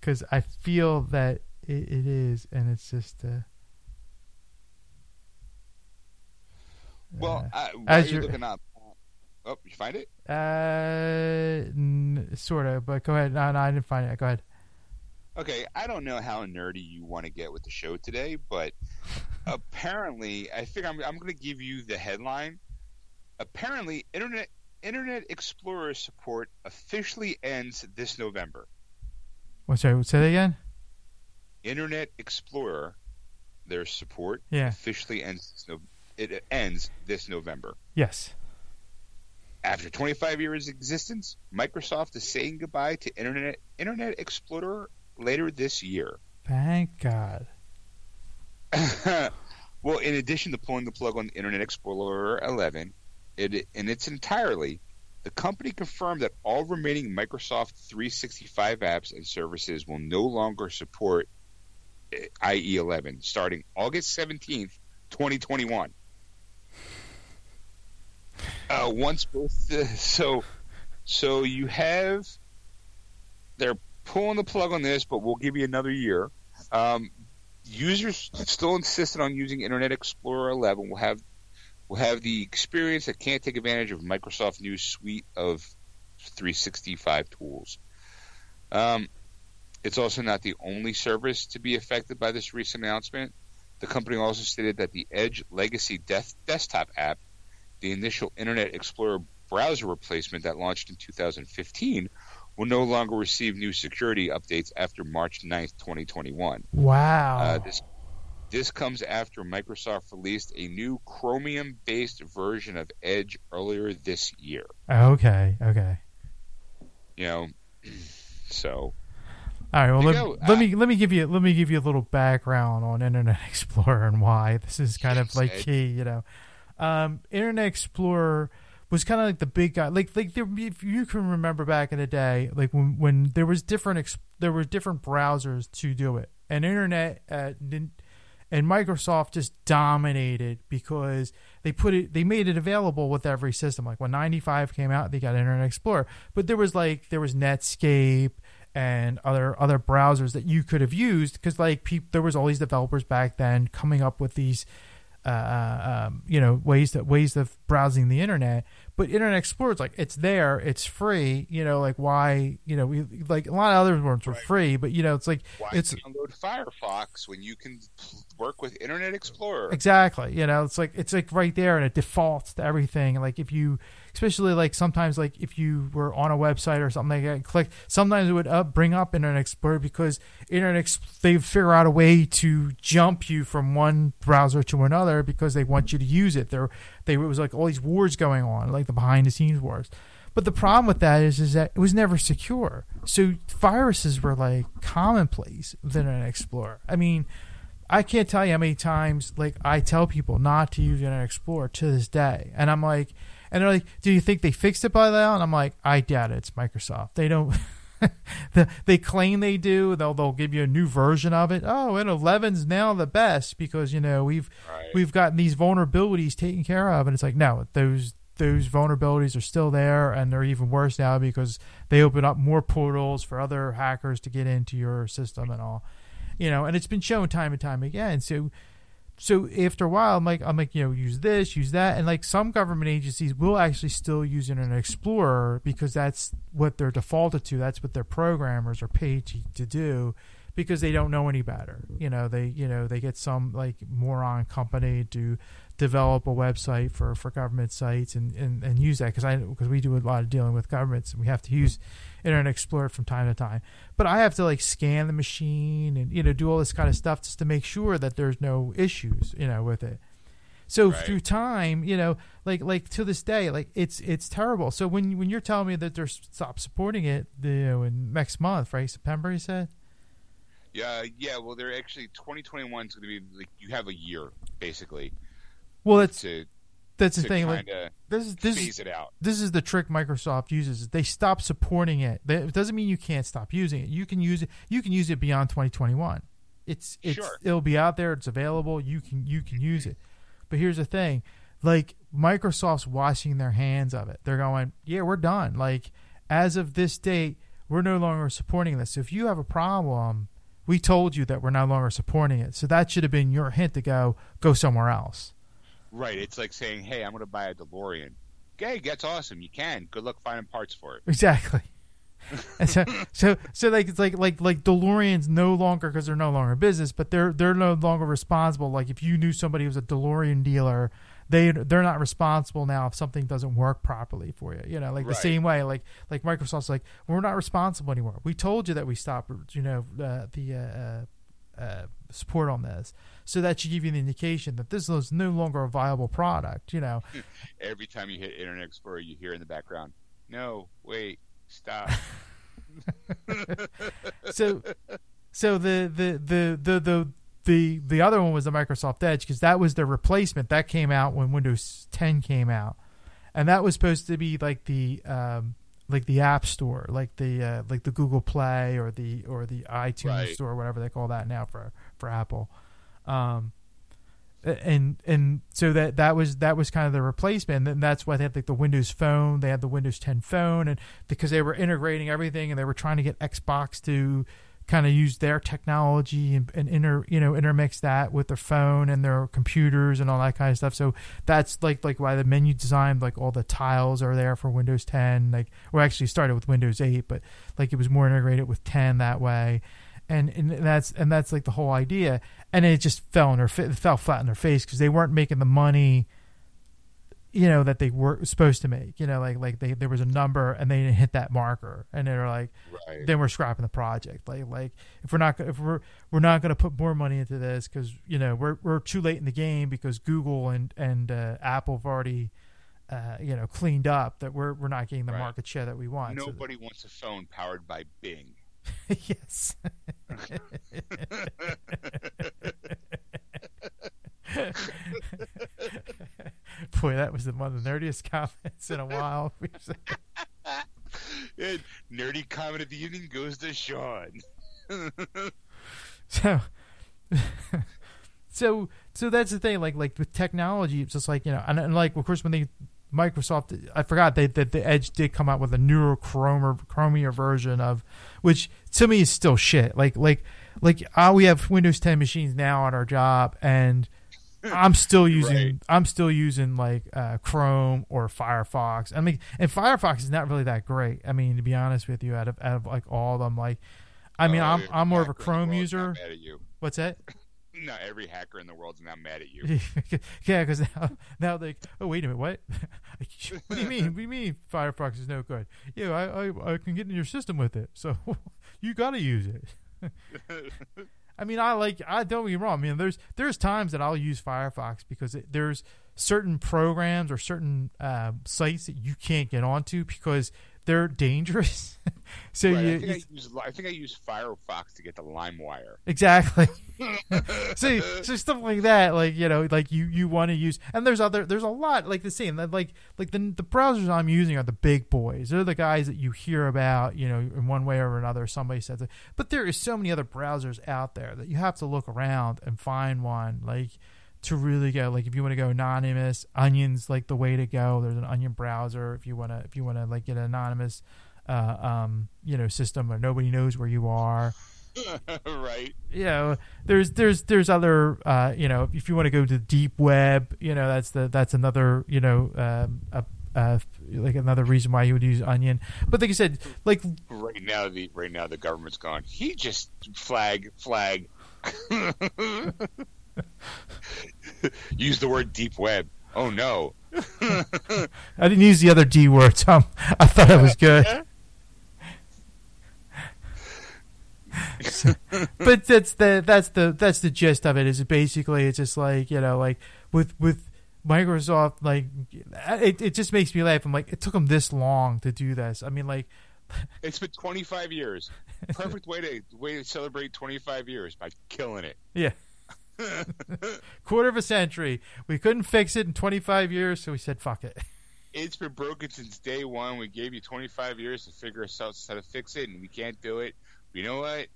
because I feel that it, it is, and it's just. Uh, well, uh, as you're you're- looking up, oh, you find it? uh, n- sort of, but go ahead. No, no, I didn't find it. Go ahead. Okay, I don't know how nerdy you want to get with the show today, but apparently, I think I'm, I'm going to give you the headline. Apparently, Internet Internet Explorer support officially ends this November. What's sorry? Say that again. Internet Explorer, their support Yeah. officially ends. This no, it ends this November. Yes. After 25 years existence, Microsoft is saying goodbye to Internet Internet Explorer later this year. Thank God. well, in addition to pulling the plug on Internet Explorer 11, it, in its entirety, the company confirmed that all remaining Microsoft 365 apps and services will no longer support eh, IE 11 starting August 17th, 2021. Uh, once both, so, so you have, they're pulling the plug on this, but we'll give you another year. Um, users still insisted on using Internet Explorer 11 will have will have the experience that can't take advantage of Microsoft's new suite of 365 tools. Um, it's also not the only service to be affected by this recent announcement. The company also stated that the Edge Legacy death desktop app, the initial Internet Explorer browser replacement that launched in 2015, will no longer receive new security updates after March 9th, 2021. Wow. Uh, this this comes after Microsoft released a new Chromium-based version of Edge earlier this year. okay. Okay. You know, so All right. Well, let, let me let me give you let me give you a little background on Internet Explorer and why this is kind of like key. You know, um, Internet Explorer was kind of like the big guy. Like like there, if you can remember back in the day, like when when there was different there were different browsers to do it, and Internet uh, didn't. And Microsoft just dominated because they put it, they made it available with every system. Like when 95 came out, they got Internet Explorer, but there was like there was Netscape and other other browsers that you could have used because like peop, there was all these developers back then coming up with these uh, um, you know ways that ways of browsing the internet but internet explorer is like it's there it's free you know like why you know we like a lot of other ones were Right. free but you know it's like why it's download Firefox when you can work with Internet Explorer? Exactly. You know, it's like it's like right there and it defaults to everything. Like if you especially like sometimes like if you were on a website or something like that click sometimes it would up bring up Internet Explorer because Internet Ex- they figure out a way to jump you from one browser to another because they want you to use it. There they it was like all these wars going on, like the behind the scenes wars. But the problem with that is, is that it was never secure. So viruses were like commonplace with Internet Explorer. I mean, I can't tell you how many times like I tell people not to use Internet Explorer to this day, and I'm like, And they're like, "Do you think they fixed it by now?" And I'm like, "I doubt it. It's Microsoft. They don't." the, they claim they do. They'll they'll give you a new version of it. Oh, and 11's now the best because you know we've Right. we've gotten these vulnerabilities taken care of, and it's like no, those those vulnerabilities are still there, and they're even worse now because they open up more portals for other hackers to get into your system and all. You know, and it's been shown time and time again. So so after a while, I'm like, I'm like, you know, use this, use that, and like some government agencies will actually still use Internet Explorer because that's what they're defaulted to. That's what their programmers are paid to, to do because they don't know any better. You know, they you know they get some like moron company to develop a website for, for government sites and, and, and use that because I because we do a lot of dealing with governments and we have to use Internet Explorer from time to time. But I have to like scan the machine and you know do all this kind of stuff just to make sure that there's no issues you know with it. So Right. through time, you know, like like to this day, like it's it's terrible. So when when you're telling me that they're stop supporting it, you know, in next month, right, September, you said. Yeah, yeah. Well, they're actually 2021 is going to be like you have a year basically Well, that's to that's the thing. Like this is this is this is the trick Microsoft uses. They stop supporting it. They- It doesn't mean you can't stop using it. You can use it. You can use it beyond 2021. It's it's Sure. it'll be out there. It's available. You can you can use it. But here's the thing, like Microsoft's washing their hands of it. They're going, yeah, we're done. Like as of this date, we're no longer supporting this. So if you have a problem, we told you that we're no longer supporting it. So that should have been your hint to go go somewhere else. Right. It's like saying, "Hey, I'm going to buy a DeLorean." Okay, that's awesome. You can. Good luck finding parts for it. Exactly. so, so, so like it's like like like DeLoreans no longer because they're no longer in business, but they're they're no longer responsible. Like if you knew somebody who was a DeLorean dealer, they they're not responsible now if something doesn't work properly for you. You know, like the same way, like like Microsoft's like we're not responsible anymore. We told you that we stopped, you know, uh, the uh, uh, support on this, so that should give you an indication that this is no longer a viable product. You know, Every time you hit Internet Explorer, you hear in the background, "No, wait, stop." so so the the the the the the, the other one was the Microsoft Edge because that was the replacement that came out when Windows 10 came out, and that was supposed to be like the um, like the App Store, like the uh, like the Google Play or the or the iTunes Right. Store, whatever they call that now for for Apple. Um, and and so that that was that was kind of the replacement and that's why they had like the Windows Phone they had the Windows 10 phone and because they were integrating everything and they were trying to get Xbox to kind of use their technology and, and inter you know intermix that with their phone and their computers and all that kind of stuff. So that's like like why the menu design like all the tiles are there for Windows 10 like well actually started with Windows 8 but like it was more integrated with 10 that way. And and that's and that's like the whole idea. And it just fell in their fell flat in their face because they weren't making the money you know that they were supposed to make you know like like they there was a number and they didn't hit that marker and they're like right. then we're scrapping the project like like if we're not if we're we're not going to put more money into this because you know we're we're too late in the game because Google and and uh, Apple have already uh, you know cleaned up that we're we're not getting the Right. market share that we want So- Nobody wants a phone powered by Bing. yes Boy, that was the one of the nerdiest comments in a while. Nerdy comment of the evening goes to Sean. so, so, so that's the thing. Like, like with technology, it's just like you know, and, and like of course when they Microsoft, I forgot they that the Edge did come out with a newer Chrome Chromium version of, which to me is still shit. Like, like, like uh, we have Windows 10 machines now on our job, and I'm still using Right. I'm still using like uh, Chrome or Firefox. I mean, and Firefox is not really that great. I mean, to be honest with you, out of out of like all of them, like, I mean, Oh, I'm I'm more of a hacker in the Chrome user. Mad at you. What's that? Not every hacker in the world's not mad at you. yeah, because now now they oh wait a minute what? what do you mean? What do you mean Firefox is no good? Yeah, I I, I can get in your system with it, so you got to use it. I mean, I like. I don't get me wrong. I mean, there's there's times that I'll use Firefox because it, there's certain programs or certain uh, sites that you can't get onto because they're dangerous. so Right, you, I, think you- I, use, I think I use Firefox to get the LimeWire. exactly. so, so stuff like that, like you know, like you you want to use, and there's other, there's a lot like the same, like like the the browsers I'm using are the big boys. They're the guys that you hear about, you know, in one way or another. Somebody says it, but there is so many other browsers out there that you have to look around and find one like to really go. Like if you want to go anonymous, Onion's like the way to go. There's an Onion browser if you want to if you want to like get anonymous, uh, um, you know, system where nobody knows where you are right. you know there's there's there's other uh you know if you want to go to the deep web you know that's the that's another you know um a, uh like another reason why you would use onion but like i said like Right now, the right now the government's gone. He just flag flag. Use the word deep web. Oh no. i didn't use the other d word so i thought it was good but that's the that's the that's the gist of it is basically it's just like you know like with with microsoft like it, it just makes me laugh i'm like it took them this long to do this i mean like It's been 25 years. Perfect way to way to celebrate 25 years by killing it. Yeah. Quarter of a century. We couldn't fix it in 25 years, so we said, fuck it. It's been broken since day one. We gave you 25 years to figure us out how to fix it, and we can't do it. You know what?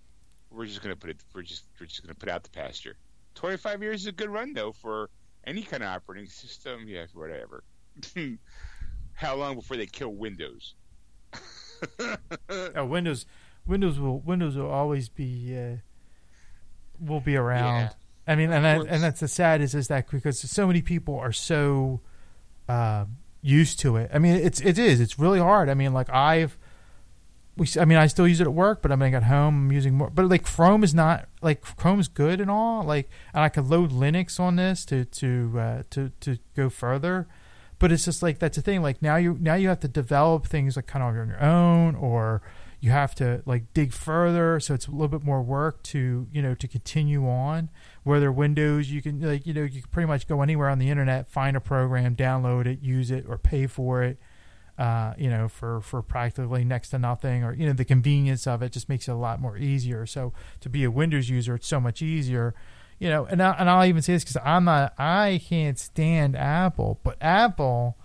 We're just gonna put it. We're just we're just gonna put out the pasture. 25 years is a good run though for any kind of operating system. Yeah, whatever. how long before they kill Windows? Oh, Windows, Windows will Windows will always be uh, will be around. Yeah. I mean, and that, and that's the sad is is that because so many people are so uh, used to it. I mean, it's it is it's really hard. I mean, like I've we I mean I still use it at work, but I mean at home I'm using more. But like Chrome is not like Chrome's good and all. Like and I could load Linux on this to to uh, to to go further. But it's just like that's the thing. Like now you now you have to develop things like kind of on your own, or you have to like dig further. So it's a little bit more work to you know to continue on. Where there Windows, you can like you know you can pretty much go anywhere on the internet, find a program, download it, use it, or pay for it uh, you know, for, for practically next to nothing, or you know, the convenience of it just makes it a lot more easier. So to be a Windows user, it's so much easier, you know. And I, and I'll even say this because I'm not, I can't stand Apple, but Apple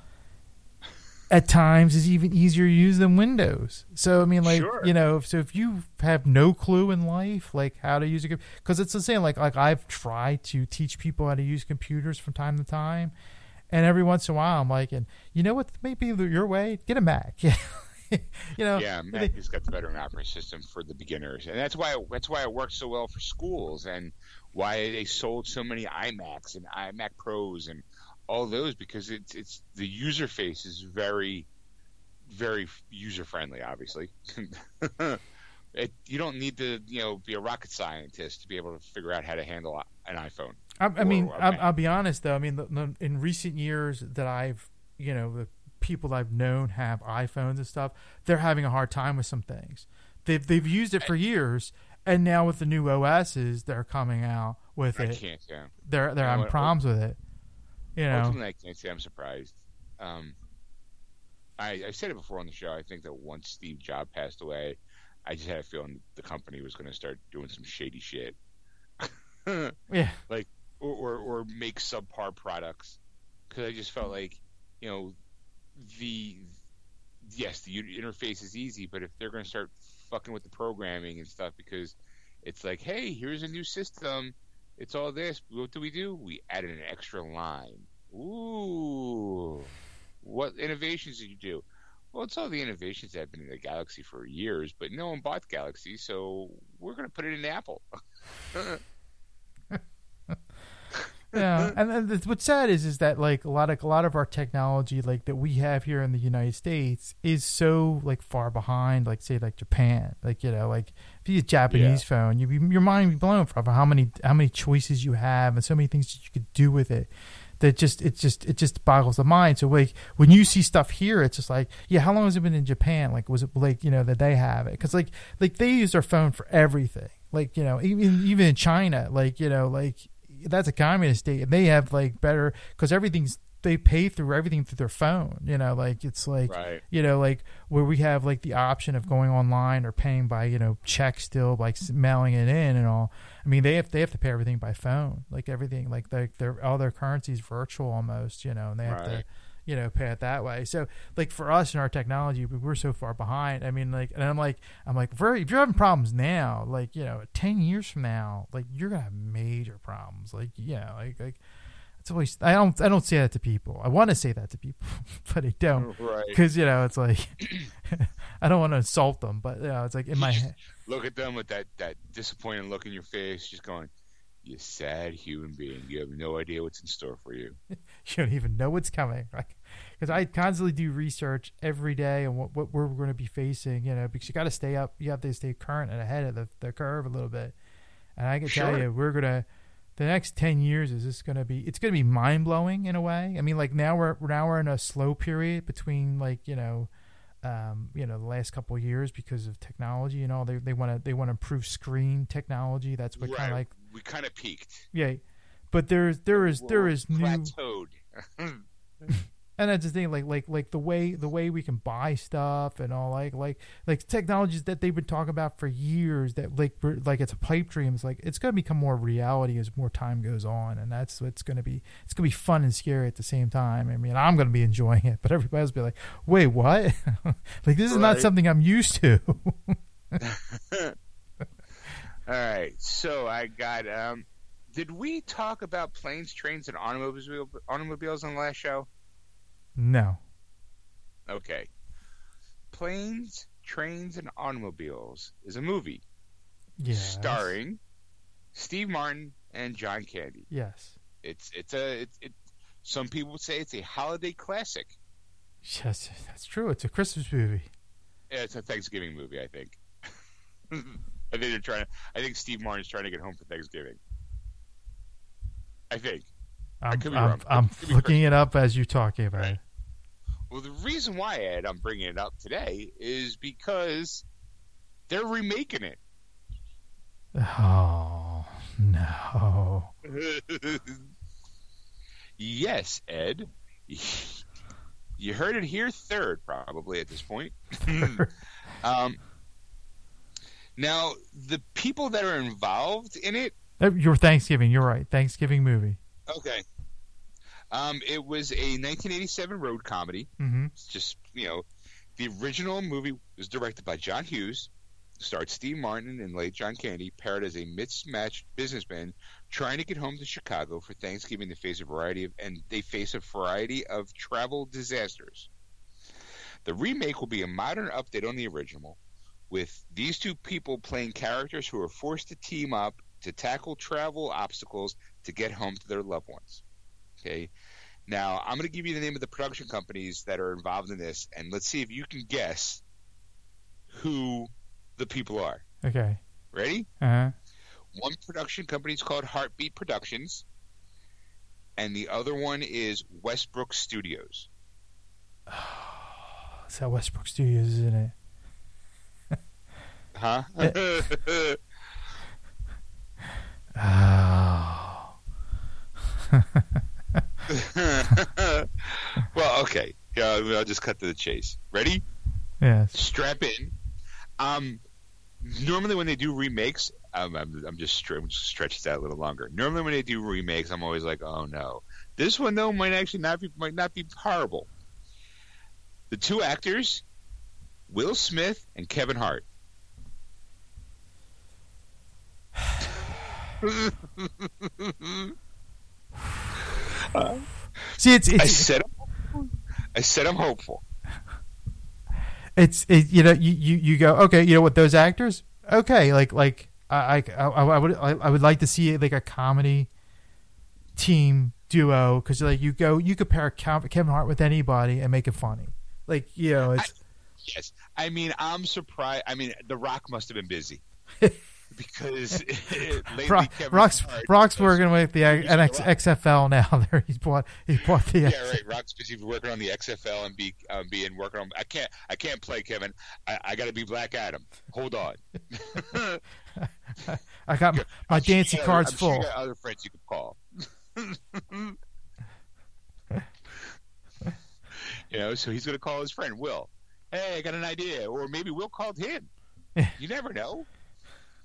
at times is even easier to use than Windows. So I mean, like Sure. you know, so if you have no clue in life, like how to use a computer, because it's the same. Like like I've tried to teach people how to use computers from time to time, and every once in a while I'm like, and you know what? Maybe your way, get a Mac. you know, Yeah, Mac has got the better operating system for the beginners, and that's why that's why it works so well for schools, and why they sold so many iMacs and iMac Pros and all those because it's it's the user face is very very user friendly. Obviously, it, you don't need to you know be a rocket scientist to be able to figure out how to handle an iPhone. I, I mean, Or a I'll, I'll be honest though. I mean, the, the, in recent years that I've, you know, the people I've known have iPhones and stuff, they're having a hard time with some things. They've they've used it for years, and now with the new OSs that are coming out with I it, can't. Yeah. they're they're having problems with it. You know, I can't say I'm surprised. Um, I, I said it before on the show. I think that once Steve Jobs passed away, I just had a feeling the company was going to start doing some shady shit, yeah, or or make subpar products. Because I just felt like, you know, the yes, the interface is easy, but if they're going to start fucking with the programming and stuff, because it's like, hey, here's a new system. It's all this. What do we do? We added an extra line. Ooh. What innovations did you do? Well, it's all the innovations that have been in the Galaxy for years, but no one bought Galaxy, so we're going to put it in Apple. yeah. And, and what's sad is is that like a lot of a lot of our technology like that we have here in the United States is so like far behind, like say like Japan, like you know, like if you use a Japanese phone, you your mind be blown for how many how many choices you have and so many things that you could do with it. That just it just it just boggles the mind. So like when you see stuff here, it's just like yeah, how long has it been in Japan? Like was it like you know that they have it? Because like like they use their phone for everything. Like you know even even in China, like you know like that's a communist state and they have like better because everything's they pay through everything through their phone. You know, like it's like Right. you know, like where we have like the option of going online or paying by you know check still, like mailing it in and all. I mean, they have they have to pay everything by phone, like everything, like their their all their currencies virtual almost. You know, and they have to Right. You know pay it that way. So like for us in our technology, we- we're so far behind. I mean, like, and I'm like, I'm like, for, if you're having problems now, like you know, ten years from now, like you're gonna have major problems. Like yeah, like like. It's always I don't I don't say that to people. I want to say that to people, but I don't Right. because you know it's like I don't want to insult them, but you know it's like in my head. Look at them with that, that disappointed look in your face, just going, You sad human being. You have no idea what's in store for you. you don't even know what's coming. Like, because I constantly do research every day on what, what we're going to be facing, you know, because you got to stay up, you have to stay current and ahead of the, the curve a little bit. And I can tell you, we're going to, the next 10 years is this going to be, it's going to be mind blowing in a way. I mean, like now we're, now we're in a slow period between like, you know, um, you know, the last couple of years because of technology and all. They, they want to, they want to improve screen technology. That's what kind of like, we kind of peaked. yeah. But there's, there is, there We're new, plateaued. and that's the thing like like like the way the way we can buy stuff and all like like like technologies that they've been talking about for years that like like it's a pipe dream it's like it's going to become more reality as more time goes on and that's what's going to be it's going to be fun and scary at the same time i mean i'm going to be enjoying it but everybody else will be like wait what like this is not something i'm used to All right. So I got. um Did we talk about planes, trains, and automobiles automobiles on the last show? No Okay. Planes, Trains, and Automobiles is a movie yeah starring Steve Martin and John Candy. yes It's it's a it's, it. Some people say it's a holiday classic. yes that's true it's a christmas movie Yeah, it's a Thanksgiving movie, I think. I think they're trying. To, I think Steve Martin's trying to get home for Thanksgiving. I think. i'm, could be I'm, wrong. I'm Could be looking it up as you're talking about Right. it Well, the reason why Ed I'm bringing it up today is because they're remaking it. oh no yes, Ed. You heard it here third, probably at this point. um, now, the people that are involved in it Your Thanksgiving. You're right. Thanksgiving movie. Okay. Um, it was a 1987 road comedy. Mm-hmm. It's just you know, the original movie was directed by John Hughes, starred Steve Martin and late John Candy, paired as a mismatched businessman trying to get home to Chicago for Thanksgiving. They face a variety of and they face a variety of travel disasters. The remake will be a modern update on the original, with these two people playing characters who are forced to team up to tackle travel obstacles to get home to their loved ones. Okay. Now, I'm going to give you the name of the production companies that are involved in this, and let's see if you can guess who the people are. Okay. Ready? Uh-huh. One production company is called Hartbeat Productions, and the other one is Westbrook Studios. It's that Westbrook Studios, isn't it? Huh? Oh. well, okay. Yeah, I'll just cut to the chase. Ready? Yes. strap in. Um, normally when they do remakes, um, I'm, I'm just stre- I'm just stretch that a little longer. Normally when they do remakes, I'm always like, oh no. This one though might actually not be might not be horrible. The two actors, Will Smith and Kevin Hart. See, it's I said I said I'm hopeful. it's it, you know you, you you go okay you know what those actors okay like like I I, I, I would I, I would like to see like a comedy team duo because like you go you compare Kev- Kevin Hart with anybody and make it funny like you know it's Yes, I mean I'm surprised. I mean The Rock must have been busy because lately Rock, Kevin Rock's Hart Rock's working with the used to NX, XFL now. There, he's bought he bought the. yeah, right. Rock's busy working on the XFL and be um, being working on. I can't. I can't play Kevin. I, I got to be Black Adam. Hold on. I got my, my I'm sure dancing cards I'm sure you full. got other friends you could call. You know, so he's going to call his friend Will. Hey, I got an idea, or maybe Will called him. you never know.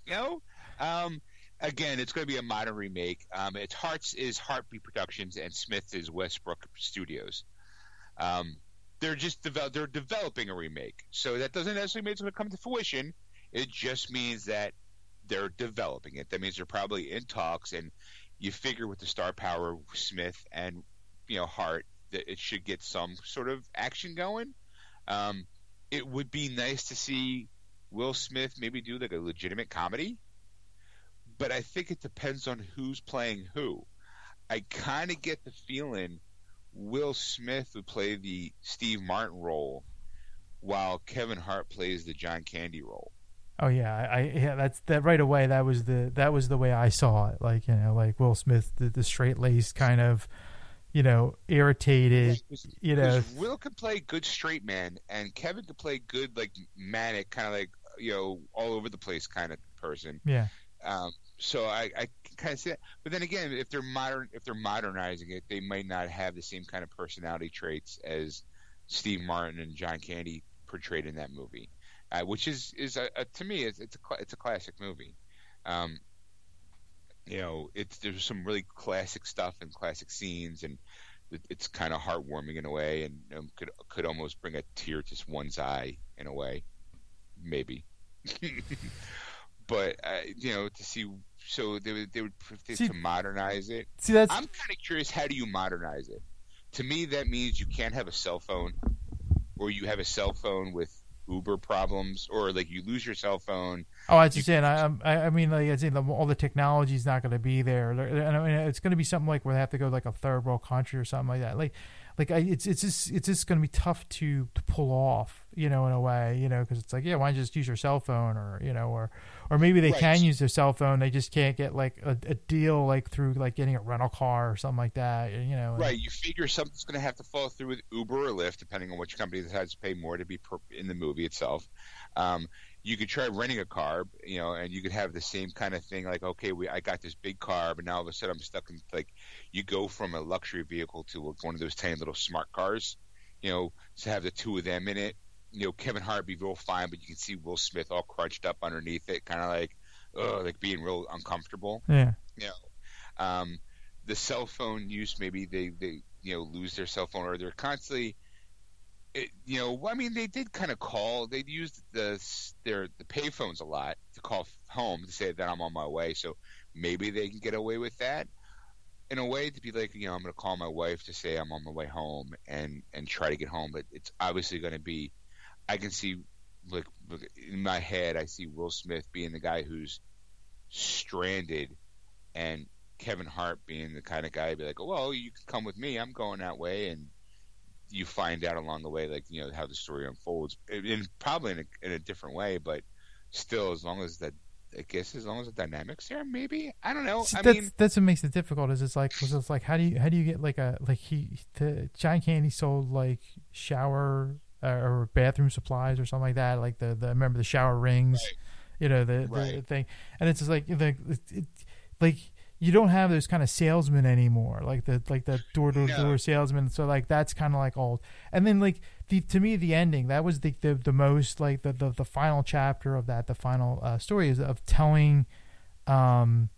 You. Um, again, it's going to be a modern remake. Um, it's Hart's is Hartbeat Productions, and Smith is Westbrook Studios. Um, they're just develop, they're developing a remake, so that doesn't necessarily mean it's going to come to fruition. It just means that they're developing it. That means they're probably in talks, and you figure with the star power Smith and you know Hart that it should get some sort of action going. Um, it would be nice to see Will Smith maybe do like a legitimate comedy, but I think it depends on who's playing who. I kind of get the feeling Will Smith would play the Steve Martin role, while Kevin Hart plays the John Candy role. Oh yeah, I, yeah that's that right away. That was the that was the way I saw it. Like you know, like Will Smith, the, the straight laced kind of, you know, irritated. you know, Will can play good straight man, and Kevin can play good like manic, kind of like you know all over the place kind of person. yeah, Um, so I, I kind of see that. But then again, if they're modern, if they're modernizing it, they might not have the same kind of personality traits as Steve Martin and John Candy portrayed in that movie, uh, which is is a, a, to me it's, it's a it's a classic movie. Um, you know, it's there's some really classic stuff and classic scenes, and it- it's kind of heartwarming in a way, and um, could could almost bring a tear to one's eye in a way, maybe. but uh, you know, to see so they would they would See- to modernize it. see that's I'm kind of curious. How do you modernize it? To me, that means you can't have a cell phone, or you have a cell phone with Uber problems, or like you lose your cell phone. Oh, I just saying. I, I, I mean, like I said, the, all the technology's not going to be there. And I mean, it's going to be something like where they have to go like a third world country or something like that. Like, like I, it's it's just it's just going to be tough to to pull off, you know, in a way, you know, because it's like, yeah, why don't you just use your cell phone, or you know, or or maybe they Right. can use their cell phone, they just can't get like a, a deal like through like getting a rental car or something like that, you know. and- Right, you figure something's going to have to fall through with Uber or Lyft, depending on which company decides to pay more to be per, in the movie itself. Um, you could try renting a car, you know, and you could have the same kind of thing, like, okay, we I got this big car, but now all of a sudden I'm stuck in like, you go from a luxury vehicle to one of those tiny little smart cars, you know, to have the two of them in it. You know, Kevin Hart be real fine, but you can see Will Smith all crunched up underneath it, kind of like, ugh, like being real uncomfortable yeah. you know, um, the cell phone use maybe they they you know lose their cell phone or they're constantly, it, you know, I mean they did kind of call they used the s- their the payphones a lot to call home to say that I'm on my way, so maybe they can get away with that. In a way, to be like, you know, I'm going to call my wife to say I'm on my way home and and try to get home, but it's obviously going to be. I can see, like, look, in my head, I see Will Smith being the guy who's stranded and Kevin Hart being the kind of guy to be like, oh, well, you can come with me. I'm going that way, and you find out along the way, like you know how the story unfolds, in probably in a, in a different way, but still, as long as that, I guess, as long as the dynamics there, maybe I don't know. See, I that's mean, that's what makes it difficult. Is it's like it's like how do you how do you get like a like he the John Candy sold like shower uh, or bathroom supplies or something like that. Like the the remember the shower rings, Right. you know the the thing, and it's just like the it, it, like you don't have those kind of salesmen anymore. Like the like the door to door salesman. So like that's kind of like old. And then like the to me the ending that was the the, the most like the, the the final chapter of that the final uh, story is of telling um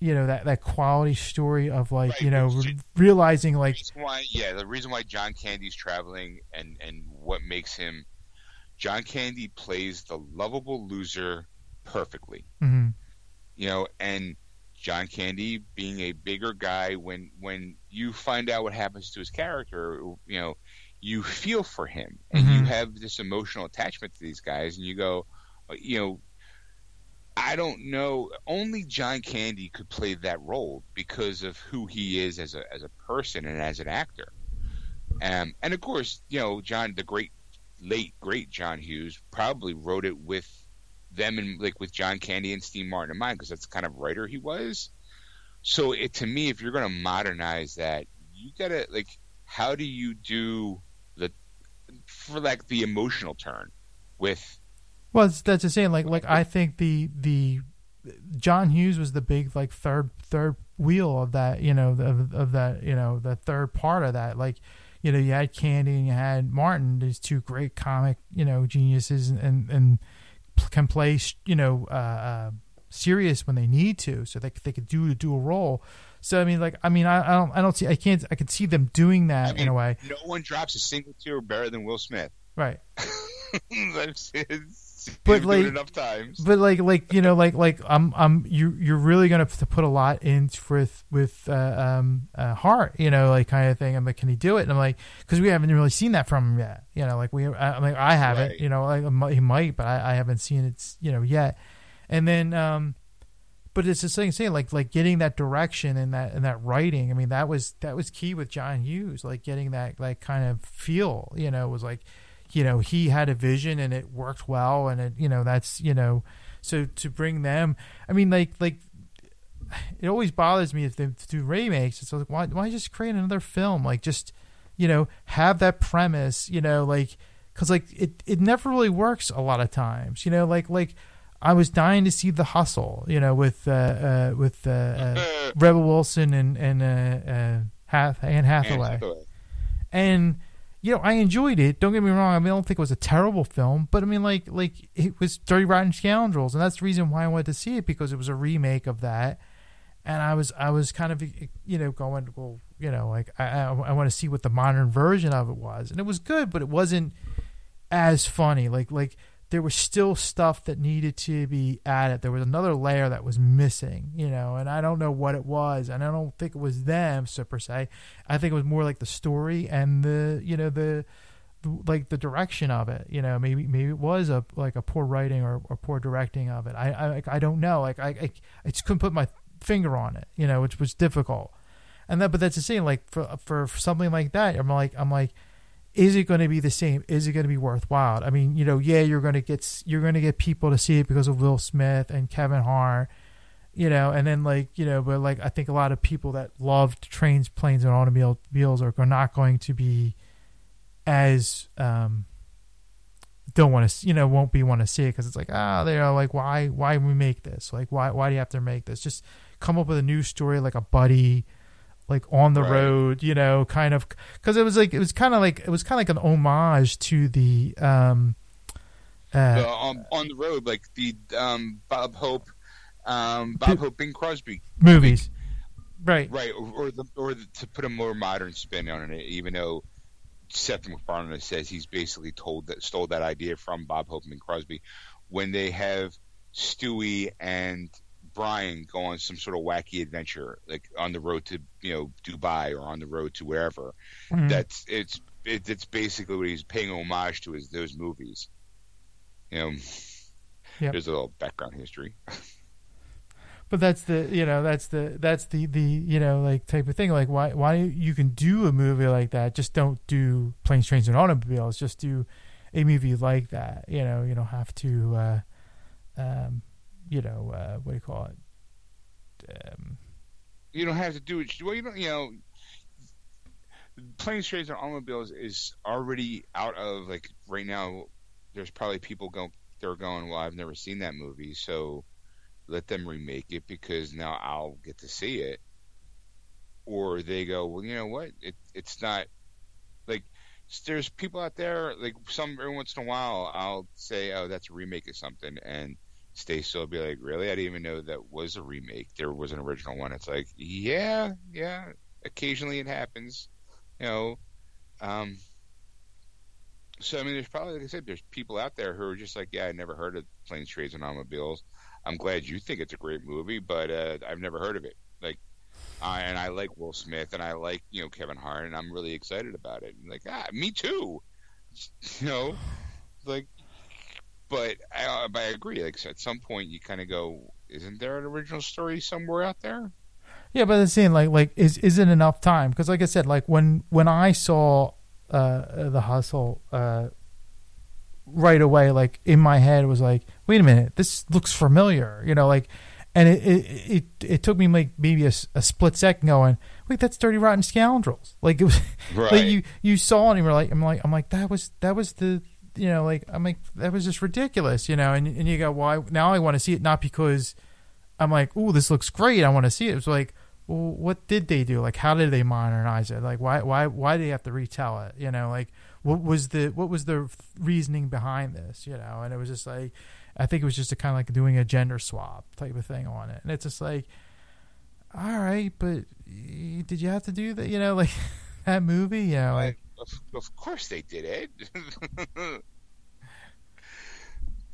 you know that that quality story of like Right, you know re- realizing like why, yeah, the reason why John Candy's traveling and and what makes him John Candy plays the lovable loser perfectly. mhm, you know, and John Candy being a bigger guy when when you find out what happens to his character, you know, you feel for him and you Mhm. have this emotional attachment to these guys and you go, uh, you know, I don't know, only John Candy could play that role because of who he is as a as a person and as an actor. Um, and of course, you know, John the great late great John Hughes probably wrote it with them and like with John Candy and Steve Martin in mind because that's the kind of writer he was. So it to me, if you're going to modernize that, you gotta like, how do you do the for like the emotional turn with well that's the same like like I think the the John Hughes was the big like third third wheel of that you know of, of that you know the third part of that like you know, you had Candy and you had Martin, these two great comic, you know, geniuses, and and, and can play, you know, uh, uh, serious when they need to, so they they could do a dual role. So I mean, like, I mean, I, I don't, I don't see, I can't, I can see them doing that I mean, in a way, No one drops a single tear better than Will Smith. right? But, like- enough times. But like, like you know, like, like I'm, I'm, you, you're really gonna have to put a lot in with, with, uh, um, uh, Hart, you know, like kind of thing. I'm like, can he do it? And I'm like, because we haven't really seen that from him yet, you know, like we, I, I'm like, I haven't, Right. you know, like he might, but I, I haven't seen it, you know, yet. And then, um, but it's the same thing, like, like getting that direction and that, and that writing. I mean, that was, that was key with John Hughes, like getting that, like kind of feel, you know, was like, you know he had a vision and it worked well and it you know that's you know so to bring them i mean like like it always bothers me if they do remakes. It's like why why just create another film? Like just you know have that premise you know like because like it it never really works a lot of times you know like like i was dying to see the hustle you know with uh uh with uh, uh rebel wilson and and uh uh Hath- Anne And Hathaway Hathaway. and you know I enjoyed it. Don't get me wrong. I mean, I don't think it was a terrible film, but I mean, like like it was Dirty Rotten Scoundrels, and that's the reason why I wanted to see it because it was a remake of that, and I was I was kind of eh, you know going well you know like I I, I want to see what the modern version of it was, and it was good, but it wasn't as funny. Like like there was still stuff that needed to be added. There was another layer that was missing, you know, and I don't know what it was, and I don't think it was them so per se. I think it was more like the story and the you know the, the like the direction of it. You know, maybe maybe it was a like a poor writing or, or poor directing of it. I I I don't know. Like I, I I just couldn't put my finger on it. You know, which was difficult. And that, but that's the same. Like for for something like that, I'm like I'm like is it going to be the same? Is it going to be worthwhile? I mean, you know, yeah, you're going to get you're going to get people to see it because of Will Smith and Kevin Hart, you know, and then like you know, but like I think a lot of people that loved trains, planes, and automobiles are not going to be as um don't want to you know won't be want to see it because it's like ah they're like why why we make this like why why do you have to make this just come up with a new story like a buddy like on the Right. road, you know, kind of because it was like it was kind of like it was kind of like an homage to the um uh The, um, on the road, like the um, Bob Hope, um, Bob Hope, Bing Crosby, movies, right? right? Or, or the or the, to put a more modern spin on it, even though Seth MacFarlane says he's basically told that stole that idea from Bob Hope and Crosby, when they have Stewie and Brian go on some sort of wacky adventure, like on the road to you know Dubai or on the road to wherever. Mhm. That's it's it, it's basically what he's paying homage to is those movies. You know, Yep. there's a little background history. But that's the you know that's the that's the the you know like type of thing like why why you can do a movie like that just don't do planes trains and automobiles just do a movie like that you know you don't have to uh um you know uh what do you call it um You don't have to do it. Well, you don't. You know, planes, trains, and automobiles is already out of like right now. There's probably people go they're going. Well, I've never seen that movie, so let them remake it because now I'll get to see it. Or they go, well, you know what? It it's not like there's people out there like some every once in a while I'll say, oh, that's a remake of something, and Stacey will be like, really? I didn't even know that was a remake. There was an original one. It's like, yeah, yeah. Occasionally it happens, you know. Um, so I mean, there's probably, like I said, there's people out there who are just like, yeah, I never heard of Planes, Trains, and Automobiles. I'm glad you think it's a great movie, but uh, I've never heard of it. Like, I, and I like Will Smith, and I like you know Kevin Hart, and I'm really excited about it. And like, ah, me too. You know, like, but I, uh, but I agree. Like, at some point, you kind of go, isn't there an original story somewhere out there? Yeah, but it's saying like like is is it enough time? Because like I said, like when when I saw uh the hustle uh right away, like in my head it was like, wait a minute, this looks familiar, you know, like, and it it it, it took me like maybe a split second going, wait, that's Dirty Rotten Scoundrels. Like it was Right. like you you saw it and you were like, I'm like I'm like that was that was the you know like I'm like that was just ridiculous, you know, and and you go, well, now I want to see it not because I'm like, oh, this looks great. I want to see it. It was like, well, what did they do? Like, how did they modernize it? Like, why, why, why do they have to retell it? You know, like, what was the, what was the reasoning behind this? You know, and it was just like, I think it was just a kind of like doing a gender swap type of thing on it, and it's just like, all right, but did you have to do that? You know, like that movie, you know, like, Of, of course they did, Ed.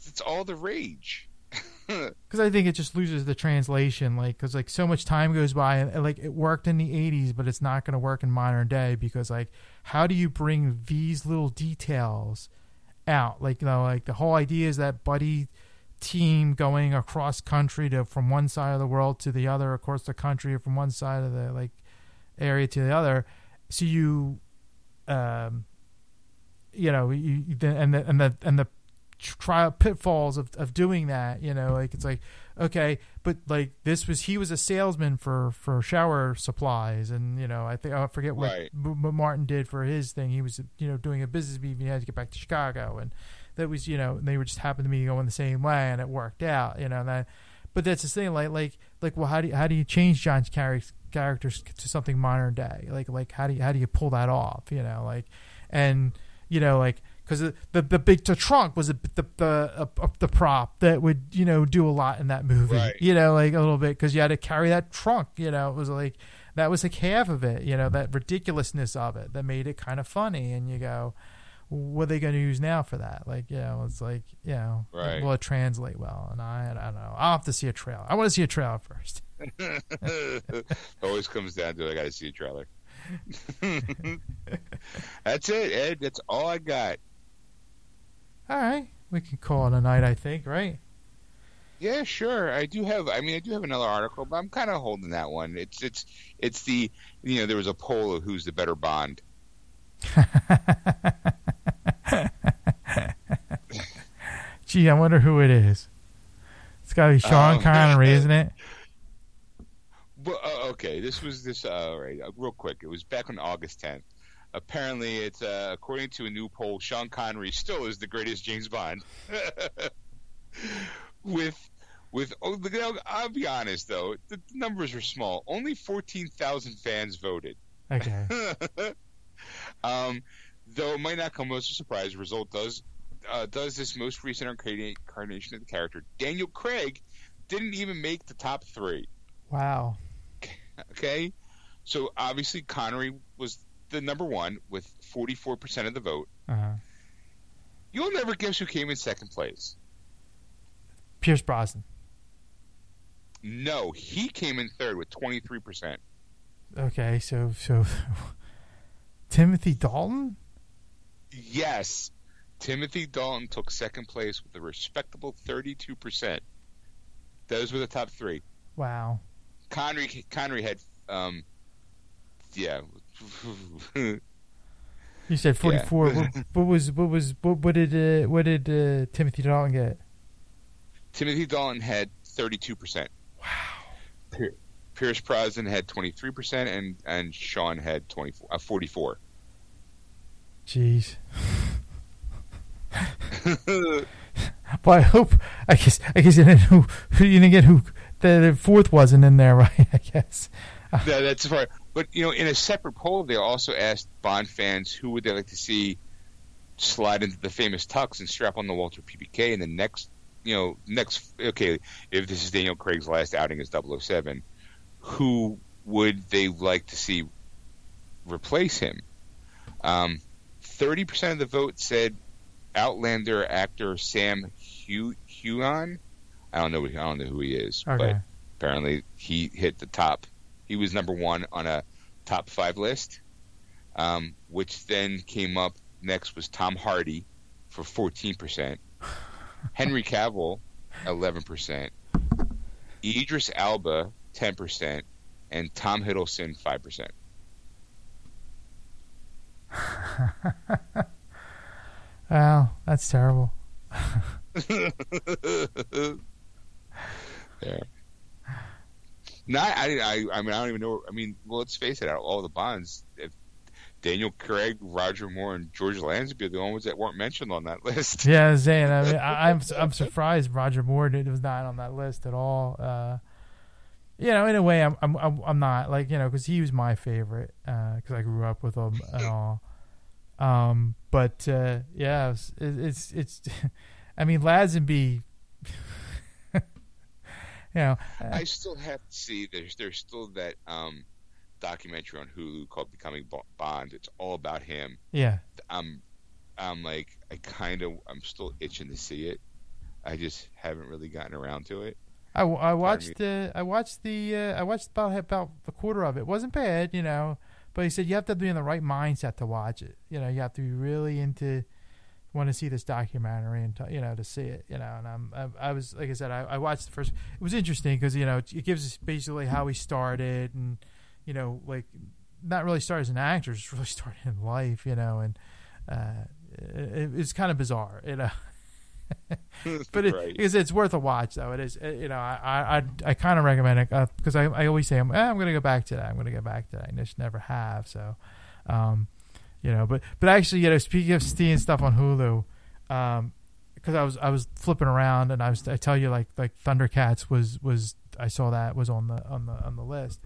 it's all the rage. because I think it just loses the translation, like because like so much time goes by and, like it worked in the '80s, but it's not going to work in modern day because like how do you bring these little details out? Like you know, like the whole idea is that buddy team going across country to from one side of the world to the other, across the country, from one side of the like area to the other. So you, um, you know, you, and the and the and the trial pitfalls of, of doing that you know like it's like okay but like this was he was a salesman for for shower supplies and you know i think i forget what, Right. what martin did for his thing he was you know doing a business meeting he had to get back to chicago and that was you know they were just happened to be going the same way and it worked out you know and that but that's the thing like like like well how do you how do you change john's char- characters to something modern day. Like like how do you how do you pull that off you know like and you know like because the, the the big the trunk was a, the the uh, the prop that would you know do a lot in that movie Right. you know like a little bit because you had to carry that trunk you know it was like that was like half of it you know that ridiculousness of it that made it kind of funny and you go what are they going to use now for that? Like you know it's like you know Right. will it translate well? And I I don't know. I'll have to see a trailer. I want to see a trailer first Always comes down to I got to see a trailer. That's it, Ed. That's all I got. all right we can call it a night I think right Yeah, sure. I do have. I mean, I do have another article, but I'm kind of holding that one. It's it's it's the you know there was a poll of who's the better Bond. Gee, I wonder who it is. It's got to be Sean Um, Connery, isn't it? Well, uh, okay, this was this. Uh, all right, uh, real quick. It was back on August 10th. Apparently, it's uh, according to a new poll, Sean Connery still is the greatest James Bond. with with oh, I'll be honest though, the numbers are small. Only 14,000 fans voted. Okay. um, though it might not come as a surprise, the result does uh, does this most recent incarnation of the character. Daniel Craig didn't even make the top three. Wow. Okay, so obviously Connery was the number one with 44% of the vote. Uh-huh. You'll never guess who came in second place. Pierce Brosnan. No, he came in third with 23%. Okay, so so Timothy Dalton. Yes, Timothy Dalton took second place with a respectable 32%. Those were the top three. Wow. Connery Connery had um yeah You said forty four. what, what was what was what, what did uh, what did uh, Timothy Dalton get? Timothy Dalton had 32%. Wow. Pierce Brosnan had 23% and and Sean had 24 uh, 44. Jeez. Well, I hope. I guess. I guess you didn't know who you didn't get who the, the fourth wasn't in there, right? I guess. That's far. But you know, in a separate poll, they also asked Bond fans who would they like to see slide into the famous tux and strap on the Walther PPK in the next, you know, next. Okay, if this is Daniel Craig's last outing as 007, who would they like to see replace him? Um, Thirty percent of the vote said Outlander actor Sam Heughan. I don't know. I don't know who he is, Okay. but apparently he hit the top. He was number one on a top five list, um, which then came up next was Tom Hardy for 14%, Henry Cavill 11%, Idris Elba 10%, and Tom Hiddleston 5%. Wow, that's terrible. yeah. Not, I, I, I mean, I don't even know. I mean, well, let's face it. Out of all the Bonds, if Daniel Craig, Roger Moore, and George Lazenby are the only ones that weren't mentioned on that list. Yeah, I was saying. I mean, I, I'm I'm surprised Roger Moore did, was not on that list at all. Uh, you know, in a way, I'm I'm I'm, I'm not like you know because he was my favorite because I grew up with him and all. Um, but uh, yeah, it's it's, it's I mean, Lazenby. You know, uh, I still have to see. There's there's still that um, documentary on Hulu called Becoming Bond. It's all about him. yeah, I'm I'm like I kind of I'm still itching to see it. I just haven't really gotten around to it. I, I watched the I watched the uh, I watched about about a quarter of it. it. wasn't bad, you know. But he said you have to be in the right mindset to watch it. You know, you have to be really into want to see this documentary and t- you know to see it. You know, and I'm I, I was like I said I, I watched the first. It was interesting because you know it, it gives us basically how he started and you know like not really started as an actor, just really started in life. You know, and uh, it, it's kind of bizarre. You know. but it, right. it's, it's worth a watch though. It is, uh, you know, I I I kind of recommend it because I I always say I'm eh, I'm going to go back to that. I'm going to go back to that. I just never have. So, um, you know, but but actually, you know, speaking of seeing stuff on Hulu, um, because I was I was flipping around and I was I tell you like like Thundercats was was I saw that was on the on the on the list.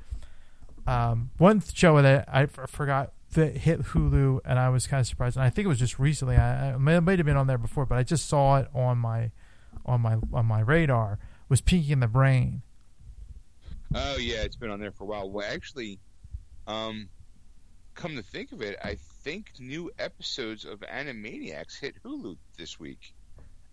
Um, one show that I forgot that hit Hulu, and I was kind of surprised. And I think it was just recently. I, I it may, might have been on there before, but I just saw it on my on my on my radar. Was Pinky and the Brain? Oh yeah, it's been on there for a while. Well, actually, um, come to think of it, I think new episodes of Animaniacs hit Hulu this week.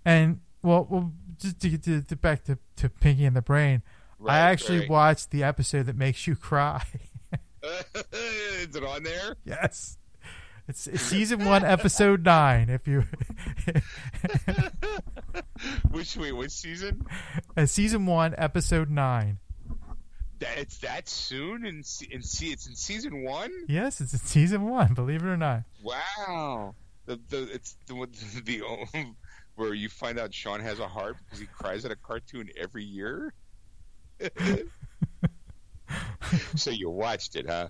And well, well, just to get to, to back to, to Pinky and the Brain, I actually right. watched the episode that makes you cry. Is it on there? yes, it's, it's season one, episode nine. If you, which wait, which season? uh, season one, episode nine. That it's that soon, and se- and see, it's in season one. Yes, it's in season one. Believe it or not. Wow. The the it's the one- the where you find out Shawn has a heart because he cries at a cartoon every year. so you watched it, huh?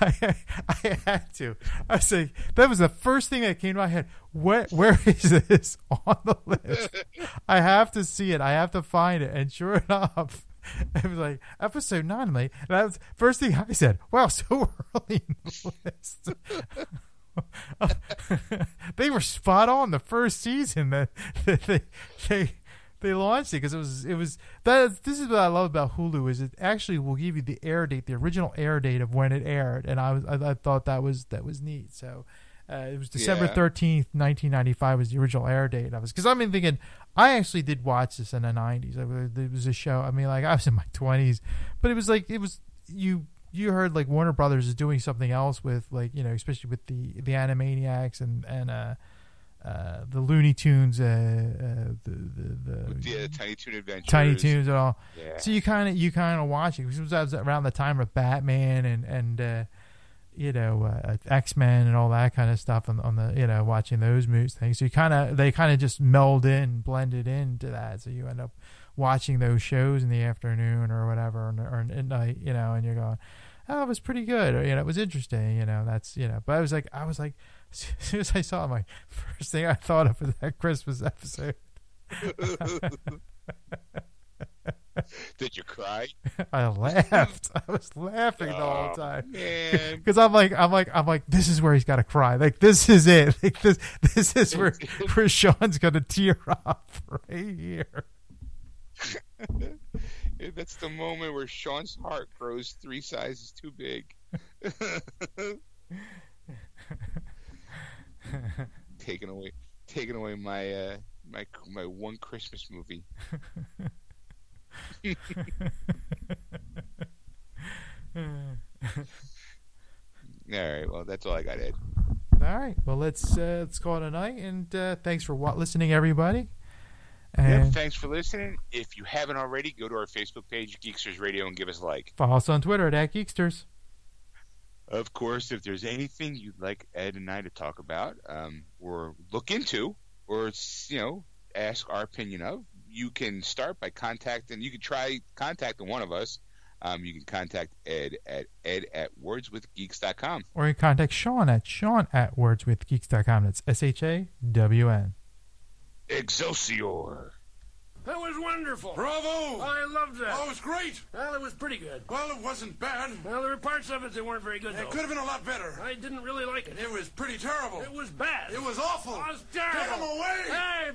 I, I had to. I was like, that was the first thing that came to my head. Where, where is this on the list? I have to see it. I have to find it. And sure enough, it was like episode nine, mate. And that was first thing I said. Wow, so early in the list. they were spot on the first season that, that they they they launched it because it was it was that this is what I love about Hulu is it actually will give you the air date the original air date of when it aired and I was I, I thought that was that was neat so uh, it was December Yeah. thirteenth nineteen ninety five was the original air date of it because I'm thinking I actually did watch this in the nineties it was a show I mean like I was in my twenties but it was like it was you you heard like Warner Brothers is doing something else with like you know especially with the the Animaniacs and and uh, uh, the Looney Tunes uh, uh, the the, the the uh, Tiny Toon Adventures. Tiny Toons and all. Yeah. So you kind of you kind of watch it it was around the time of Batman and and uh, you know uh, X Men and all that kind of stuff on, on the you know watching those movies things. So you kind of they kind of just meld in, blended into that. So you end up watching those shows in the afternoon or whatever, or, or at night, you know, and you're going, oh, it was pretty good, or you know, it was interesting, you know. That's you know, but I was like, I was like, as soon as I saw my first thing I thought of was that Christmas episode. Did you cry? I laughed. I was laughing the whole Oh, time. Because I'm like, I'm like, I'm like, this is where he's got to cry. Like, this is it. Like, this, this is where, where Shawn's gonna tear up right here. That's the moment where Shawn's heart grows three sizes too big. taking away, taking away my uh, my my one Christmas movie. All right, well that's all I got, Ed. All right. Well, let's uh, let's call it a night. And uh, thanks for wa- listening, everybody. Yeah, And thanks for listening. If you haven't already, go to our Facebook page, Geeksters Radio, and give us a like. follow us on Twitter at Geeksters. Of course, if there's anything you'd like Ed and I to talk about, um, or look into, or you know, ask our opinion of, you can start by contacting. You can try contacting one of us. Um, you can contact Ed at ed at wordswithgeeks.com. Or you can contact Shawn at Shawn at wordswithgeeks.com. That's S H A W N. Excelsior. That was wonderful. Bravo! I loved that. Oh, it was great. Well, it was pretty good. Well, it wasn't bad. Well, there were parts of it that weren't very good, It though. could have been a lot better. I didn't really like it. It was pretty terrible. It was bad. It was awful. It was terrible. Get him away!